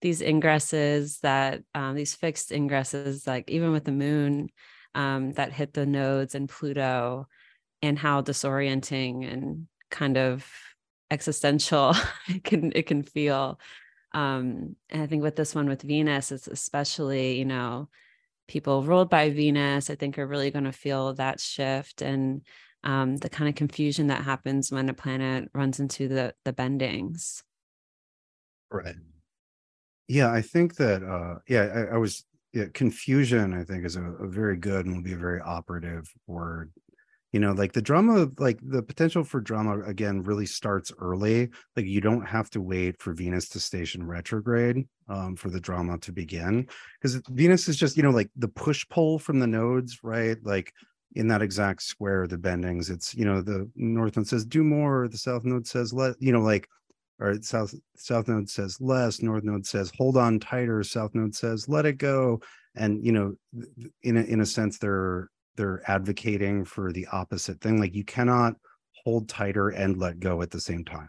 these ingresses that um, these fixed ingresses like even with the moon um, that hit the nodes and pluto and how disorienting and kind of existential <laughs> it can it can feel. Um, and i think with this one with venus it's especially you know people ruled by venus i think are really going to feel that shift. And um, the kind of confusion that happens when a planet runs into the the bendings. Right. Yeah, I think that. Uh, yeah, I, I was. Yeah, confusion. I think is a, a very good and will be a very operative word you know like the drama like the potential for drama again really starts early like you don't have to wait for venus to station retrograde um, for the drama to begin because venus is just you know like the push pull from the nodes right like in that exact square of the bendings it's you know the north node says do more the south node says let you know like or south south node says less north node says hold on tighter south node says let it go and you know in a, in a sense they're they're advocating for the opposite thing like you cannot hold tighter and let go at the same time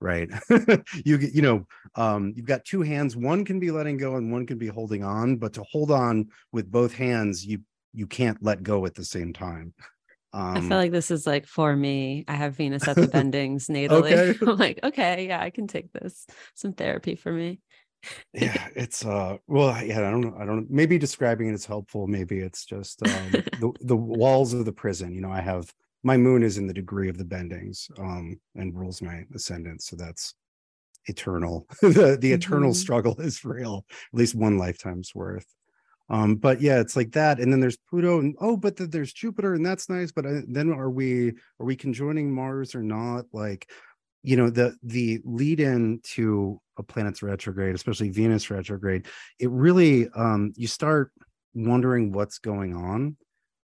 right? <laughs> You you know um you've got two hands one can be letting go and one can be holding on but to hold on with both hands you you can't let go at the same time. Um, I feel um, like this is like for me. I have Venus at the <laughs> bendings natally. Okay. <laughs> I'm like, okay, yeah, I can take this. Some therapy for me. yeah, <laughs> it's uh well, yeah, I don't know. I don't know. Maybe describing it is helpful. Maybe it's just um the, the walls of the prison. You know, I have my moon is in the degree of the bendings um and rules my ascendant. So that's eternal. the the eternal mm-hmm. struggle is real, at least one lifetime's worth um but yeah it's like that and then there's pluto and oh but the, there's jupiter and that's nice but uh, then are we are we conjoining mars or not? Like you know the the lead in to a planet's retrograde especially venus retrograde it really um you start wondering what's going on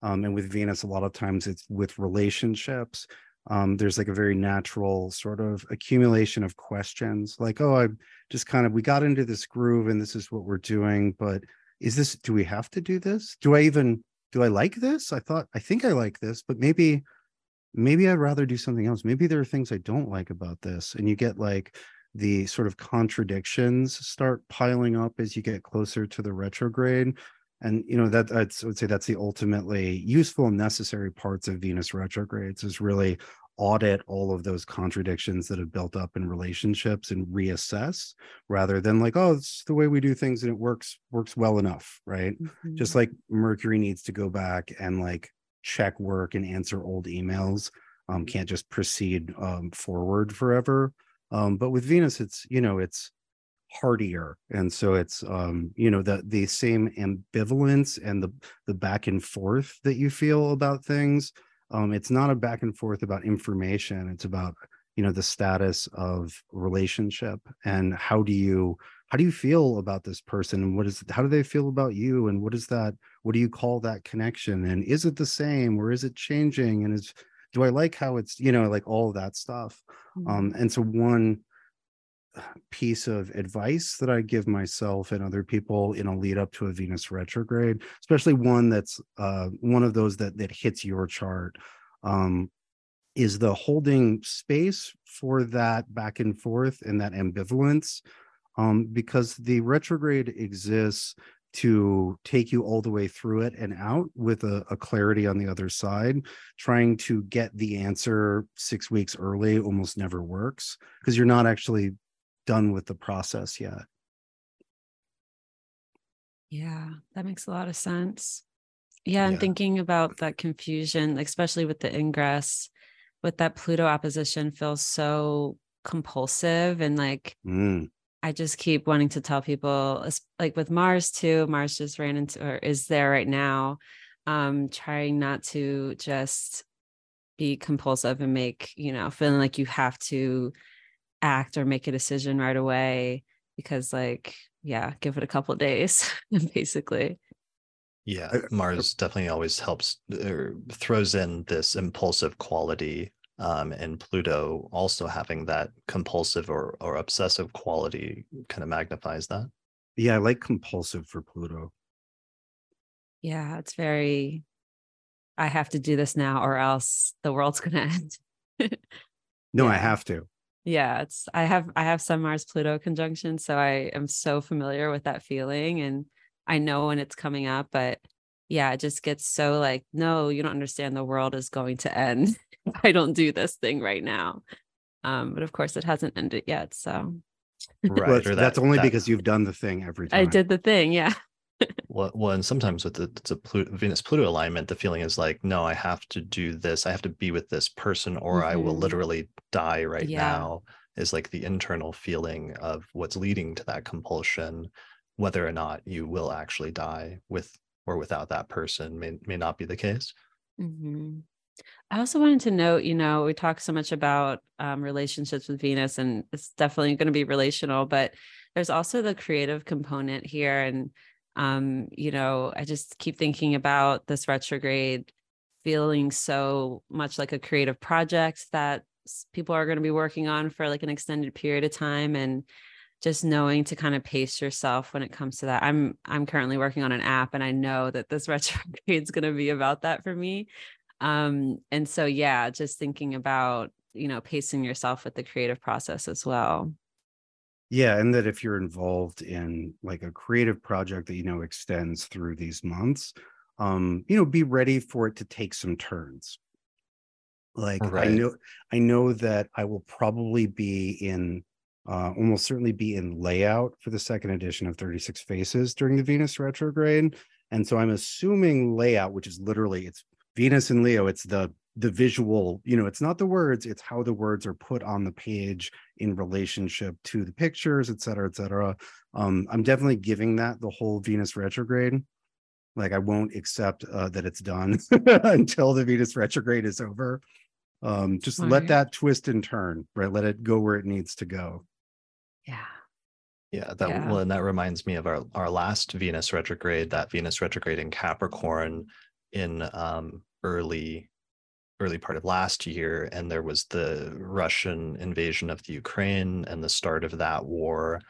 um and with venus a lot of times it's with relationships. Um, there's like a very natural sort of accumulation of questions like oh i just kind of we got into this groove and this is what we're doing but is this do we have to do this? Do i even do i like this? I thought i think i like this but maybe maybe i'd rather do something else. Maybe there are things i don't like about this and you get like the sort of contradictions start piling up as you get closer to the retrograde. And you know that i would say that's the ultimately useful and necessary parts of venus retrogrades is really audit all of those contradictions that have built up in relationships and reassess rather than like oh it's the way we do things and it works works well enough right mm-hmm. just like mercury needs to go back and like check work and answer old emails um can't just proceed um forward forever um but with venus it's you know it's hardier and so it's um you know the the same ambivalence and the the back and forth that you feel about things um, it's not a back and forth about information it's about you know the status of relationship and how do you how do you feel about this person and what is how do they feel about you and what is that what do you call that connection and is it the same or is it changing and is do i like how it's you know like all that stuff mm-hmm. um and so one piece of advice that I give myself and other people in a lead up to a Venus retrograde, especially one that's uh, one of those that that hits your chart, um, is the holding space for that back and forth and that ambivalence, um, because the retrograde exists to take you all the way through it and out with a, a, clarity on the other side. Trying to get the answer six weeks early almost never works because you're not actually done with the process yet. Yeah, that makes a lot of sense. Yeah, I'm yeah. thinking about that confusion, especially with the ingress, with that Pluto opposition feels so compulsive and like mm. I just keep wanting to tell people like with Mars too, Mars just ran into or is there right now. Um, trying not to just be compulsive and make, you know, feeling like you have to act or make a decision right away because like yeah give it a couple days <laughs> basically. Yeah mars definitely always helps or throws in this impulsive quality um, and pluto also having that compulsive or, or obsessive quality kind of magnifies that. Yeah i like compulsive for pluto. Yeah it's very i have to do this now or else the world's gonna <laughs> end. No yeah. i have to yeah it's i have i have some mars pluto conjunction so i am so familiar with that feeling and i know when it's coming up but yeah it just gets so like no you don't understand the world is going to end. If <laughs> i don't do this thing right now. Um but of course it hasn't ended yet so. Right well, that, that's only that, because you've done the thing every time. i did the thing yeah well, well, and sometimes with the, the Pluto, Venus Pluto alignment, the feeling is like, no, I have to do this. I have to be with this person, or mm-hmm. I will mm-hmm. literally die right yeah. now. Is like the internal feeling of what's leading to that compulsion. Whether or not you will actually die with or without that person may may not be the case. Mm-hmm. I also wanted to note, you know, we talk so much about um, relationships with Venus, and it's definitely going to be relational, but there's also the creative component here, and um you know i just keep thinking about this retrograde feeling so much like a creative project that people are going to be working on for like an extended period of time and just knowing to kind of pace yourself when it comes to that. I'm i'm currently working on an app and i know that this <laughs> retrograde is going to be about that for me. Um and so yeah just thinking about you know pacing yourself with the creative process as well yeah, and that if you're involved in like a creative project that you know extends through these months, um, you know, be ready for it to take some turns. Like right. I know I know that I will probably be in uh, almost certainly be in layout for the second edition of 36 Faces during the Venus retrograde. And so I'm assuming layout, which is literally it's Venus and Leo, it's the the visual you know it's not the words it's how the words are put on the page in relationship to the pictures et cetera et cetera. Um i'm definitely giving that the whole venus retrograde. Like i won't accept uh, that it's done <laughs> until the venus retrograde is over. Um just All let right. that twist and turn right? Let it go where it needs to go. Yeah. Yeah that yeah. well and that reminds me of our our last venus retrograde that venus retrograde in capricorn in um early early part of last year, and there was the Russian invasion of the Ukraine and the start of that war,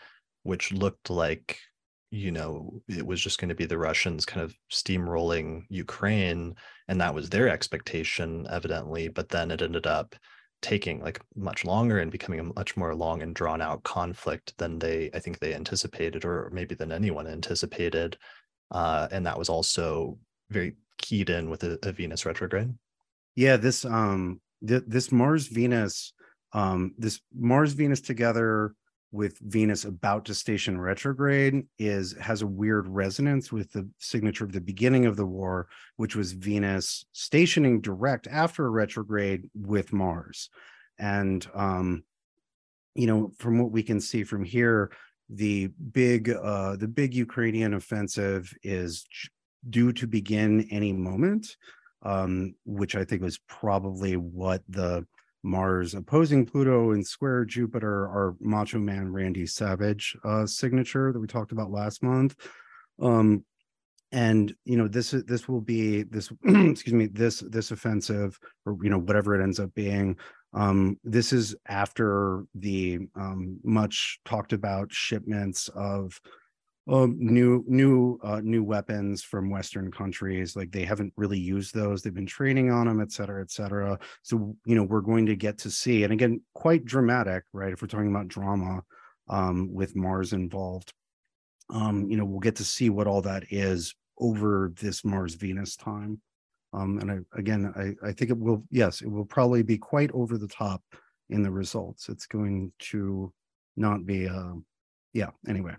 which looked like you know it was just going to be the Russians kind of steamrolling Ukraine, and that was their expectation, evidently. But then it ended up taking like much longer and becoming a much more long and drawn out conflict than they I think they anticipated, or maybe than anyone anticipated. Uh, and that was also very keyed in with a, a Venus retrograde. Yeah, this um th- this Mars Venus um this Mars Venus together with Venus about to station retrograde is has a weird resonance with the signature of the beginning of the war, which was Venus stationing direct after a retrograde with Mars. And um, you know, from what we can see from here, the big uh the big Ukrainian offensive is due to begin any moment um, which I think was probably what the Mars opposing Pluto and square Jupiter are Macho Man Randy Savage uh, signature that we talked about last month. Um, and you know this this will be this <clears throat> excuse me this this offensive or you know whatever it ends up being um, this is after the um, much talked about shipments of um, new new uh, new weapons from Western countries. Like they haven't really used those. They've been training on them, et cetera, et cetera. So you know we're going to get to see, and again, quite dramatic, right? If we're talking about drama um, with Mars involved, um, you know we'll get to see what all that is over this Mars Venus time. Um, and I, again, I, I think it will, yes, it will probably be quite over the top in the results. It's going to not be, uh, yeah, anyway.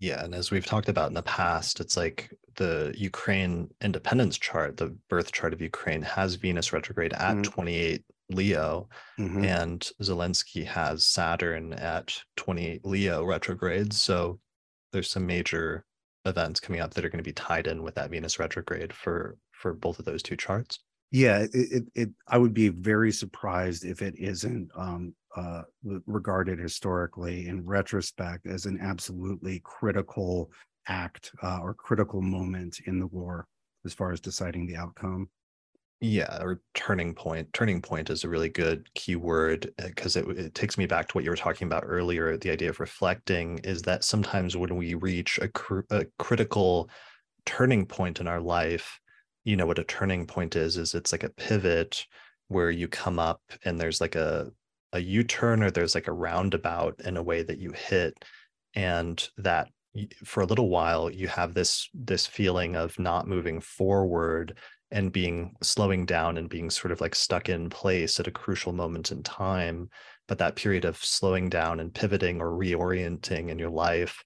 Yeah. And as we've talked about in the past, it's like the Ukraine independence chart, the birth chart of Ukraine has Venus retrograde at mm-hmm. 28 Leo, mm-hmm. and Zelensky has Saturn at 28 Leo retrograde. So there's some major events coming up that are going to be tied in with that Venus retrograde for for both of those two charts? Yeah, it, it, it I would be very surprised if it isn't um, uh, regarded historically in retrospect as an absolutely critical act uh, or critical moment in the war as far as deciding the outcome. Yeah, or turning point. Turning point is a really good keyword because uh, it, it takes me back to what you were talking about earlier. The idea of reflecting is that sometimes when we reach a, cr- a critical turning point in our life, you know what a turning point is is it's like a pivot where you come up and there's like a a u-turn or there's like a roundabout in a way that you hit. And that for a little while you have this this feeling of not moving forward and being slowing down and being sort of like stuck in place at a crucial moment in time. But that period of slowing down and pivoting or reorienting in your life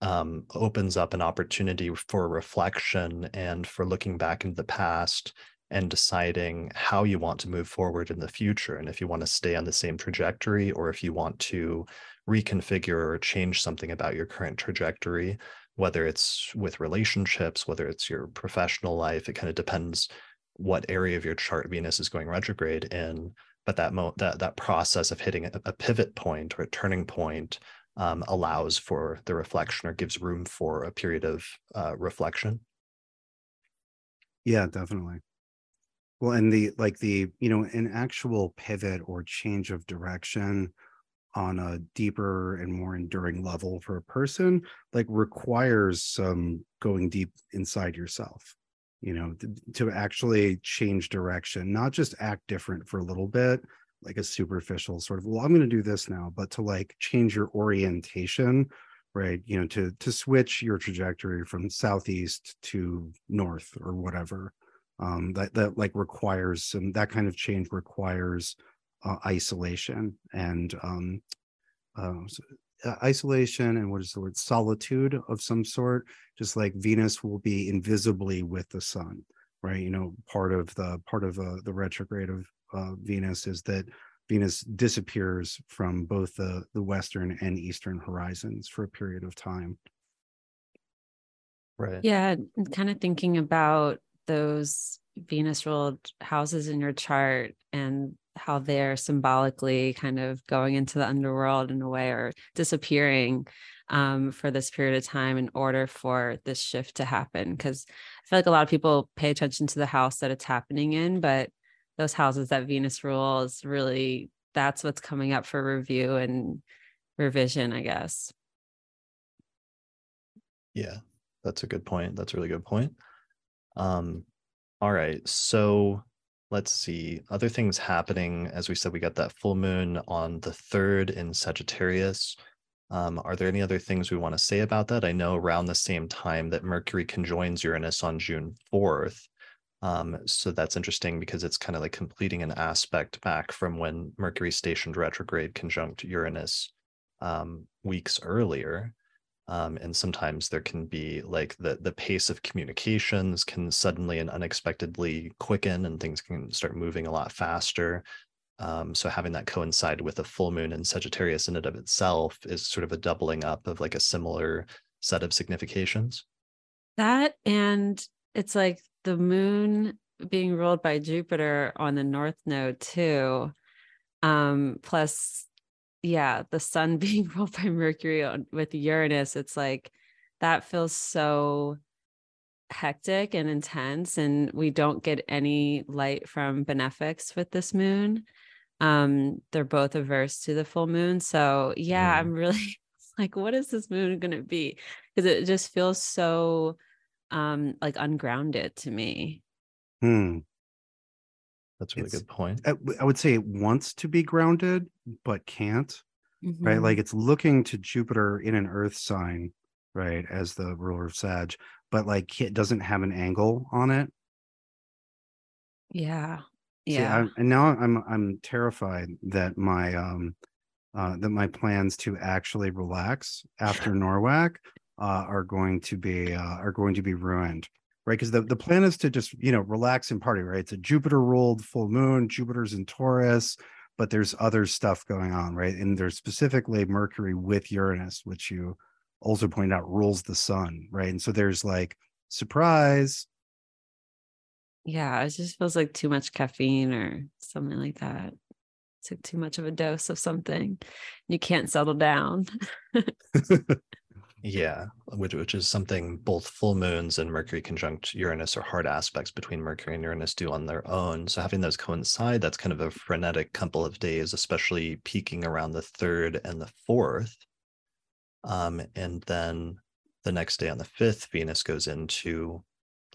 um, opens up an opportunity for reflection and for looking back into the past and deciding how you want to move forward in the future and if you want to stay on the same trajectory or if you want to reconfigure or change something about your current trajectory whether it's with relationships whether it's your professional life it kind of depends what area of your chart venus is going retrograde in but that mo- that that process of hitting a, a pivot point or a turning point um, allows for the reflection or gives room for a period of uh, reflection. Yeah, definitely. Well, and the like the you know an actual pivot or change of direction on a deeper and more enduring level for a person like requires some going deep inside yourself you know to, to actually change direction not just act different for a little bit like a superficial sort of well i'm going to do this now but to like change your orientation right you know to to switch your trajectory from southeast to north or whatever um that that like requires some that kind of change requires uh, isolation and um so, uh, isolation and what is the word solitude of some sort just like venus will be invisibly with the sun right? You know part of the part of uh, the retrograde of uh, Venus is that Venus disappears from both the, the western and eastern horizons for a period of time. Right. Yeah, kind of thinking about those Venus ruled houses in your chart and how they're symbolically kind of going into the underworld in a way or disappearing um, for this period of time in order for this shift to happen. Because I feel like a lot of people pay attention to the house that it's happening in, but those houses that Venus rules really that's what's coming up for review and revision, I guess. Yeah, that's a good point. That's a really good point. Um, all right. So let's see. Other things happening. As we said, we got that full moon on the third in Sagittarius. Um, are there any other things we want to say about that? I know around the same time that Mercury conjoins Uranus on June 4th. Um, so that's interesting because it's kind of like completing an aspect back from when Mercury stationed retrograde conjunct Uranus um, weeks earlier. Um, and sometimes there can be like the the pace of communications can suddenly and unexpectedly quicken, and things can start moving a lot faster. Um, so having that coincide with a full moon in Sagittarius in and of itself is sort of a doubling up of like a similar set of significations. That and it's like the moon being ruled by Jupiter on the north node too. Um, plus, yeah, the sun <laughs> being ruled by Mercury on, with Uranus, it's like that feels so hectic and intense, and we don't get any light from benefics with this moon. Um, they're both averse to the full moon. So yeah, mm. I'm really <laughs> like, what is this moon gonna be? Because it just feels so um like ungrounded to me. Hmm. That's a really it's, good point. I, I, would say it wants to be grounded, but can't. Mm-hmm. Right. Like it's looking to Jupiter in an earth sign, right, as the ruler of Sag, but like it doesn't have an angle on it. Yeah. Yeah. See, and now I'm I'm terrified that my um uh that my plans to actually relax after <laughs> NORWAC uh are going to be uh are going to be ruined right? Because the, the plan is to just, you know, relax and party, right? It's a Jupiter ruled full moon, Jupiter's in Taurus, but there's other stuff going on, right? And there's specifically Mercury with Uranus, which you also point out rules the sun, right? And so there's like surprise. Yeah, it just feels like too much caffeine or something like that. Took too much of a dose of something. You can't settle down. <laughs> <laughs> Yeah, which which is something both full moons and Mercury conjunct Uranus or hard aspects between Mercury and Uranus do on their own. So having those coincide, that's kind of a frenetic couple of days, especially peaking around the third and the fourth. Um, and then the next day on the fifth, Venus goes into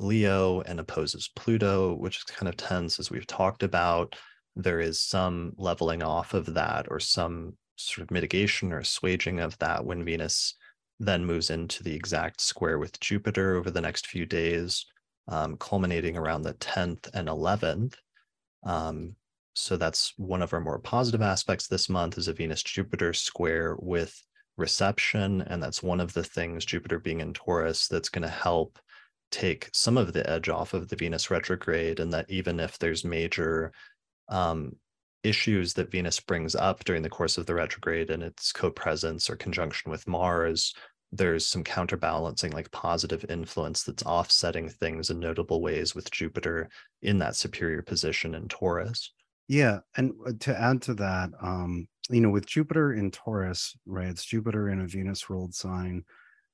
Leo and opposes Pluto, which is kind of tense as we've talked about. There is some leveling off of that or some sort of mitigation or assuaging of that when Venus then moves into the exact square with Jupiter over the next few days, um, culminating around the 10th and 11th. Um, so that's one of our more positive aspects this month is a Venus Jupiter square with reception. And that's one of the things, Jupiter being in Taurus, that's going to help take some of the edge off of the Venus retrograde. And that even if there's major um, issues that Venus brings up during the course of the retrograde and its co-presence or conjunction with Mars, there's some counterbalancing like positive influence that's offsetting things in notable ways with Jupiter in that superior position in Taurus. Yeah, and uh, to add to that, um, you know, with Jupiter in Taurus, right? It's Jupiter in a Venus ruled sign,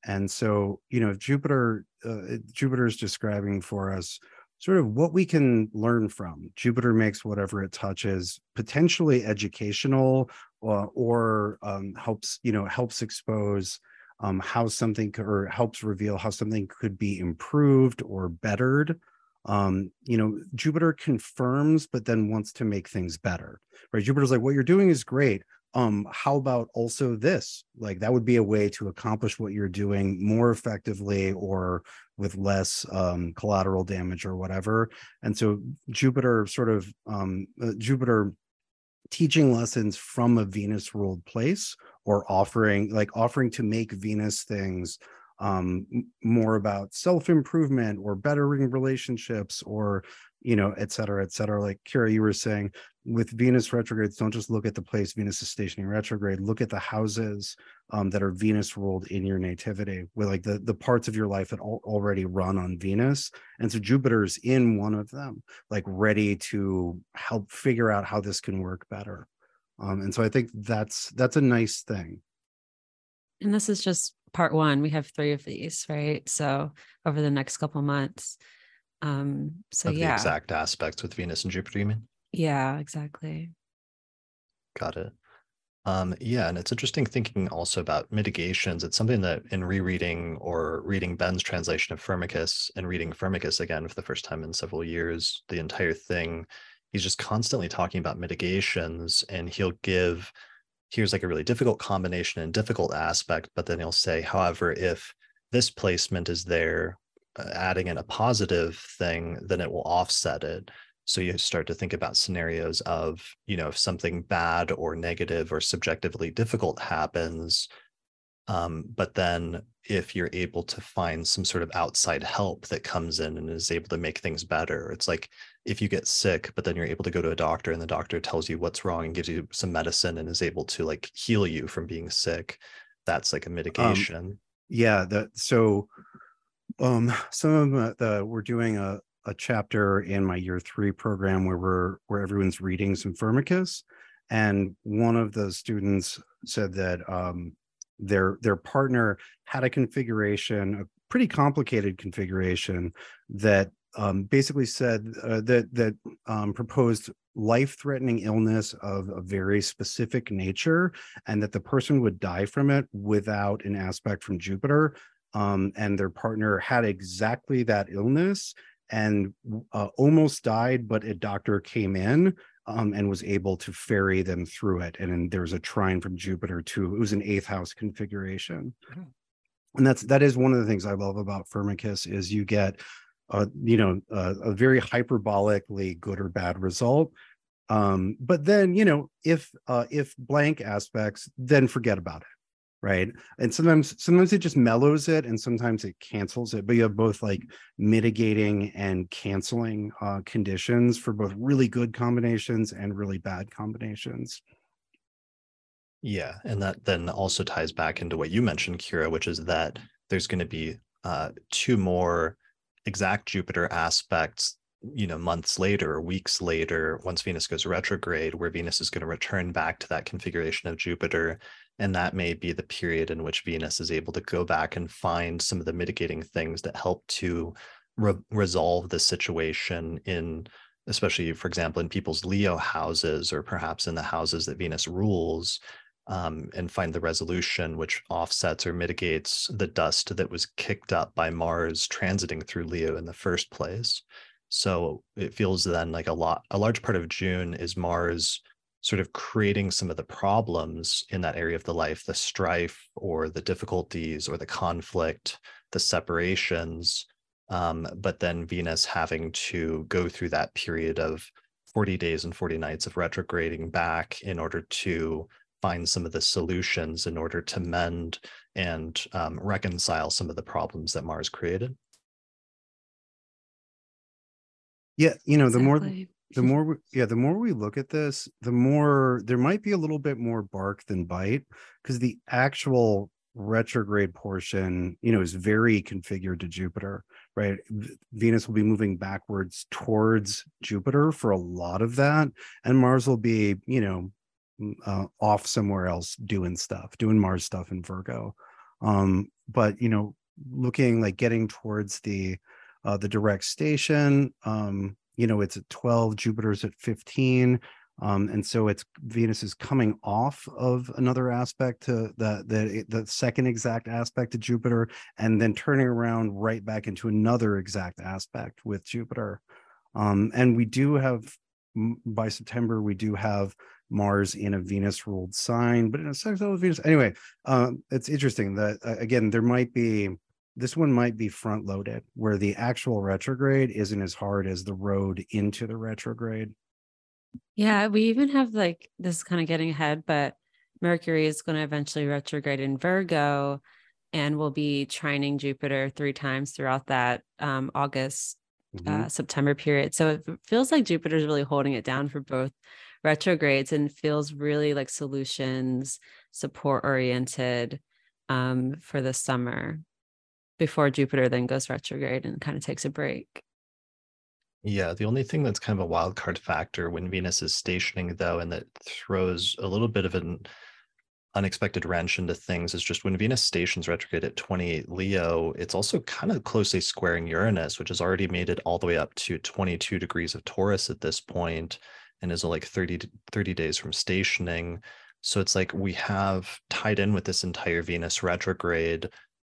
and so you know, Jupiter, uh, Jupiter is describing for us sort of what we can learn from. Jupiter makes whatever it touches potentially educational, uh, or um, helps you know helps expose um, how something could, or helps reveal how something could be improved or bettered. Um, you know, Jupiter confirms, but then wants to make things better. Right? Jupiter's like, what you're doing is great. Um, how about also this? Like that would be a way to accomplish what you're doing more effectively or with less um, collateral damage or whatever. And so Jupiter sort of um, uh, Jupiter teaching lessons from a Venus ruled place or offering like offering to make Venus things um more about self-improvement or bettering relationships or you know et cetera et cetera. Like Kirah you were saying with venus retrogrades don't just look at the place venus is stationing retrograde look at the houses um, that are venus ruled in your nativity with like the the parts of your life that al- already run on venus. And so jupiter's in one of them like ready to help figure out how this can work better. Um, and so i think that's that's a nice thing. And this is just part one. We have three of these right? So over the next couple months. Um so of yeah. the exact aspects with venus and jupiter you mean yeah exactly. Got it. Um yeah and it's interesting thinking also about mitigations. It's something that in rereading or reading ben's translation of firmicus and reading firmicus again for the first time in several years the entire thing he's just constantly talking about mitigations and he'll give here's like a really difficult combination and difficult aspect but then he'll say however if this placement is there uh, adding in a positive thing then it will offset it so you start to think about scenarios of you know if something bad or negative or subjectively difficult happens um, but then if you're able to find some sort of outside help that comes in and is able to make things better it's like if you get sick but then you're able to go to a doctor and the doctor tells you what's wrong and gives you some medicine and is able to like heal you from being sick that's like a um, mitigation. um, yeah that so um some of the we're doing a a chapter in my year three program where we're where everyone's reading some Firmicus, and one of the students said that um, their their partner had a configuration, a pretty complicated configuration that um, basically said uh, that that um, proposed life-threatening illness of a very specific nature, and that the person would die from it without an aspect from Jupiter. Um, and their partner had exactly that illness and uh, almost died, but a doctor came in um, and was able to ferry them through it. And then there was a trine from Jupiter too. It was an eighth house configuration. Mm-hmm. And that's that is one of the things I love about Firmicus is you get uh, you know uh, a very hyperbolically good or bad result. Um, but then you know if uh, if blank aspects, then forget about it right? And sometimes sometimes it just mellows it and sometimes it cancels it but you have both like mitigating and canceling uh, conditions for both really good combinations and really bad combinations. Yeah and that then also ties back into what you mentioned Kirah which is that there's going to be uh, two more exact jupiter aspects you know months later or weeks later once venus goes retrograde where venus is going to return back to that configuration of jupiter and that may be the period in which venus is able to go back and find some of the mitigating things that help to re- resolve the situation in especially for example in people's leo houses or perhaps in the houses that venus rules um, and find the resolution which offsets or mitigates the dust that was kicked up by mars transiting through leo in the first place. So it feels then like a lot, a large part of June is Mars sort of creating some of the problems in that area of the life, the strife or the difficulties or the conflict, the separations. Um, but then Venus having to go through that period of 40 days and 40 nights of retrograding back in order to find some of the solutions in order to mend and um, reconcile some of the problems that Mars created. Yeah, you know, exactly. the more the <laughs> more we, yeah, the more we look at this, the more there might be a little bit more bark than bite because the actual retrograde portion, you know, is very configured to Jupiter, right? Venus will be moving backwards towards Jupiter for a lot of that, and Mars will be, you know, uh, off somewhere else doing stuff, doing Mars stuff in Virgo. Um, but you know, looking like getting towards the uh, the direct station um, you know it's at 12 jupiter's at 15 um, and so it's venus is coming off of another aspect to the the the second exact aspect to jupiter and then turning around right back into another exact aspect with jupiter. Um, and we do have by september we do have mars in a venus ruled sign but in a sextile with venus. Anyway um, it's interesting that uh, again there might be this one might be front loaded where the actual retrograde isn't as hard as the road into the retrograde. Yeah, we even have like this kind of getting ahead, but Mercury is going to eventually retrograde in Virgo and we'll be trining Jupiter three times throughout that um, August, mm-hmm. uh, September period. So it feels like Jupiter is really holding it down for both retrogrades and feels really like solutions, support oriented um, for the summer before Jupiter then goes retrograde and kind of takes a break. Yeah, the only thing that's kind of a wild card factor when Venus is stationing, though, and that throws a little bit of an unexpected wrench into things is just when Venus stations retrograde at 28 Leo, it's also kind of closely squaring Uranus, which has already made it all the way up to 22 degrees of Taurus at this point and is like 30, 30 days from stationing. So it's like we have tied in with this entire Venus retrograde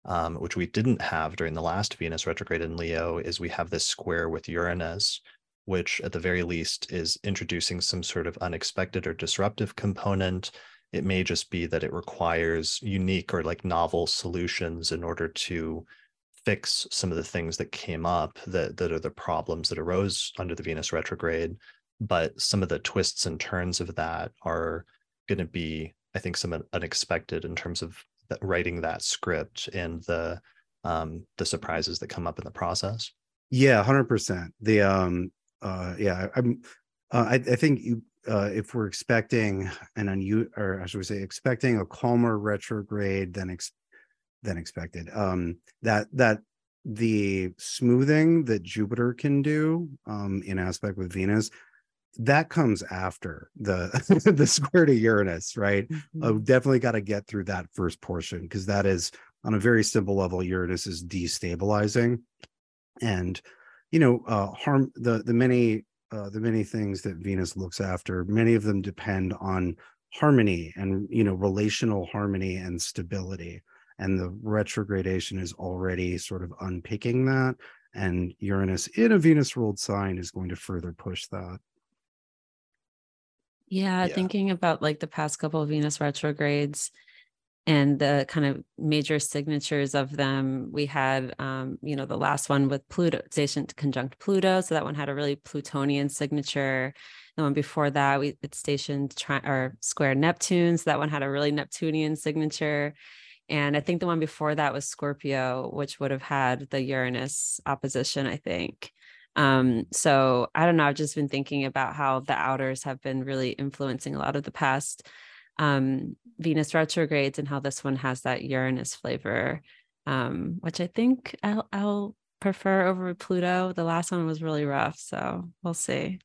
um, which we didn't have during the last Venus retrograde in Leo, is we have this square with Uranus, which at the very least is introducing some sort of unexpected or disruptive component. It may just be that it requires unique or like novel solutions in order to fix some of the things that came up that, that are the problems that arose under the Venus retrograde. But some of the twists and turns of that are going to be, I think, some unexpected in terms of writing that script and the um the surprises that come up in the process? Yeah 100% the um uh yeah i'm uh, I, I think you uh if we're expecting an unu or i should say expecting a calmer retrograde than ex- than expected um that that the smoothing that Jupiter can do um, in aspect with Venus, that comes after the <laughs> the <laughs> square to Uranus, right? Mm-hmm. Definitely got to get through that first portion because that is on a very simple level. Uranus is destabilizing, and you know, uh, harm the the many uh, the many things that Venus looks after. Many of them depend on harmony and you know relational harmony and stability and the retrogradation is already sort of unpicking that and uranus in a venus ruled sign is going to further push that yeah, yeah, thinking about like the past couple of venus retrogrades and the kind of major signatures of them we had um you know the last one with pluto station conjunct pluto so that one had a really plutonian signature the one before that, we it stationed tri- or square Neptune. So that one had a really Neptunian signature. And I think the one before that was Scorpio, which would have had the Uranus opposition, I think. Um, so I don't know. I've just been thinking about how the outers have been really influencing a lot of the past um, Venus retrogrades and how this one has that Uranus flavor, um, which I think I'll, I'll prefer over Pluto. The last one was really rough. So we'll see.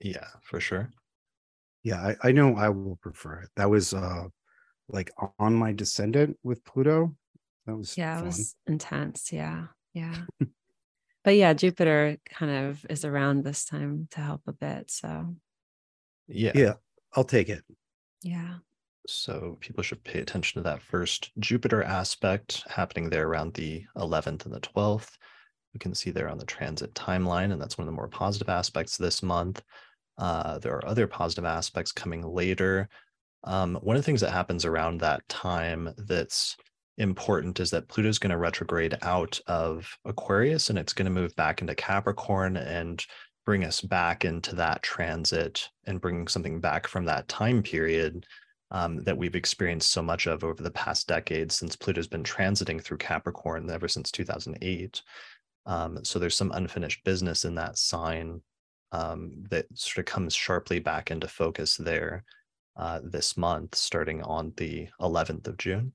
Yeah, for sure. Yeah, I, I know I will prefer it. That was uh like on my descendant with Pluto. That was yeah, fun. it was intense. Yeah, yeah. <laughs> but yeah, Jupiter kind of is around this time to help a bit. So yeah, yeah, I'll take it. Yeah. So people should pay attention to that first Jupiter aspect happening there around the 11th and the 12th. We can see there on the transit timeline, and that's one of the more positive aspects this month. Uh, there are other positive aspects coming later. Um, one of the things that happens around that time that's important is that Pluto's going to retrograde out of Aquarius and it's going to move back into Capricorn and bring us back into that transit and bring something back from that time period um, that we've experienced so much of over the past decades since Pluto's been transiting through Capricorn ever since 2008. Um, so there's some unfinished business in that sign um, that sort of comes sharply back into focus there uh, this month, starting on the 11th of June.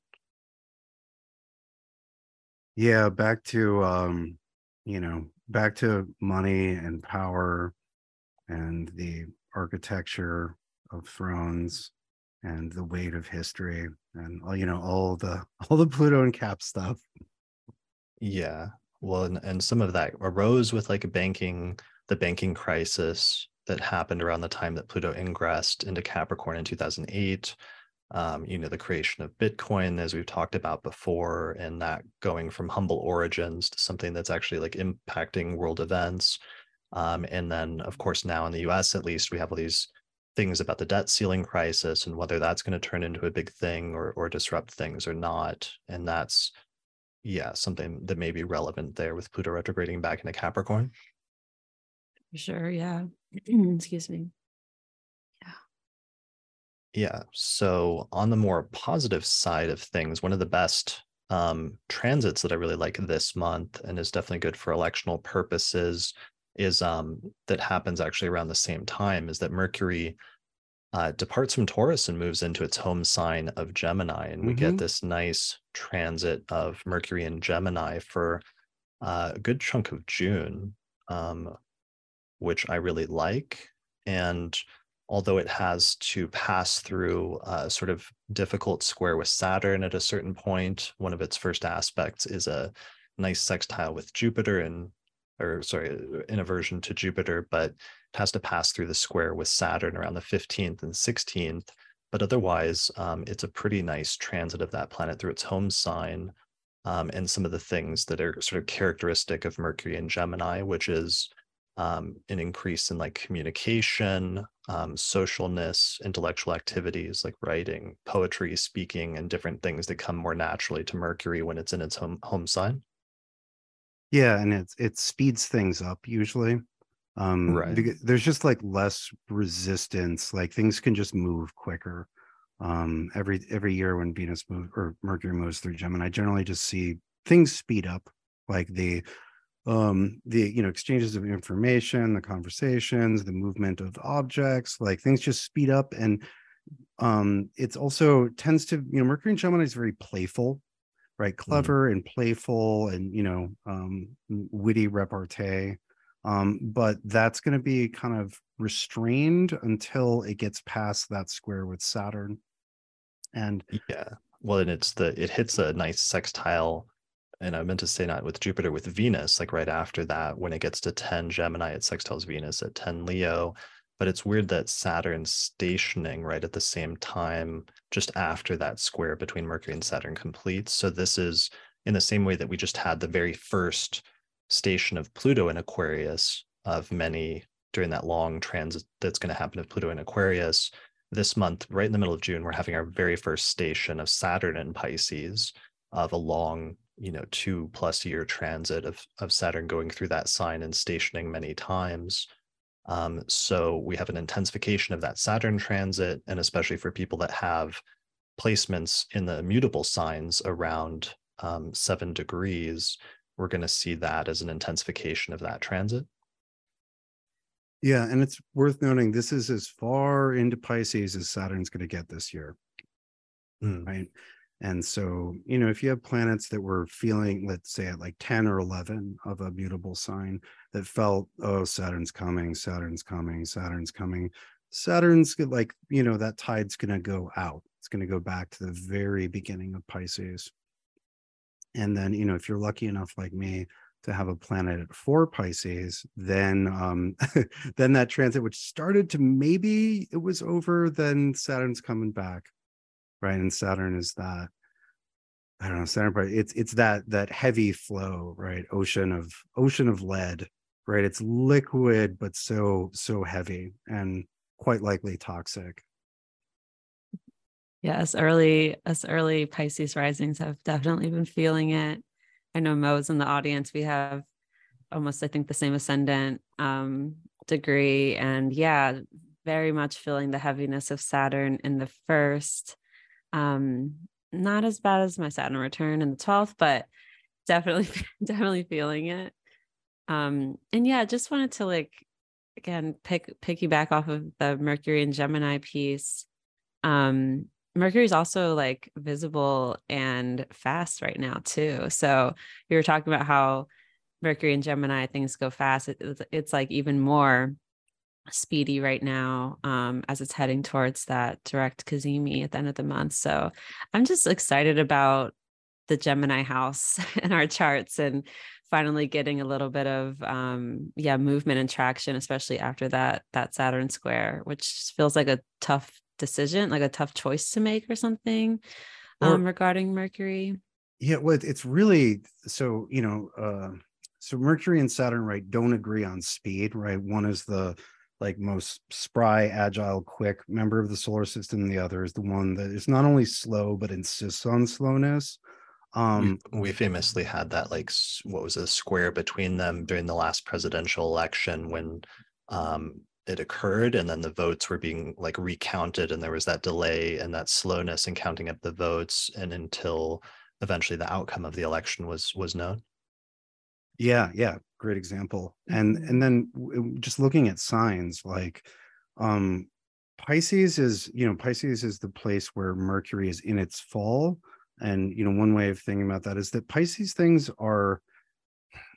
Yeah, back to um, you know, back to money and power and the architecture of thrones and the weight of history and all you know all the <laughs> all the Pluto and Cap stuff. Yeah, well, and, and some of that arose with like a banking the banking crisis that happened around the time that Pluto ingressed into Capricorn in 2008. Um, you know, the creation of Bitcoin, as we've talked about before, and that going from humble origins to something that's actually like impacting world events. Um, and then, of course, now in the US, at least, we have all these things about the debt ceiling crisis and whether that's going to turn into a big thing or, or disrupt things or not. And that's, yeah, something that may be relevant there with Pluto retrograding back into Capricorn. Sure. Yeah. <clears throat> Excuse me. Yeah. So, on the more positive side of things, one of the best um, transits that I really like this month and is definitely good for electional purposes is um, that happens actually around the same time is that Mercury uh, departs from Taurus and moves into its home sign of Gemini. And we mm-hmm. get this nice transit of Mercury and Gemini for uh, a good chunk of June. Um, which I really like. And although it has to pass through a sort of difficult square with Saturn at a certain point, one of its first aspects is a nice sextile with Jupiter and or sorry, in aversion to Jupiter, but it has to pass through the square with Saturn around the 15th and 16th. But otherwise, um, it's a pretty nice transit of that planet through its home sign. Um, and some of the things that are sort of characteristic of Mercury and Gemini, which is um, an increase in like communication, um, socialness, intellectual activities like writing, poetry, speaking, and different things that come more naturally to Mercury when it's in its home home sign. Yeah, and it it speeds things up usually. Um, right. There's just like less resistance. Like things can just move quicker. Um, every every year when Venus moves or Mercury moves through Gemini, I generally just see things speed up. Like the um the you know exchanges of information the conversations the movement of objects like things just speed up and um it's also tends to you know mercury and gemini is very playful right? Clever mm. and playful and you know um, witty repartee. Um, but that's going to be kind of restrained until it gets past that square with saturn. And yeah. Well and it's the it hits a nice sextile and I meant to say not with Jupiter, with Venus, like right after that, when it gets to 10 Gemini, it sextiles Venus at 10 Leo. But it's weird that Saturn's stationing right at the same time, just after that square between Mercury and Saturn completes. So this is in the same way that we just had the very first station of Pluto in Aquarius of many during that long transit that's going to happen of Pluto in Aquarius. This month, right in the middle of June, we're having our very first station of Saturn in Pisces of a long you know two plus year transit of of Saturn going through that sign and stationing many times. Um, so we have an intensification of that Saturn transit, and especially for people that have placements in the mutable signs around um, seven degrees, we're going to see that as an intensification of that transit. Yeah, and it's worth noting this is as far into Pisces as Saturn's going to get this year. Mm. Right. And so, you know, if you have planets that were feeling, let's say at like 10 or 11 of a mutable sign that felt, oh, Saturn's coming, Saturn's coming, Saturn's coming, Saturn's like, you know, that tide's going to go out. It's going to go back to the very beginning of Pisces. And then, you know, if you're lucky enough like me to have a planet at four Pisces, then um <laughs> then that transit which started to maybe it was over, then Saturn's coming back right? And Saturn is that I don't know, Saturn, but it's it's that that heavy flow, right? Ocean of ocean of lead, right? It's liquid, but so so heavy and quite likely toxic. Yes, early us early Pisces risings have definitely been feeling it. I know Mo's in the audience. We have almost, I think, the same ascendant um, degree, and yeah, very much feeling the heaviness of Saturn in the first um, not as bad as my Saturn return in the 12th, but definitely, <laughs> definitely feeling it. Um, and yeah, just wanted to like again pick piggyback off of the Mercury and Gemini piece. Um, Mercury is also like visible and fast right now too. So we were talking about how Mercury and Gemini things go fast. It, it's like even more speedy right now um, as it's heading towards that direct cazimi at the end of the month. So I'm just excited about the Gemini house <laughs> in our charts and finally getting a little bit of um, yeah movement and traction, especially after that that Saturn square, which feels like a tough decision, like a tough choice to make or something um, or, regarding Mercury. Yeah, well, it's really so you know. Uh so Mercury and Saturn, right, don't agree on speed, right? One is the like most spry, agile, quick member of the solar system. The other is the one that is not only slow but insists on slowness. Um, we, famously had that like what was a square between them during the last presidential election when um, it occurred, and then the votes were being like recounted, and there was that delay and that slowness in counting up the votes, and until eventually the outcome of the election was was known. Yeah, yeah, great example. And mm-hmm. and then just looking at signs like um Pisces is, you know, Pisces is the place where Mercury is in its fall. And you know, one way of thinking about that is that Pisces things are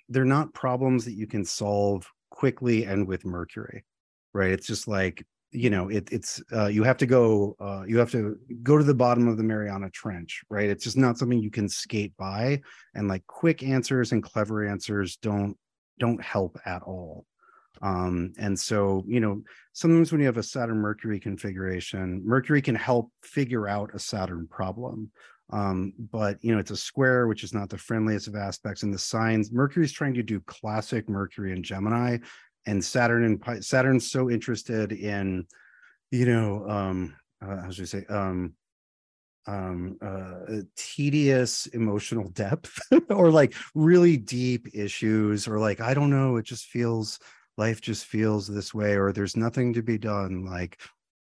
they're not problems that you can solve quickly and with Mercury. Right? It's just like you know it, it's uh, you have to go uh, you have to go to the bottom of the mariana trench right it's just not something you can skate by and like quick answers and clever answers don't don't help at all. Um, and so you know sometimes when you have a saturn mercury configuration mercury can help figure out a saturn problem. Um, but you know it's a square which is not the friendliest of aspects and the signs mercury's trying to do classic mercury and gemini and Saturn and Saturn's so interested in, you know, um, uh, how should I say, um, um, uh, tedious emotional depth <laughs> or like really deep issues or like, I don't know, it just feels, life just feels this way or there's nothing to be done. Like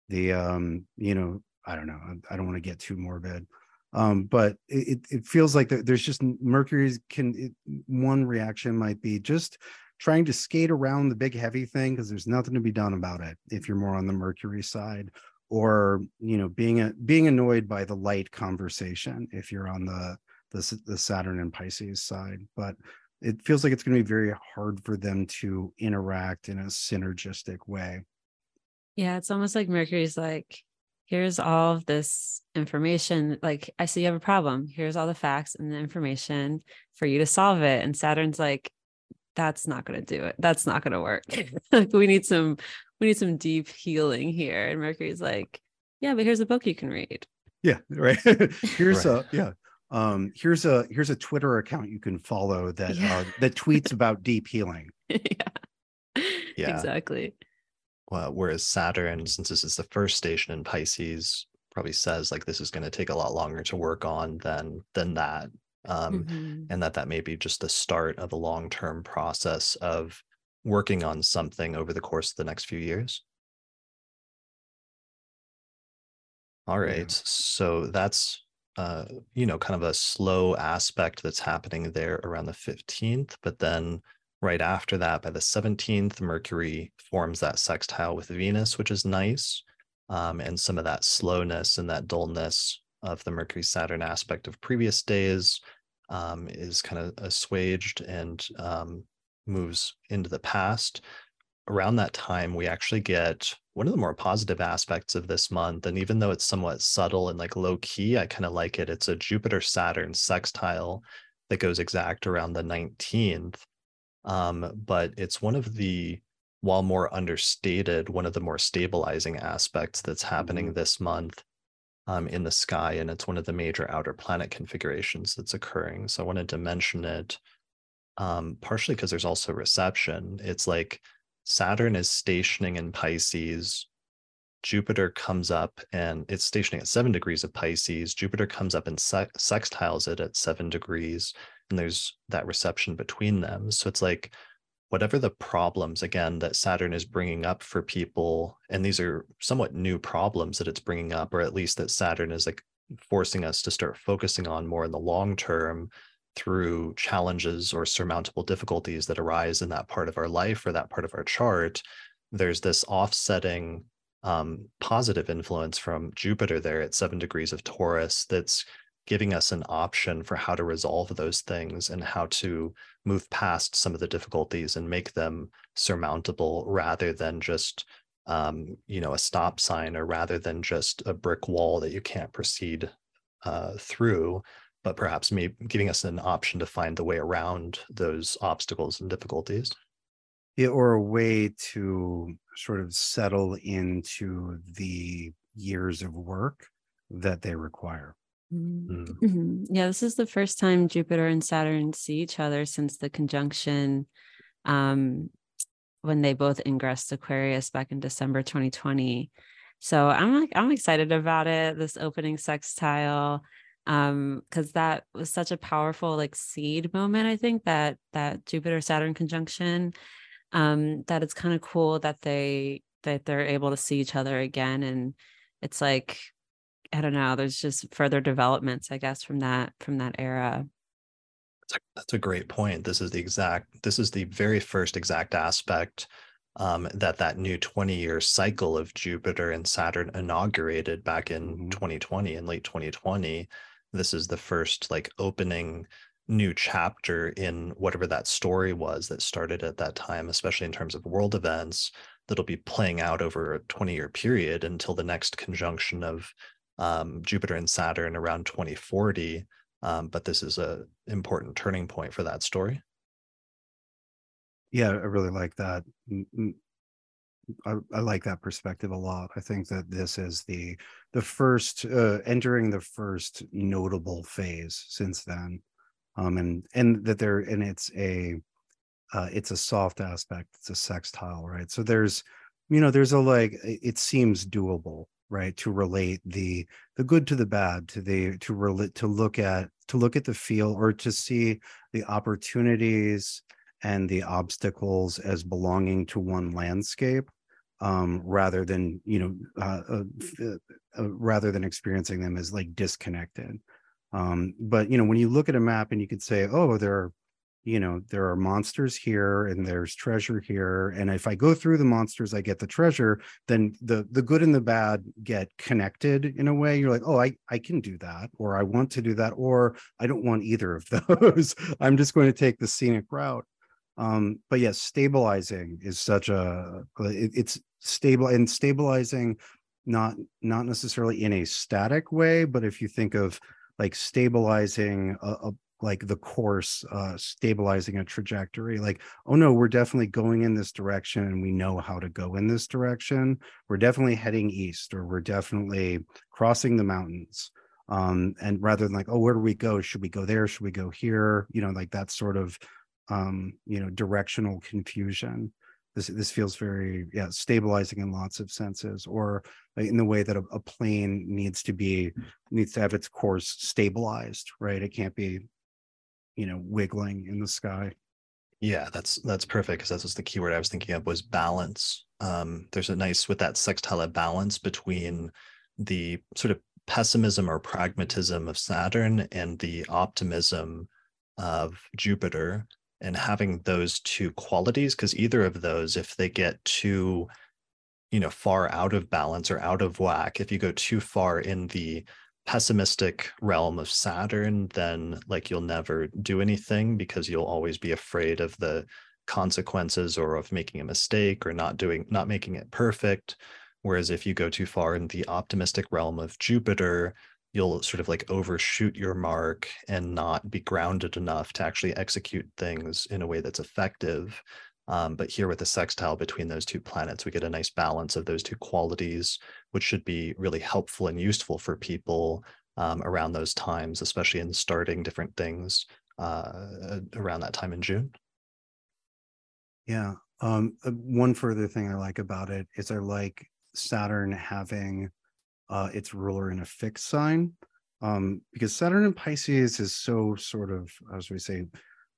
the, um, you know, I don't know, I don't want to get too morbid. Um, but it, it feels like there's just Mercury's can it, one reaction might be just trying to skate around the big heavy thing because there's nothing to be done about it if you're more on the mercury side or you know being a, being annoyed by the light conversation if you're on the the the Saturn and Pisces side, but it feels like it's going to be very hard for them to interact in a synergistic way. Yeah, it's almost like Mercury's like, here's all of this information. Like, I see you have a problem. Here's all the facts and the information for you to solve it. And Saturn's like, that's not going to do it. That's not going to work. <laughs> we need some, we need some deep healing here. And Mercury's like, yeah, but here's a book you can read. Yeah, right. <laughs> here's right. a yeah. Um, here's a here's a Twitter account you can follow that yeah. uh, that tweets about deep healing. <laughs> yeah. yeah, exactly. Well, whereas Saturn, since this is the first station in Pisces, probably says like this is going to take a lot longer to work on than than that, um, mm-hmm. and that that may be just the start of a long term process of working on something over the course of the next few years. All right. Yeah. So that's uh, you know, kind of a slow aspect that's happening there around the 15th. But then right after that, by the 17th, Mercury forms that sextile with Venus, which is nice. Um, and some of that slowness and that dullness of the Mercury Saturn aspect of previous days um, is kind of assuaged and um, moves into the past around that time, we actually get one of the more positive aspects of this month. And even though it's somewhat subtle and like low key, I kind of like it. It's a Jupiter Saturn sextile that goes exact around the 19th. Um, but it's one of the, while more understated, one of the more stabilizing aspects that's happening mm-hmm. this month um, in the sky. And it's one of the major outer planet configurations that's occurring. So I wanted to mention it um, partially because there's also reception. It's like Saturn is stationing in Pisces. Jupiter comes up and it's stationing at seven degrees of Pisces. Jupiter comes up and sextiles it at seven degrees. And there's that reception between them. So it's like whatever the problems, again, that Saturn is bringing up for people, and these are somewhat new problems that it's bringing up, or at least that Saturn is like forcing us to start focusing on more in the long term through challenges or surmountable difficulties that arise in that part of our life or that part of our chart, there's this offsetting um, positive influence from Jupiter there at seven degrees of Taurus that's giving us an option for how to resolve those things and how to move past some of the difficulties and make them surmountable rather than just um, you know a stop sign or rather than just a brick wall that you can't proceed uh, through but perhaps maybe giving us an option to find the way around those obstacles and difficulties. Yeah, or a way to sort of settle into the years of work that they require. Mm-hmm. mm-hmm. Yeah, this is the first time Jupiter and Saturn see each other since the conjunction um, when they both ingressed Aquarius back in December 2020. So I'm like I'm excited about it. This opening sextile um because that was such a powerful like seed moment i think that that jupiter saturn conjunction um that it's kind of cool that they that they're able to see each other again and it's like i don't know there's just further developments i guess from that from that era that's a, that's a great point this is the exact this is the very first exact aspect um, that that new 20 year cycle of Jupiter and Saturn inaugurated back in mm-hmm. 2020 in late 2020 this is the first like opening new chapter in whatever that story was that started at that time, especially in terms of world events that'll be playing out over a 20 year period until the next conjunction of um, Jupiter and Saturn around 2040. Um, but this is a important turning point for that story. Yeah, I really like that. I, I, like that perspective a lot. I think that this is the the first uh, entering the first notable phase since then, um, and and that there and it's a uh, it's a soft aspect. It's a sextile, right? So there's you know there's a like it seems doable, right? To relate the the good to the bad, to the to relate to look at to look at the feel or to see the opportunities and the obstacles as belonging to one landscape um, rather than you know uh, uh, uh, uh, rather than experiencing them as like disconnected. Um, but you know when you look at a map and you could say oh there are you know there are monsters here and there's treasure here and if i go through the monsters i get the treasure then the the good and the bad get connected in a way. You're like oh i i can do that or i want to do that or i don't want either of <laughs> those. I'm just going to take the scenic route um but yes stabilizing is such a it, it's stable and stabilizing not not necessarily in a static way but if you think of like stabilizing a, a like the course uh stabilizing a trajectory like oh no we're definitely going in this direction and we know how to go in this direction we're definitely heading east or we're definitely crossing the mountains. Um and rather than like oh where do we go? Should we go there? Should we go here? You know like that sort of um you know directional confusion. This this feels very yeah stabilizing in lots of senses or in the way that a, a, plane needs to be needs to have its course stabilized right? It can't be you know wiggling in the sky. Yeah that's that's perfect because that's the keyword i was thinking of was balance. Um there's a nice with that sextile balance between the sort of pessimism or pragmatism of saturn and the optimism of jupiter and having those two qualities because either of those if they get too you know far out of balance or out of whack if you go too far in the pessimistic realm of saturn then like you'll never do anything because you'll always be afraid of the consequences or of making a mistake or not doing not making it perfect. Whereas if you go too far in the optimistic realm of jupiter you'll sort of like overshoot your mark and not be grounded enough to actually execute things in a way that's effective. Um, but here with the sextile between those two planets, we get a nice balance of those two qualities, which should be really helpful and useful for people um, around those times, especially in starting different things uh, around that time in June. Yeah. Um, uh, one further thing I like about it is I like Saturn having uh, its ruler in a fixed sign. Um, because Saturn in Pisces is so sort of, as we say,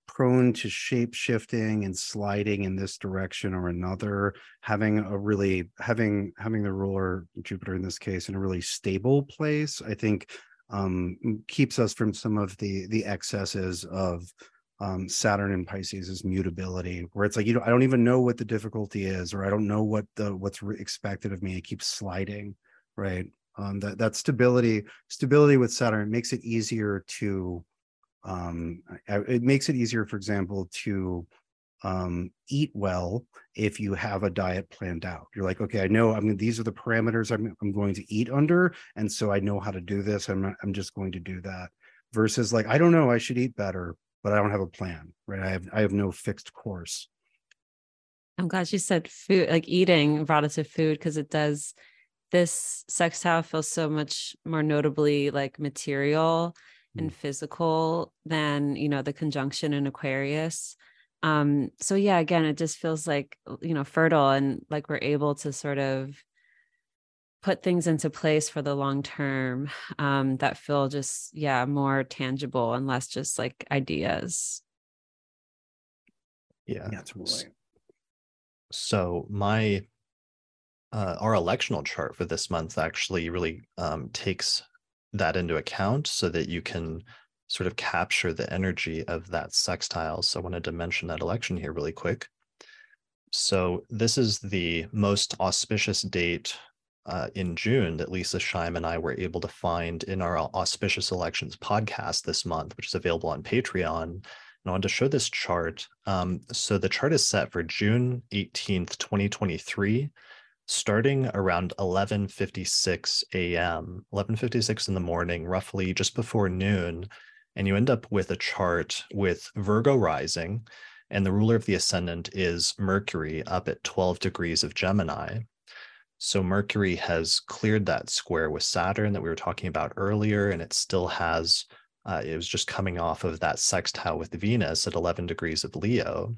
prone to shape shifting and sliding in this direction or another having a really having having the ruler jupiter in this case in a really stable place i think um keeps us from some of the the excesses of um saturn and pisces' mutability where it's like you know i don't even know what the difficulty is or i don't know what the what's expected of me it keeps sliding right? Um, that that stability stability with saturn makes it easier to um, it makes it easier for example to um, eat well if you have a diet planned out. You're like okay i know i mean these are the parameters I'm, I'm going to eat under and so i know how to do this. I'm i'm just going to do that. Versus like i don't know i should eat better but i don't have a plan right? I have i have no fixed course. I'm glad you said food like eating brought us to food because it does this sextile feels so much more notably like material mm. and physical than you know the conjunction in aquarius um so yeah again it just feels like you know fertile and like we're able to sort of put things into place for the long term um that feel just yeah more tangible and less just like ideas yeah, yeah so my uh, our electional chart for this month actually really um, takes that into account so that you can sort of capture the energy of that sextile. So I wanted to mention that election here really quick. So this is the most auspicious date uh, in June that Leisa Schaim and I were able to find in our Auspicious Elections podcast this month, which is available on Patreon. And I wanted to show this chart. Um, so the chart is set for June 18th, 2023 starting around 11:56 a.m., 11:56 in the morning, roughly just before noon, and you end up with a chart with Virgo rising, and the ruler of the ascendant is Mercury up at 12 degrees of Gemini. So Mercury has cleared that square with Saturn that we were talking about earlier, and it still has. Uh, it was just coming off of that sextile with Venus at 11 degrees of Leo.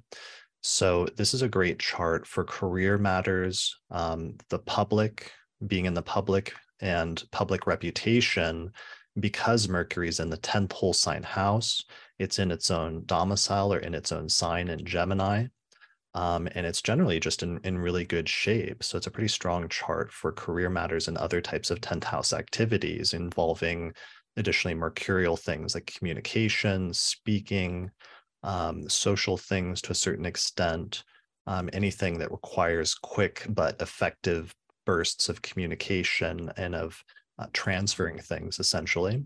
So this is a great chart for career matters, um, the public, being in the public and public reputation, because Mercury is in the 10th whole sign house, it's in its own domicile or in its own sign in Gemini. Um, and it's generally just in, in really good shape. So it's a pretty strong chart for career matters and other types of 10th house activities involving additionally mercurial things like communication, speaking, um, social things to a certain extent, um, anything that requires quick but effective bursts of communication and of uh, transferring things essentially.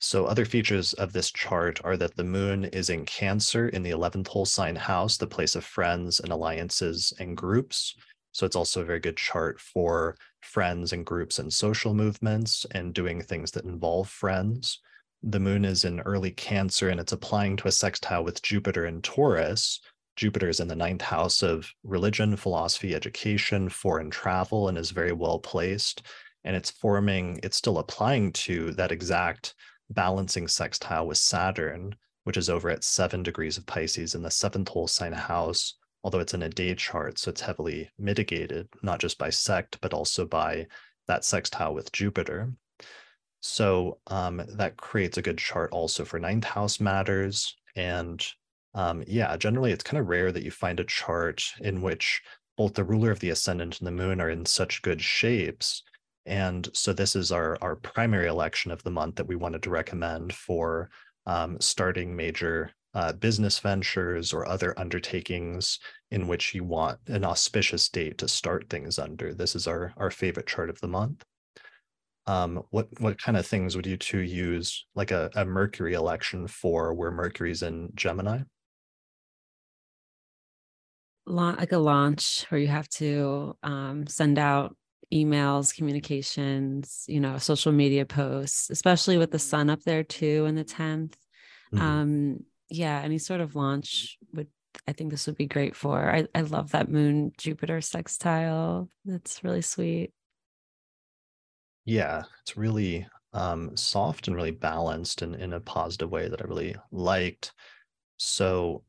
So other features of this chart are that the moon is in Cancer in the 11th whole sign house, the place of friends and alliances and groups. So it's also a very good chart for friends and groups and social movements and doing things that involve friends. The moon is in early Cancer and it's applying to a sextile with Jupiter in Taurus. Jupiter is in the ninth house of religion, philosophy, education, foreign travel, and is very well placed. And it's forming, it's still applying to that exact balancing sextile with Saturn, which is over at seven degrees of Pisces in the seventh whole sign house, although it's in a day chart. So it's heavily mitigated, not just by sect, but also by that sextile with Jupiter. So um, that creates a good chart also for ninth house matters. And um, yeah, generally it's kind of rare that you find a chart in which both the ruler of the ascendant and the moon are in such good shapes and so this is our, our primary election of the month that we wanted to recommend for um, starting major uh, business ventures or other undertakings in which you want an auspicious date to start things under. This is our, our favorite chart of the month. Um, what what kind of things would you two use like a, a Mercury election for where Mercury's in Gemini? like a launch where you have to um, send out emails, communications, you know, social media posts, especially with the sun up there too in the 10th. Mm-hmm. Um, yeah, any sort of launch would I think this would be great for. I, I love that moon Jupiter sextile. That's really sweet. Yeah, it's really um, soft and really balanced and in a positive way that I really liked. So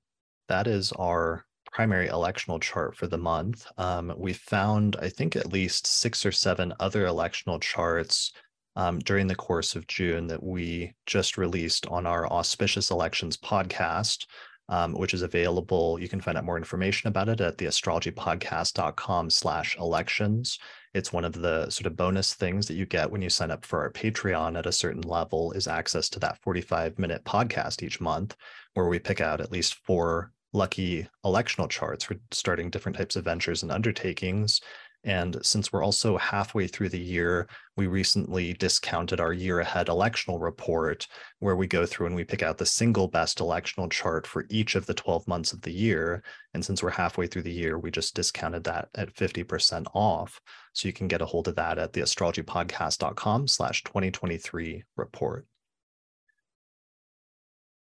that is our primary electional chart for the month, um, we found, I think, at least six or seven other electional charts um, during the course of June that we just released on our Auspicious Elections podcast, um, which is available. You can find out more information about it at theastrologypodcast.com slash elections. It's one of the sort of bonus things that you get when you sign up for our Patreon at a certain level is access to that 45 minute podcast each month, where we pick out at least four lucky electional charts for starting different types of ventures and undertakings. And since we're also halfway through the year, we recently discounted our year ahead electional report, where we go through and we pick out the single best electional chart for each of the 12 months of the year. And since we're halfway through the year, we just discounted that at 50% off. So you can get a hold of that at theastrologypodcast.com slash 2023 report.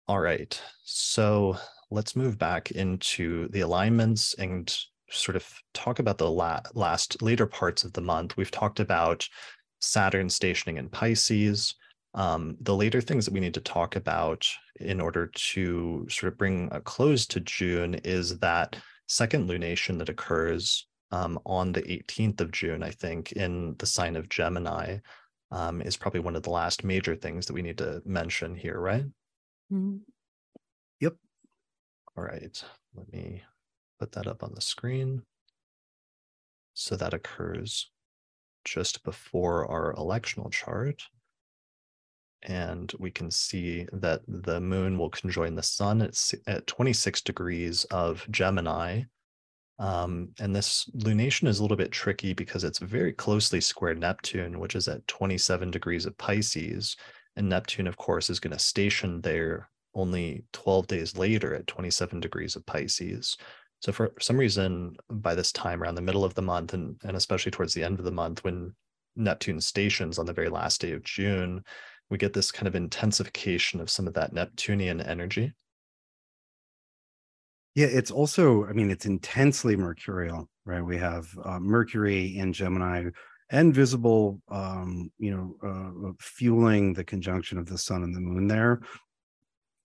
All right. So let's move back into the alignments and sort of talk about the la- last later parts of the month. We've talked about Saturn stationing in Pisces. Um, the later things that we need to talk about in order to sort of bring a close to June is that second lunation that occurs um, on the 18th of June, I think, in the sign of Gemini, um, is probably one of the last major things that we need to mention here, right? Mm-hmm. Yep. All right, let me put that up on the screen. So that occurs just before our electional chart. And we can see that the moon will conjoin the sun at, at 26 degrees of Gemini. Um, and this lunation is a little bit tricky because it's very closely squared Neptune, which is at 27 degrees of Pisces. And Neptune, of course, is going to station there only 12 days later at 27 degrees of Pisces. So for some reason, by this time around the middle of the month, and, and especially towards the end of the month, when Neptune stations on the very last day of June, we get this kind of intensification of some of that Neptunian energy. Yeah, it's also, I mean, it's intensely mercurial, right? We have uh, Mercury in Gemini and visible, um, you know, uh, fueling the conjunction of the sun and the moon there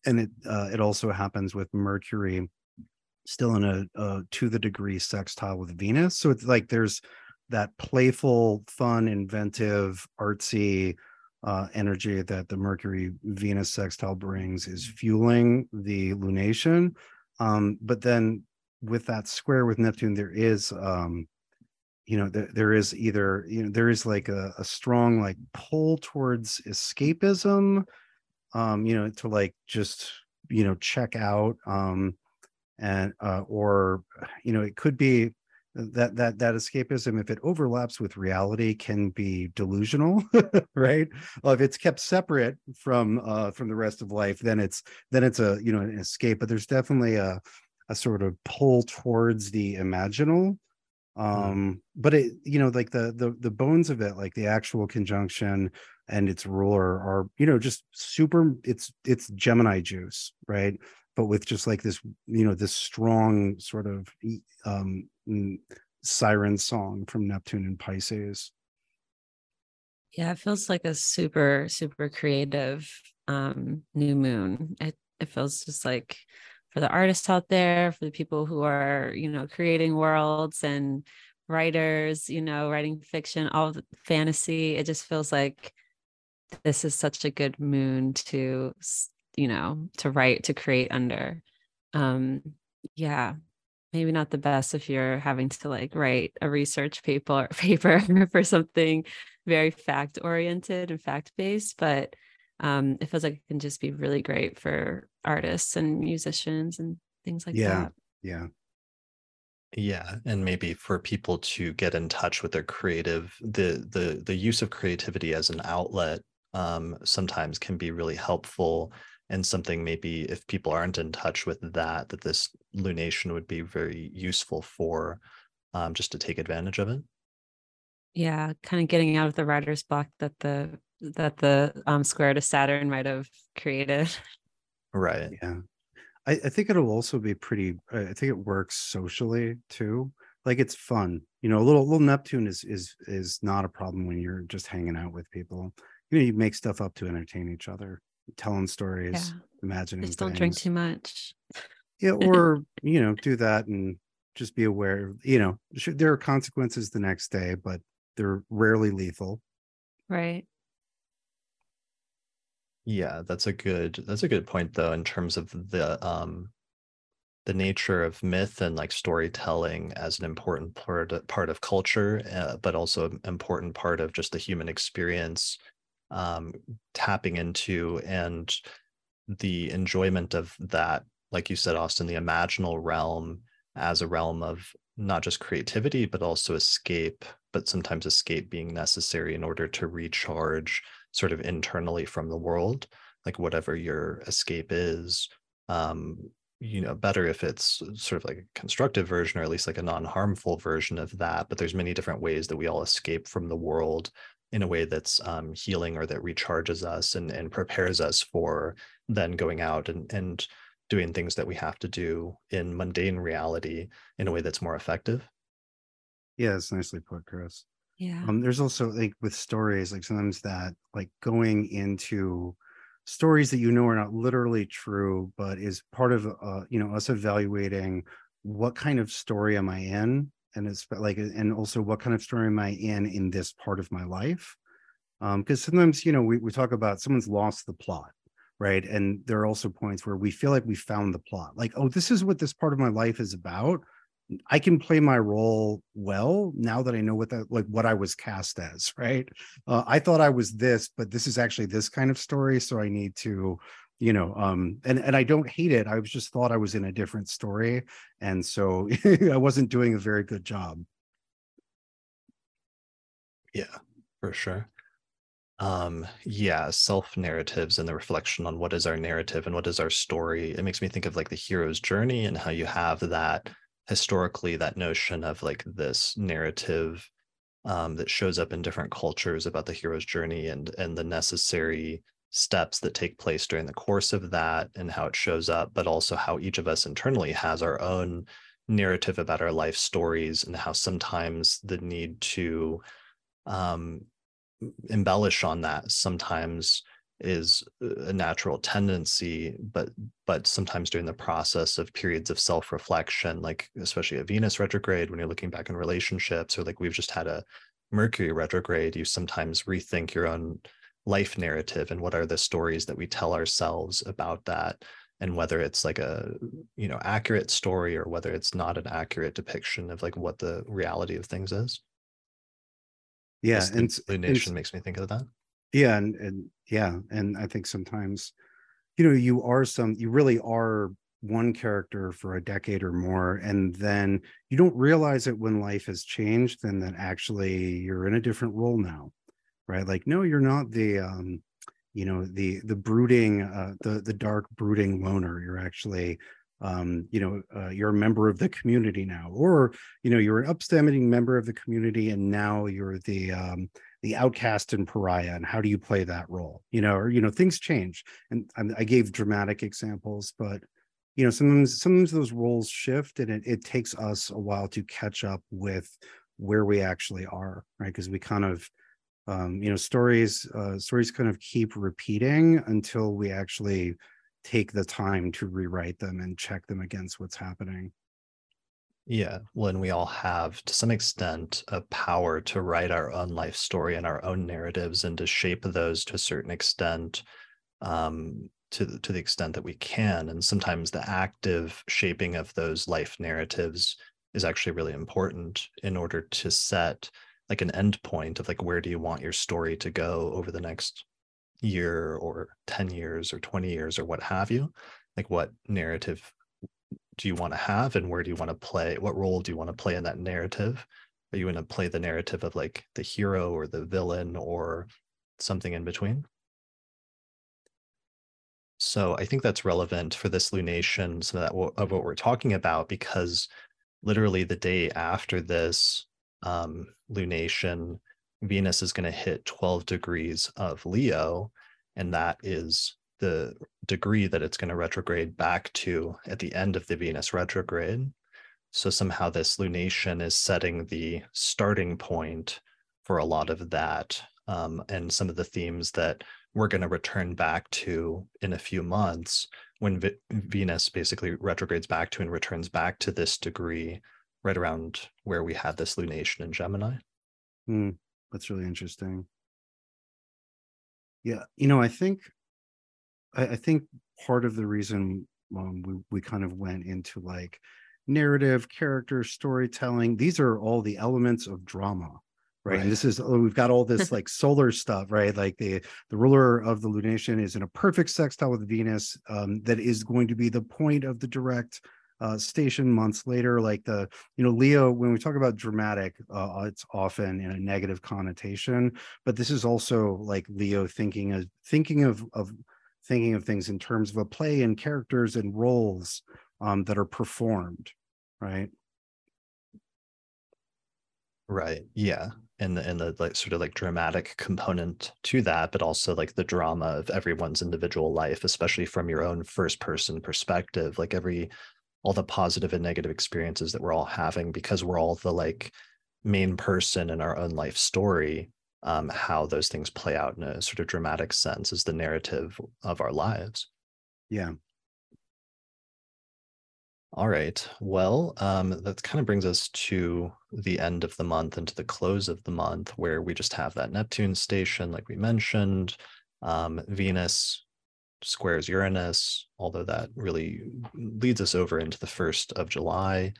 and it uh, it also happens with Mercury still in a, a to the degree sextile with Venus. So it's like there's that playful, fun, inventive, artsy uh, energy that the Mercury Venus sextile brings is fueling the lunation. Um, but then with that square with Neptune, there is um, you know there, there is either you know there is like a, a strong like pull towards escapism um, you know, to like just you know check out um and uh or you know it could be that that that escapism if it overlaps with reality can be delusional <laughs> right well, if it's kept separate from uh from the rest of life then it's then it's a you know an escape but there's definitely a a sort of pull towards the imaginal hmm. um but it you know like the the the bones of it like the actual conjunction and its ruler are you know just super it's it's gemini juice right but with just like this you know this strong sort of um siren song from neptune and pisces. Yeah it feels like a super super creative um new moon. It it feels just like for the artists out there for the people who are you know creating worlds and writers you know writing fiction all fantasy it just feels like this is such a good moon to you know to write to create under. Um yeah maybe not the best if you're having to like write a research paper <laughs> paper for something very fact oriented and fact based but um it feels like it can just be really great for artists and musicians and things like yeah that. yeah. Yeah and maybe for people to get in touch with their creative the the the use of creativity as an outlet um, sometimes can be really helpful and something maybe if people aren't in touch with that that this lunation would be very useful for um, just to take advantage of it? Yeah kind of getting out of the writer's block that the that the um, square to saturn might have created. Right. Yeah. I, I think it'll also be pretty i think it works socially too. Like it's fun you know a little little neptune is is is not a problem when you're just hanging out with people. You know you make stuff up to entertain each other telling stories yeah. imagining just don't drink too much. Yeah <laughs> or you know do that and just be aware you know there are consequences the next day but they're rarely lethal. Right. Yeah that's a good that's a good point though in terms of the um the nature of myth and like storytelling as an important part part of culture uh, but also an important part of just the human experience um, tapping into and the enjoyment of that, like you said, Austin, the imaginal realm as a realm of not just creativity, but also escape, but sometimes escape being necessary in order to recharge sort of internally from the world, like whatever your escape is. Um, you know better if it's sort of like a constructive version or at least like a non-harmful version of that but there's many different ways that we all escape from the world in a way that's um, healing or that recharges us and, and prepares us for then going out and, and doing things that we have to do in mundane reality in a way that's more effective. Yeah, it's nicely put, Chris. Yeah. Um, there's also like with stories, like sometimes that like going into stories that you know are not literally true, but is part of uh, you know, us evaluating what kind of story am I in? And it's like and also what kind of story am i in in this part of my life? Um because sometimes you know we, we talk about someone's lost the plot right? And there are also points where we feel like we found the plot like oh this is what this part of my life is about. I can play my role well now that i know what that like what i was cast as <laughs> right? Uh, i thought i was this but this is actually this kind of story so i need to you know um and and i don't hate it i was just thought i was in a different story and so <laughs> i wasn't doing a very good job. Yeah for sure. Um yeah self narratives and the reflection on what is our narrative and what is our story it makes me think of like the hero's journey and how you have that historically that notion of like this narrative um, that shows up in different cultures about the hero's journey and and the necessary steps that take place during the course of that and how it shows up, but also how each of us internally has our own narrative about our life stories and how sometimes the need to um, embellish on that sometimes is a natural tendency but but sometimes during the process of periods of self-reflection like especially a venus retrograde when you're looking back in relationships or like we've just had a mercury retrograde you sometimes rethink your own life narrative and what are the stories that we tell ourselves about that? And whether it's like a you know accurate story or whether it's not an accurate depiction of like what the reality of things is? Yeah and lunation makes me think of that. Yeah and, and yeah and i think sometimes you know you are some you really are one character for a decade or more and then you don't realize it when life has changed and that actually you're in a different role now right? Like no you're not the um you know the the brooding uh the the dark brooding loner. You're actually um you know uh, you're a member of the community now. Or you know you're an upstanding member of the community and now you're the um the outcast and pariah. And how do you play that role? You know or you know things change. And I, I gave dramatic examples but you know sometimes sometimes those roles shift and it, it takes us a while to catch up with where we actually are right? Because we kind of um, you know stories uh, stories kind of keep repeating until we actually take the time to rewrite them and check them against what's happening. Yeah when we all have to some extent a power to write our own life story and our own narratives and to shape those to a certain extent um, to the, to the extent that we can. And sometimes the active shaping of those life narratives is actually really important in order to set like an end point of like where do you want your story to go over the next year or 10 years or 20 years or what have you? Like what narrative do you want to have and where do you want to play what role do you want to play in that narrative? Are you going to play the narrative of like the hero or the villain or something in between? So i think that's relevant for this lunation of that of what we're talking about because literally the day after this um, lunation Venus is going to hit 12 degrees of Leo, and that is the degree that it's going to retrograde back to at the end of the Venus retrograde. So somehow this lunation is setting the starting point for a lot of that um, and some of the themes that we're going to return back to in a few months when v- Venus basically retrogrades back to and returns back to this degree right around where we had this lunation in Gemini. Hmm. That's really interesting. Yeah, you know, I think I, I think part of the reason um, we we kind of went into like narrative, character, storytelling. These are all the elements of drama, right? right. And this is oh, we've got all this <laughs> like solar stuff, right? Like the the ruler of the lunation is in a perfect sextile with Venus. Um, that is going to be the point of the direct uh, station months later like the you know leo when we talk about dramatic uh, it's often in a negative connotation but this is also like leo thinking of thinking of of thinking of things in terms of a play and characters and roles um, that are performed right? Right yeah and the and the like sort of like dramatic component to that but also like the drama of everyone's individual life especially from your own first person perspective like every all the positive and negative experiences that we're all having because we're all the like main person in our own life story um, how those things play out in a sort of dramatic sense is the narrative of our lives. Yeah. All right. Well um, that kind of brings us to the end of the month and to the close of the month where we just have that neptune station like we mentioned um, venus squares Uranus, although that really leads us over into the 1st of July.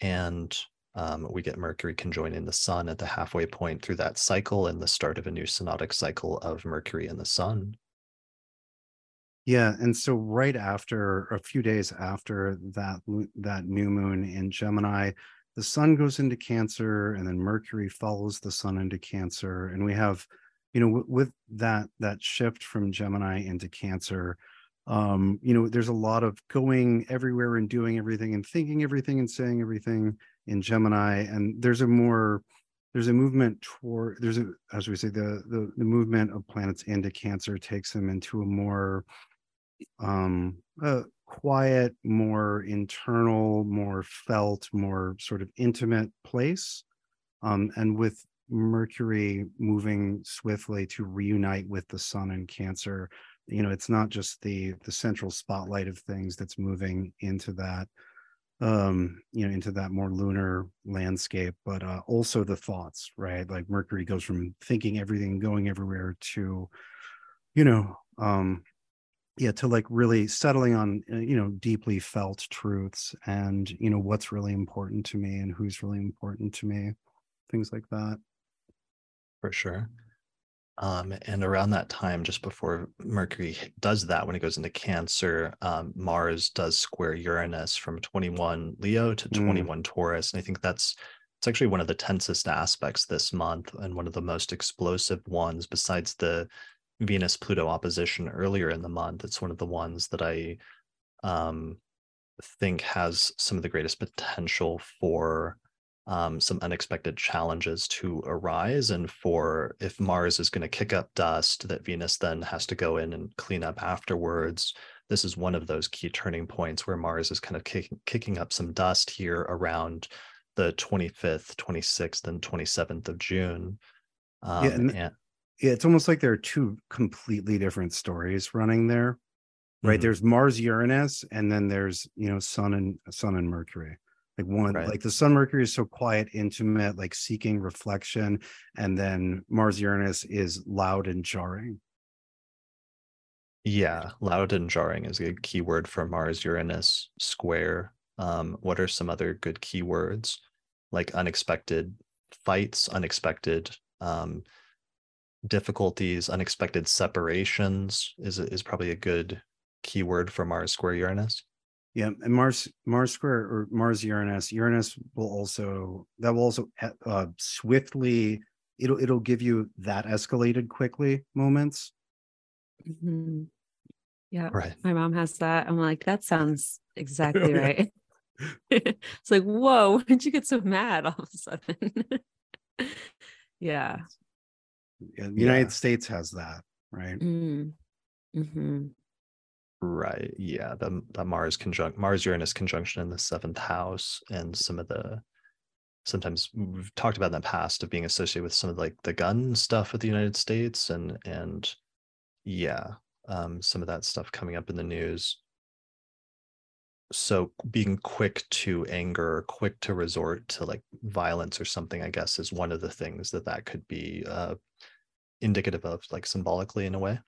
And um, we get Mercury conjoining the Sun at the halfway point through that cycle and the start of a new synodic cycle of Mercury and the Sun. Yeah, and so right after a few days after that that new moon in Gemini, the sun goes into Cancer and then Mercury follows the sun into Cancer and we have you know with that that shift from gemini into cancer um you know there's a lot of going everywhere and doing everything and thinking everything and saying everything in gemini and there's a more there's a movement toward there's a as we say the the, the movement of planets into cancer takes them into a more um uh, quiet more internal more felt more sort of intimate place um and with Mercury moving swiftly to reunite with the sun and Cancer. You know, it's not just the the central spotlight of things that's moving into that um you know into that more lunar landscape but uh also the thoughts right like mercury goes from thinking everything going everywhere to you know um yeah to like really settling on uh, you know deeply felt truths and you know what's really important to me and who's really important to me things like that for sure. Um, and around that time, just before Mercury does that, when it goes into Cancer, um, Mars does square Uranus from 21 Leo to 21 mm. Taurus. And I think that's it's actually one of the tensest aspects this month and one of the most explosive ones besides the Venus Pluto opposition earlier in the month. It's one of the ones that I um, think has some of the greatest potential for um, some unexpected challenges to arise. And for if Mars is going to kick up dust that Venus then has to go in and clean up afterwards, this is one of those key turning points where Mars is kind of kick, kicking up some dust here around the 25th, 26th, and 27th of June. Um, yeah, and, and, yeah, it's almost like there are two completely different stories running there. Right. Mm-hmm. There's Mars Uranus, and then there's, you know, Sun and Sun and Mercury like one right. like the sun mercury is so quiet intimate like seeking reflection and then mars uranus is loud and jarring. Yeah loud and jarring is a key word for mars uranus square. Um what are some other good keywords? Like unexpected fights unexpected um difficulties unexpected separations is is probably a good keyword for mars square uranus yeah, and Mars Mars square or Mars Uranus Uranus will also that will also uh, swiftly it'll it'll give you that escalated quickly moments. Mm-hmm. Yeah, right. My mom has that. I'm like, that sounds <laughs> exactly right. <laughs> it's like, whoa, <laughs> when did you get so mad all of a sudden? yeah. yeah. The United yeah. States has that, right? Mm. Mm-hmm. Right. Yeah. The, the Mars conjunct Mars Uranus conjunction in the seventh house and some of the sometimes we've talked about in the past of being associated with some of like the gun stuff with the United States and and yeah, um, some of that stuff coming up in the news. So being quick to anger, quick to resort to like violence or something, I guess, is one of the things that that could be uh, indicative of, like symbolically in a way.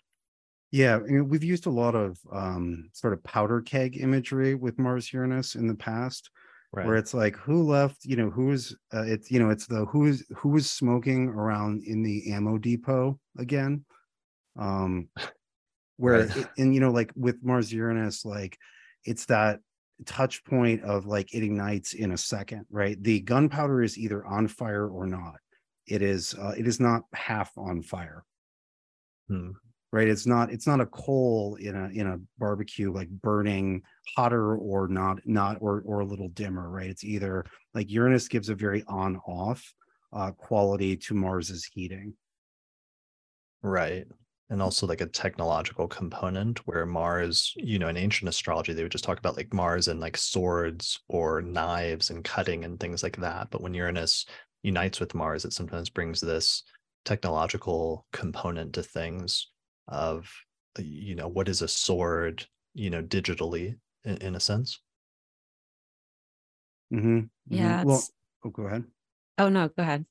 Yeah, we've used a lot of um, sort of powder keg imagery with Mars Uranus in the past, right. where it's like who left, you know, who's uh, it's you know, it's the who's who was smoking around in the ammo depot again. Um where right. it, and you know, like with Mars Uranus, like it's that touch point of like it ignites in a second, right? The gunpowder is either on fire or not. It is uh, it is not half on fire. Hmm right? It's not it's not a coal in a in a barbecue like burning hotter or not not or or a little dimmer right? It's either like uranus gives a very on off uh, quality to mars's heating. Right. And also like a technological component where mars you know in ancient astrology they would just talk about like mars and like swords or knives and cutting and things like that. But when uranus unites with mars it sometimes brings this technological component to things of uh, you know what is a sword you know digitally in, in a sense? Mm-hmm. mm-hmm. yeah well oh, go ahead. Oh no go ahead.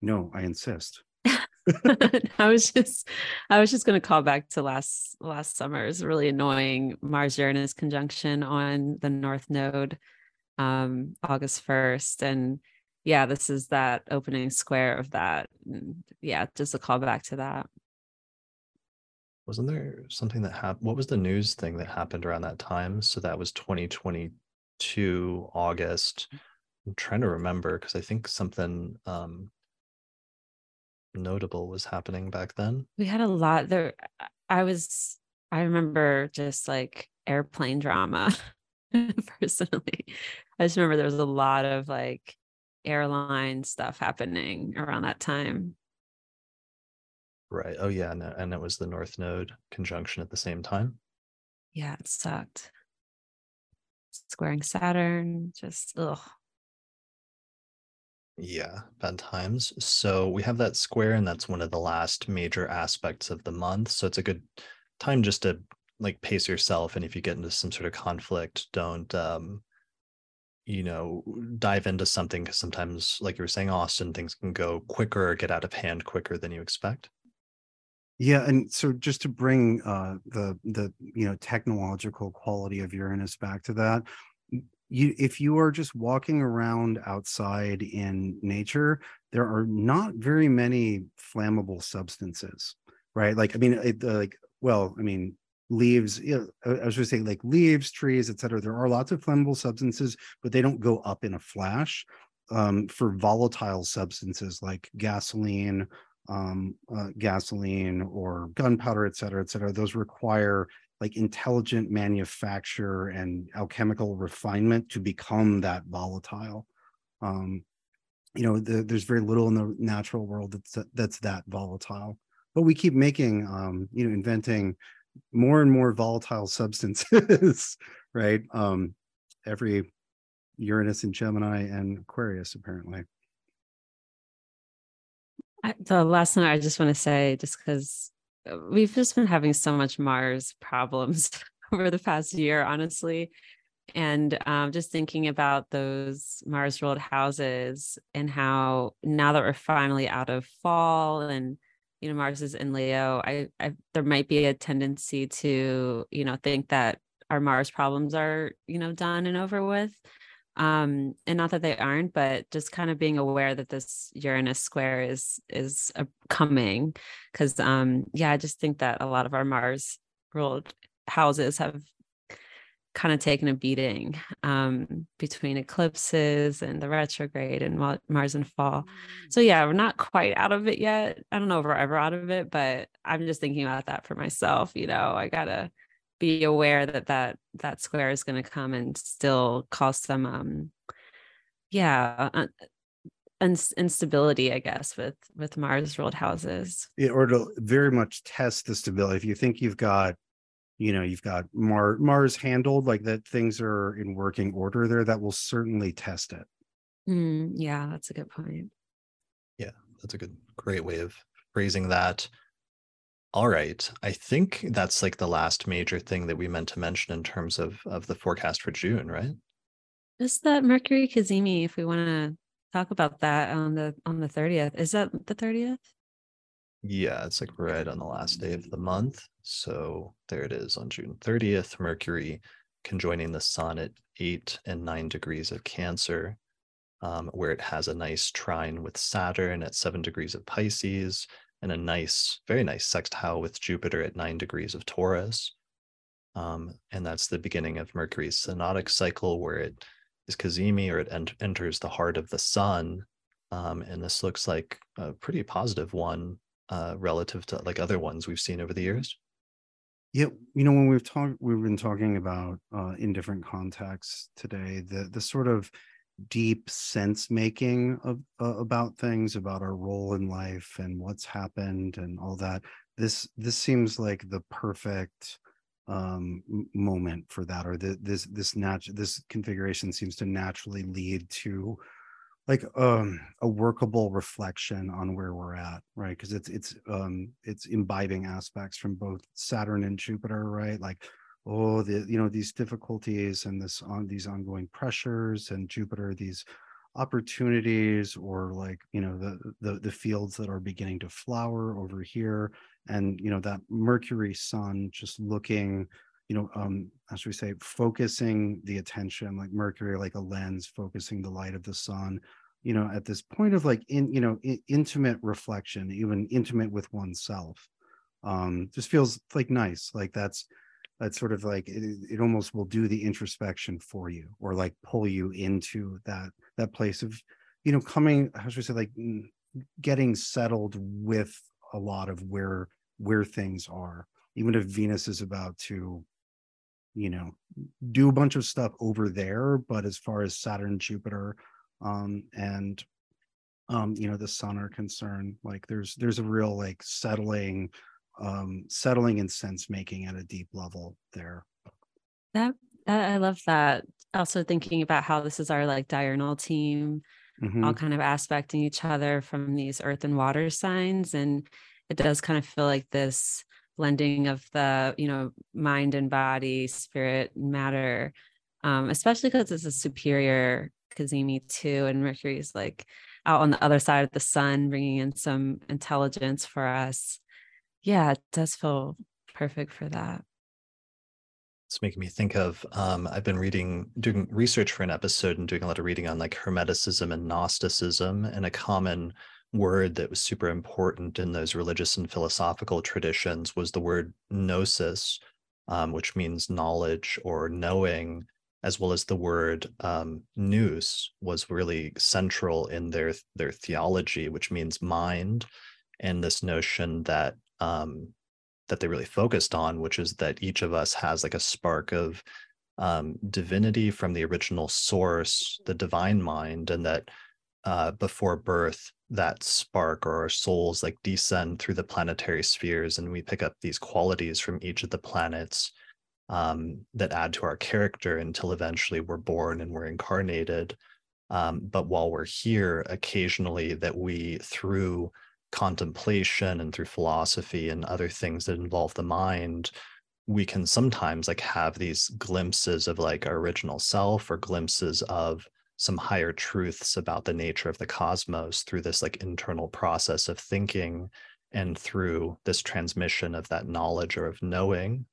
No i insist. <laughs> I was just I was just going to call back to last last summer's really annoying. Mars Uranus conjunction on the North Node um August 1st and yeah this is that opening square of that and yeah just a call back to that wasn't there something that happened? What was the news thing that happened around that time? So that was 2022 August. I'm trying to remember because I think something um, notable was happening back then. We had a lot there. I was, I remember just like airplane drama <laughs> personally. I just remember there was a lot of like airline stuff happening around that time. Right. Oh yeah, and, and it was the North Node conjunction at the same time. Yeah, it sucked. Squaring Saturn, just ugh. Yeah, bad times. So we have that square, and that's one of the last major aspects of the month. So it's a good time just to like pace yourself. And if you get into some sort of conflict, don't um, you know, dive into something because sometimes, like you were saying, Austin, things can go quicker or get out of hand quicker than you expect. Yeah, and so just to bring uh, the the you know technological quality of Uranus back to that, you if you are just walking around outside in nature there are not very many flammable substances right? Like i mean it, like well i mean leaves you know, i was going to say like leaves trees etc there are lots of flammable substances but they don't go up in a flash um, for volatile substances like gasoline um, uh, gasoline or gunpowder et cetera et cetera those require like intelligent manufacture and alchemical refinement to become that volatile. Um, you know, the, there's very little in the natural world that's that's that volatile. But we keep making, um, you know, inventing more and more volatile <laughs> substances, right? Um, every Uranus and Gemini and Aquarius, apparently. The last thing I just want to say, just because uh, we've just been having so much Mars problems <laughs> over the past year, honestly. And um, just thinking about those Mars ruled houses and how now that we're finally out of fall and you know Mars is in Leo, I, I there might be a tendency to you know think that our Mars problems are you know done and over with um and not that they aren't but just kind of being aware that this uranus square is is uh, coming because um yeah i just think that a lot of our mars ruled houses have kind of taken a beating um between eclipses and the retrograde and mars and fall. So mm. yeah we're not quite out of it yet. I don't know if we're ever out of it but i'm just thinking about that for myself you know? I gotta be aware that that that square is going to come and still cause some um yeah uh, instability i guess with with mars ruled houses. Yeah, or to very much test the stability. If you think you've got you know you've got Mar- mars handled like that things are in working order there that will certainly test it. Mm, yeah that's a good point. Yeah that's a good great way of phrasing that all right. I think that's like the last major thing that we meant to mention in terms of of the forecast for June, right? Just that Mercury Cazimi, if we want to talk about that on the on the 30th. Is that the 30th? Yeah, it's like right on the last day of the month. So there it is on June 30th. Mercury conjoining the sun at eight and nine degrees of Cancer, um, where it has a nice trine with Saturn at seven degrees of Pisces and a nice, very nice sextile with Jupiter at nine degrees of Taurus. Um, and that's the beginning of Mercury's synodic cycle where it is Cazimi or it ent- enters the heart of the sun. Um, and this looks like a pretty positive one uh, relative to like other ones we've seen over the years. Yeah, you know, when we've talked, we've been talking about uh, in different contexts today, the the sort of deep sense making of uh, about things about our role in life and what's happened and all that this this seems like the perfect um moment for that or the, this this nat this configuration seems to naturally lead to like um a workable reflection on where we're at right? Because it's it's um it's imbibing aspects from both saturn and jupiter right? Like oh the you know these difficulties and this on these ongoing pressures and jupiter these opportunities or like you know the, the the fields that are beginning to flower over here and you know that mercury sun just looking you know um should we say focusing the attention like mercury like a lens focusing the light of the sun you know at this point of like in you know in, intimate reflection even intimate with oneself um just feels like nice like that's that's sort of like it, it almost will do the introspection for you or like pull you into that that place of you know coming how should i say like getting settled with a lot of where where things are. Even if venus is about to you know do a bunch of stuff over there but as far as saturn jupiter um and um you know the sun are concerned like there's there's a real like settling um, settling and sense making at a deep level there. That I love that. Also thinking about how this is our like diurnal team, mm-hmm. all kind of aspecting each other from these earth and water signs. And it does kind of feel like this blending of the, you know, mind and body, spirit, matter, um, especially because it's a superior Cazimi too. And Mercury's like out on the other side of the sun, bringing in some intelligence for us yeah, it does feel perfect for that. It's making me think of um, I've been reading, doing research for an episode and doing a lot of reading on like Hermeticism and Gnosticism. And a common word that was super important in those religious and philosophical traditions was the word gnosis, um, which means knowledge or knowing, as well as the word um, nous was really central in their their theology, which means mind, and this notion that um, that they really focused on, which is that each of us has like a spark of um, divinity from the original source, the divine mind, and that uh, before birth, that spark or our souls like descend through the planetary spheres, and we pick up these qualities from each of the planets um, that add to our character until eventually we're born and we're incarnated. Um, but while we're here, occasionally that we through contemplation and through philosophy and other things that involve the mind we can sometimes like have these glimpses of like our original self or glimpses of some higher truths about the nature of the cosmos through this like internal process of thinking and through this transmission of that knowledge or of knowing.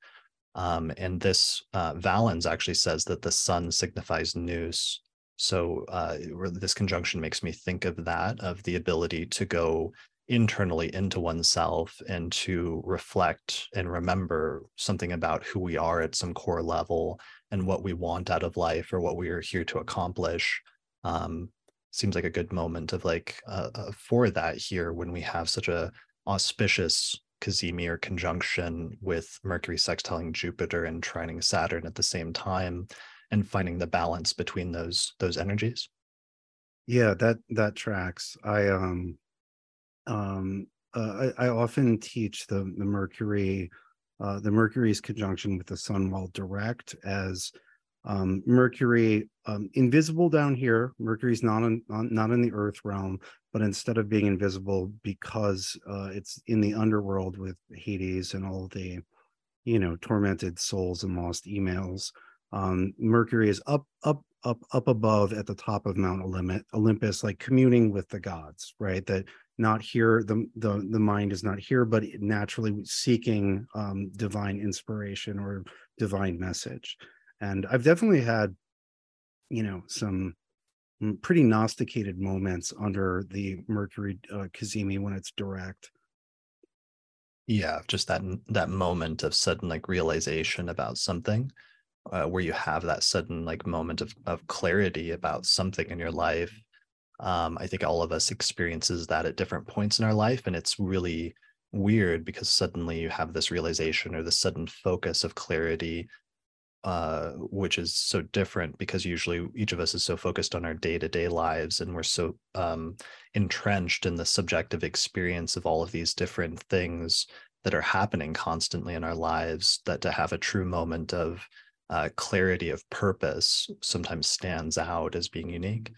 Um, and this uh, valens actually says that the sun signifies nous. So uh, this conjunction makes me think of that of the ability to go internally into oneself and to reflect and remember something about who we are at some core level and what we want out of life or what we are here to accomplish um, seems like a good moment of like uh, uh, for that here when we have such a auspicious cazimi or conjunction with mercury sextiling jupiter and trining saturn at the same time and finding the balance between those those energies. Yeah that that tracks. I um um, uh, I, I, often teach the the Mercury, uh, the Mercury's conjunction with the Sun while direct as um, Mercury um, invisible down here. Mercury's not in not in the Earth realm, but instead of being invisible because uh, it's in the underworld with Hades and all the, you know, tormented souls and lost emails. Um, Mercury is up up up up above at the top of Mount Olympus, like communing with the gods, right? That not here the the the mind is not here but naturally seeking um, divine inspiration or divine message. And i've definitely had you know some pretty gnosticated moments under the mercury uh, when it's direct. Yeah just that that moment of sudden like realization about something uh, where you have that sudden like moment of, of clarity about something in your life um, i think all of us experiences that at different points in our life and it's really weird because suddenly you have this realization or this sudden focus of clarity uh, which is so different because usually each of us is so focused on our day-to-day lives and we're so um, entrenched in the subjective experience of all of these different things that are happening constantly in our lives that to have a true moment of uh, clarity of purpose sometimes stands out as being unique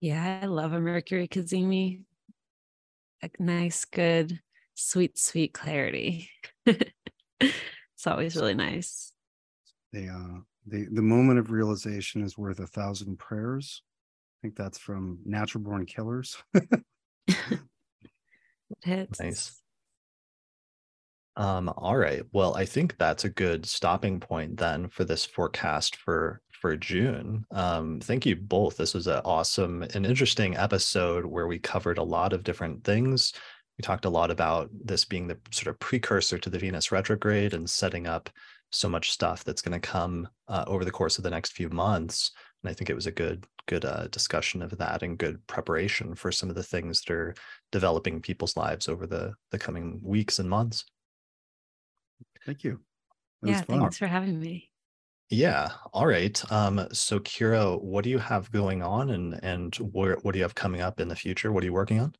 yeah, I love a Mercury Cazimi. A nice, good, sweet, sweet clarity. <laughs> it's always really nice. The uh the the moment of realization is worth a thousand prayers. I think that's from Natural Born Killers. <laughs> hits. Nice. Um, all right. Well, I think that's a good stopping point then for this forecast for for June. Um, thank you both. This was an awesome and interesting episode where we covered a lot of different things. We talked a lot about this being the sort of precursor to the Venus retrograde and setting up so much stuff that's going to come uh, over the course of the next few months. And I think it was a good, good uh, discussion of that and good preparation for some of the things that are developing people's lives over the the coming weeks and months. Thank you. yeah, thanks for having me. Yeah. All right. Um, so Kirah, what do you have going on and and where what do you have coming up in the future? What are you working on?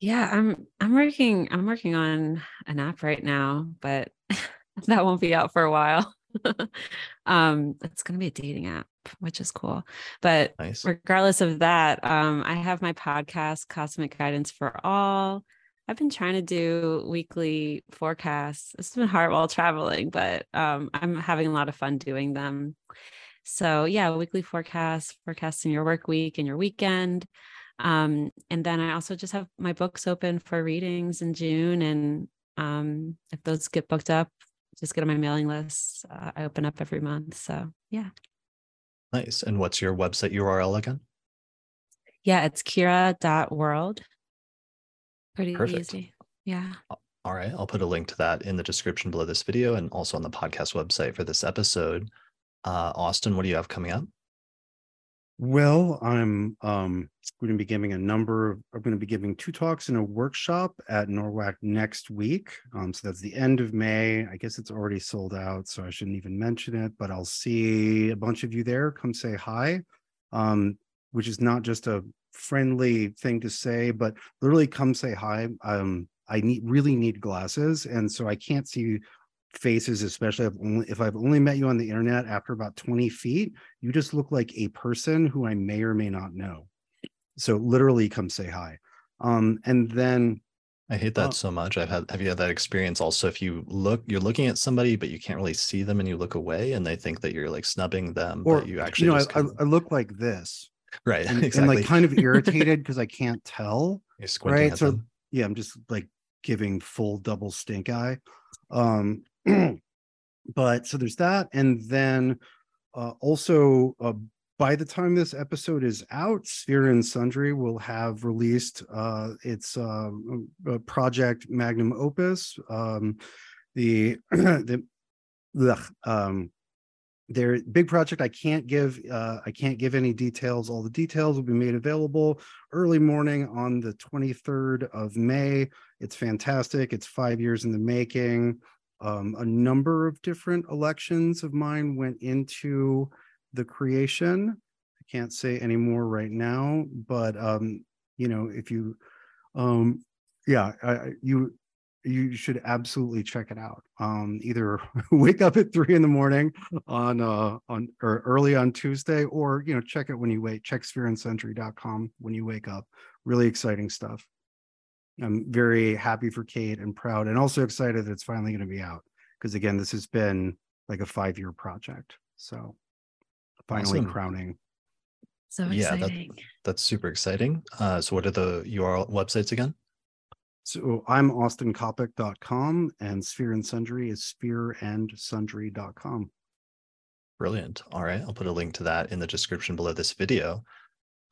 Yeah, I'm I'm working I'm working on an app right now, but <laughs> that won't be out for a while. <laughs> um, it's gonna be a dating app, which is cool. But nice. regardless of that, um, I have my podcast, Cosmic Guidance for All. I've been trying to do weekly forecasts. It's been hard while traveling, but um, I'm having a lot of fun doing them. So yeah, weekly forecasts, forecasting your work week and your weekend. Um, and then I also just have my books open for readings in June and Um, if those get booked up, just get on my mailing list. Uh, I open up every month. So yeah. Nice. And what's your website URL again? Yeah, it's kira.world. Pretty Perfect. easy. Yeah. All right. I'll put a link to that in the description below this video and also on the podcast website for this episode. Uh, Austin, what do you have coming up? Well, I'm um, going to be giving a number. Of, I'm going to be giving two talks and a workshop at NORWAC next week. Um, so that's the end of May. I guess it's already sold out, so I shouldn't even mention it. But I'll see a bunch of you there. Come say hi, um, which is not just a friendly thing to say, but literally come say hi. Um, I need really need glasses, and so I can't see faces, especially if only if I've only met you on the internet after about 20 feet, you just look like a person who I may or may not know. So literally come say hi. Um, and then I hate that Uh, so much. I've had have you had that experience also if you look you're looking at somebody but you can't really see them and you look away and they think that you're like snubbing them or but you actually you know, I, just I, kinda- I look like this right and, <laughs> and, like kind of <laughs> irritated because I can't tell. right, so- them. Yeah, I'm just like giving full double stink eye. Um, <clears throat> but so there's that, and then uh, also uh, by the time this episode is out, Sphere and Sundry will have released uh, its uh, uh, project magnum opus. Um, the <clears throat> the ugh, um, their big project. I can't give uh, I can't give any details. All the details will be made available early morning on the 23rd of May. It's fantastic. It's five years in the making. Um, a number of different elections of mine went into the creation. I can't say any more right now, but um, you know, if you um yeah, I, you you should absolutely check it out. Um, either <laughs> wake up at three in the morning on uh on or early on Tuesday, or you know, check it when you wake, check sphereandsundry.com when you wake up. Really exciting stuff. I'm very happy for Kate and proud and also excited that it's finally going to be out. Because again, this has been like a five-year project. So finally Awesome. crowning. So Yeah, that- exciting. That's super exciting. Uh, so what are the URL websites again? So I'm austincoppock.com and Sphere and Sundry is sphereandsundry.com. Brilliant. All right. I'll put a link to that in the description below this video.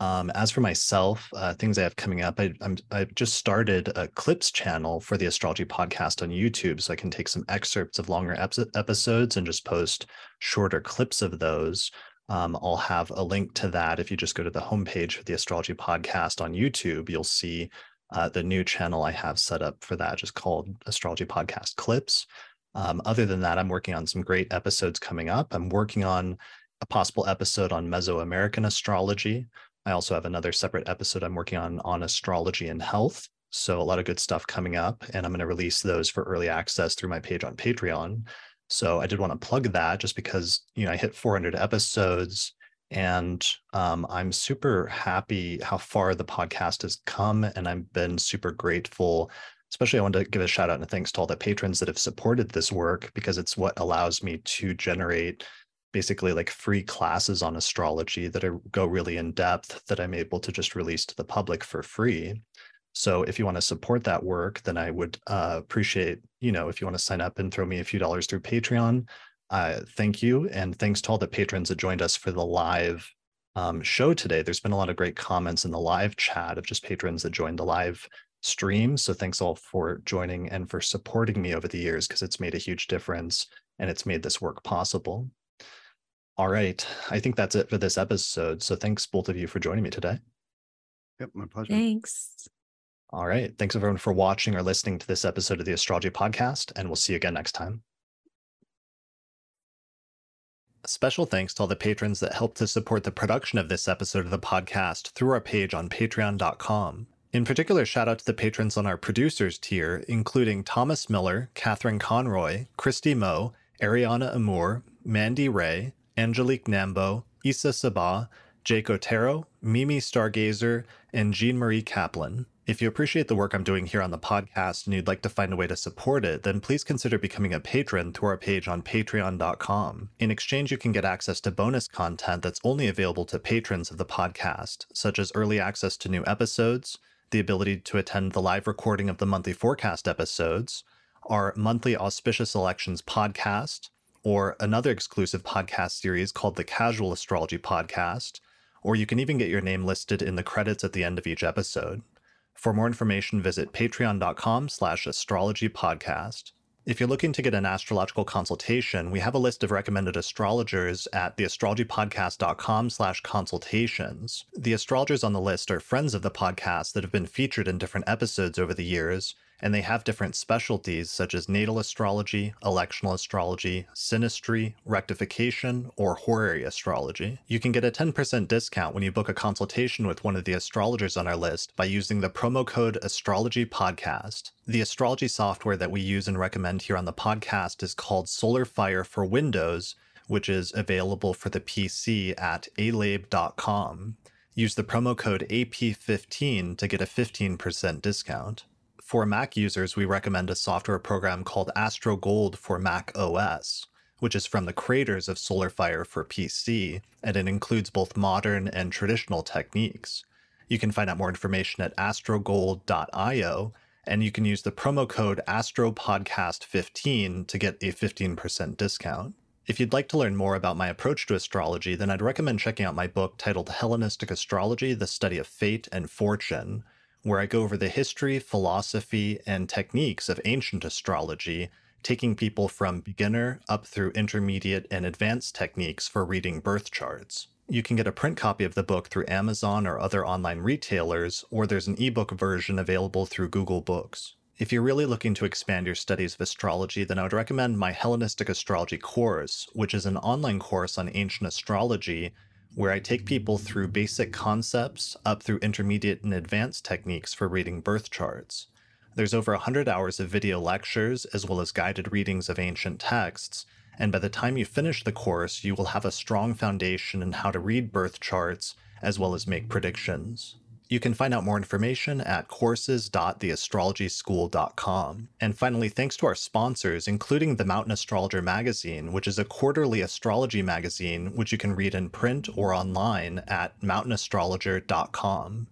Um, as for myself, uh, things I have coming up, I, I'm I just started a clips channel for the astrology podcast on YouTube, so I can take some excerpts of longer epi- episodes and just post shorter clips of those. Um, I'll have a link to that if you just go to the homepage for the astrology podcast on YouTube. You'll see uh, the new channel I have set up for that, just called Astrology Podcast Clips. Um, other than that, I'm working on some great episodes coming up. I'm working on a possible episode on Mesoamerican astrology. I also have another separate episode I'm working on on astrology and health. So a lot of good stuff coming up, and I'm going to release those for early access through my page on Patreon. So I did want to plug that just because you know I hit 400 episodes, and um, I'm super happy how far the podcast has come, and I've been super grateful. Especially, I want to give a shout out and thanks to all the patrons that have supported this work because it's what allows me to generate basically like free classes on astrology that are, go really in depth that I'm able to just release to the public for free. So if you want to support that work, then I would uh, appreciate, you know, if you want to sign up and throw me a few dollars through Patreon. Uh, thank you. And thanks to all the patrons that joined us for the live um, show today. There's been a lot of great comments in the live chat of just patrons that joined the live stream. So thanks all for joining and for supporting me over the years because it's made a huge difference and it's made this work possible. All right. I think that's it for this episode. So thanks both of you for joining me today. Yep, my pleasure. Thanks. All right. Thanks everyone for watching or listening to this episode of the Astrology Podcast, and we'll see you again next time. Special thanks to all the patrons that helped to support the production of this episode of the podcast through our page on patreon.com. In particular, shout out to the patrons on our producers tier, including Thomas Miller, Catherine Conroy, Christy Moe, Ariana Amour, Mandy Ray, Angelique Nambo, Issa Sabah, Jake Otero, Mimi Stargazer, and Jean Marie Kaplan. If you appreciate the work I'm doing here on the podcast and you'd like to find a way to support it, then please consider becoming a patron through our page on patreon.com. In exchange, you can get access to bonus content that's only available to patrons of the podcast, such as early access to new episodes, the ability to attend the live recording of the monthly forecast episodes, our monthly Auspicious Elections podcast, or another exclusive podcast series called the Casual Astrology Podcast, or you can even get your name listed in the credits at the end of each episode. For more information, visit patreon.com slash astrology podcast. If you're looking to get an astrological consultation, we have a list of recommended astrologers at theastrologypodcast.com slash consultations. The astrologers on the list are friends of the podcast that have been featured in different episodes over the years, and they have different specialties such as natal astrology, electional astrology, synastry, rectification, or horary astrology. You can get a 10% discount when you book a consultation with one of the astrologers on our list by using the promo code Astrology Podcast. The astrology software that we use and recommend here on the podcast is called Solar Fire for Windows, which is available for the PC at alabe.com. Use the promo code AP15 to get a 15% discount. For Mac users, we recommend a software program called AstroGold for Mac OS, which is from the creators of SolarFire for PC, and it includes both modern and traditional techniques. You can find out more information at astrogold.io, and you can use the promo code AstroPodcast15 to get a 15% discount. If you'd like to learn more about my approach to astrology, then I'd recommend checking out my book titled Hellenistic Astrology The Study of Fate and Fortune where I go over the history, philosophy, and techniques of ancient astrology, taking people from beginner up through intermediate and advanced techniques for reading birth charts. You can get a print copy of the book through Amazon or other online retailers, or there's an ebook version available through Google Books. If you're really looking to expand your studies of astrology, then I would recommend my Hellenistic Astrology course, which is an online course on ancient astrology where I take people through basic concepts up through intermediate and advanced techniques for reading birth charts. There's over 100 hours of video lectures as well as guided readings of ancient texts, and by the time you finish the course, you will have a strong foundation in how to read birth charts as well as make predictions. You can find out more information at courses.theastrologyschool.com. And finally, thanks to our sponsors, including the Mountain Astrologer magazine, which is a quarterly astrology magazine which you can read in print or online at mountainastrologer.com.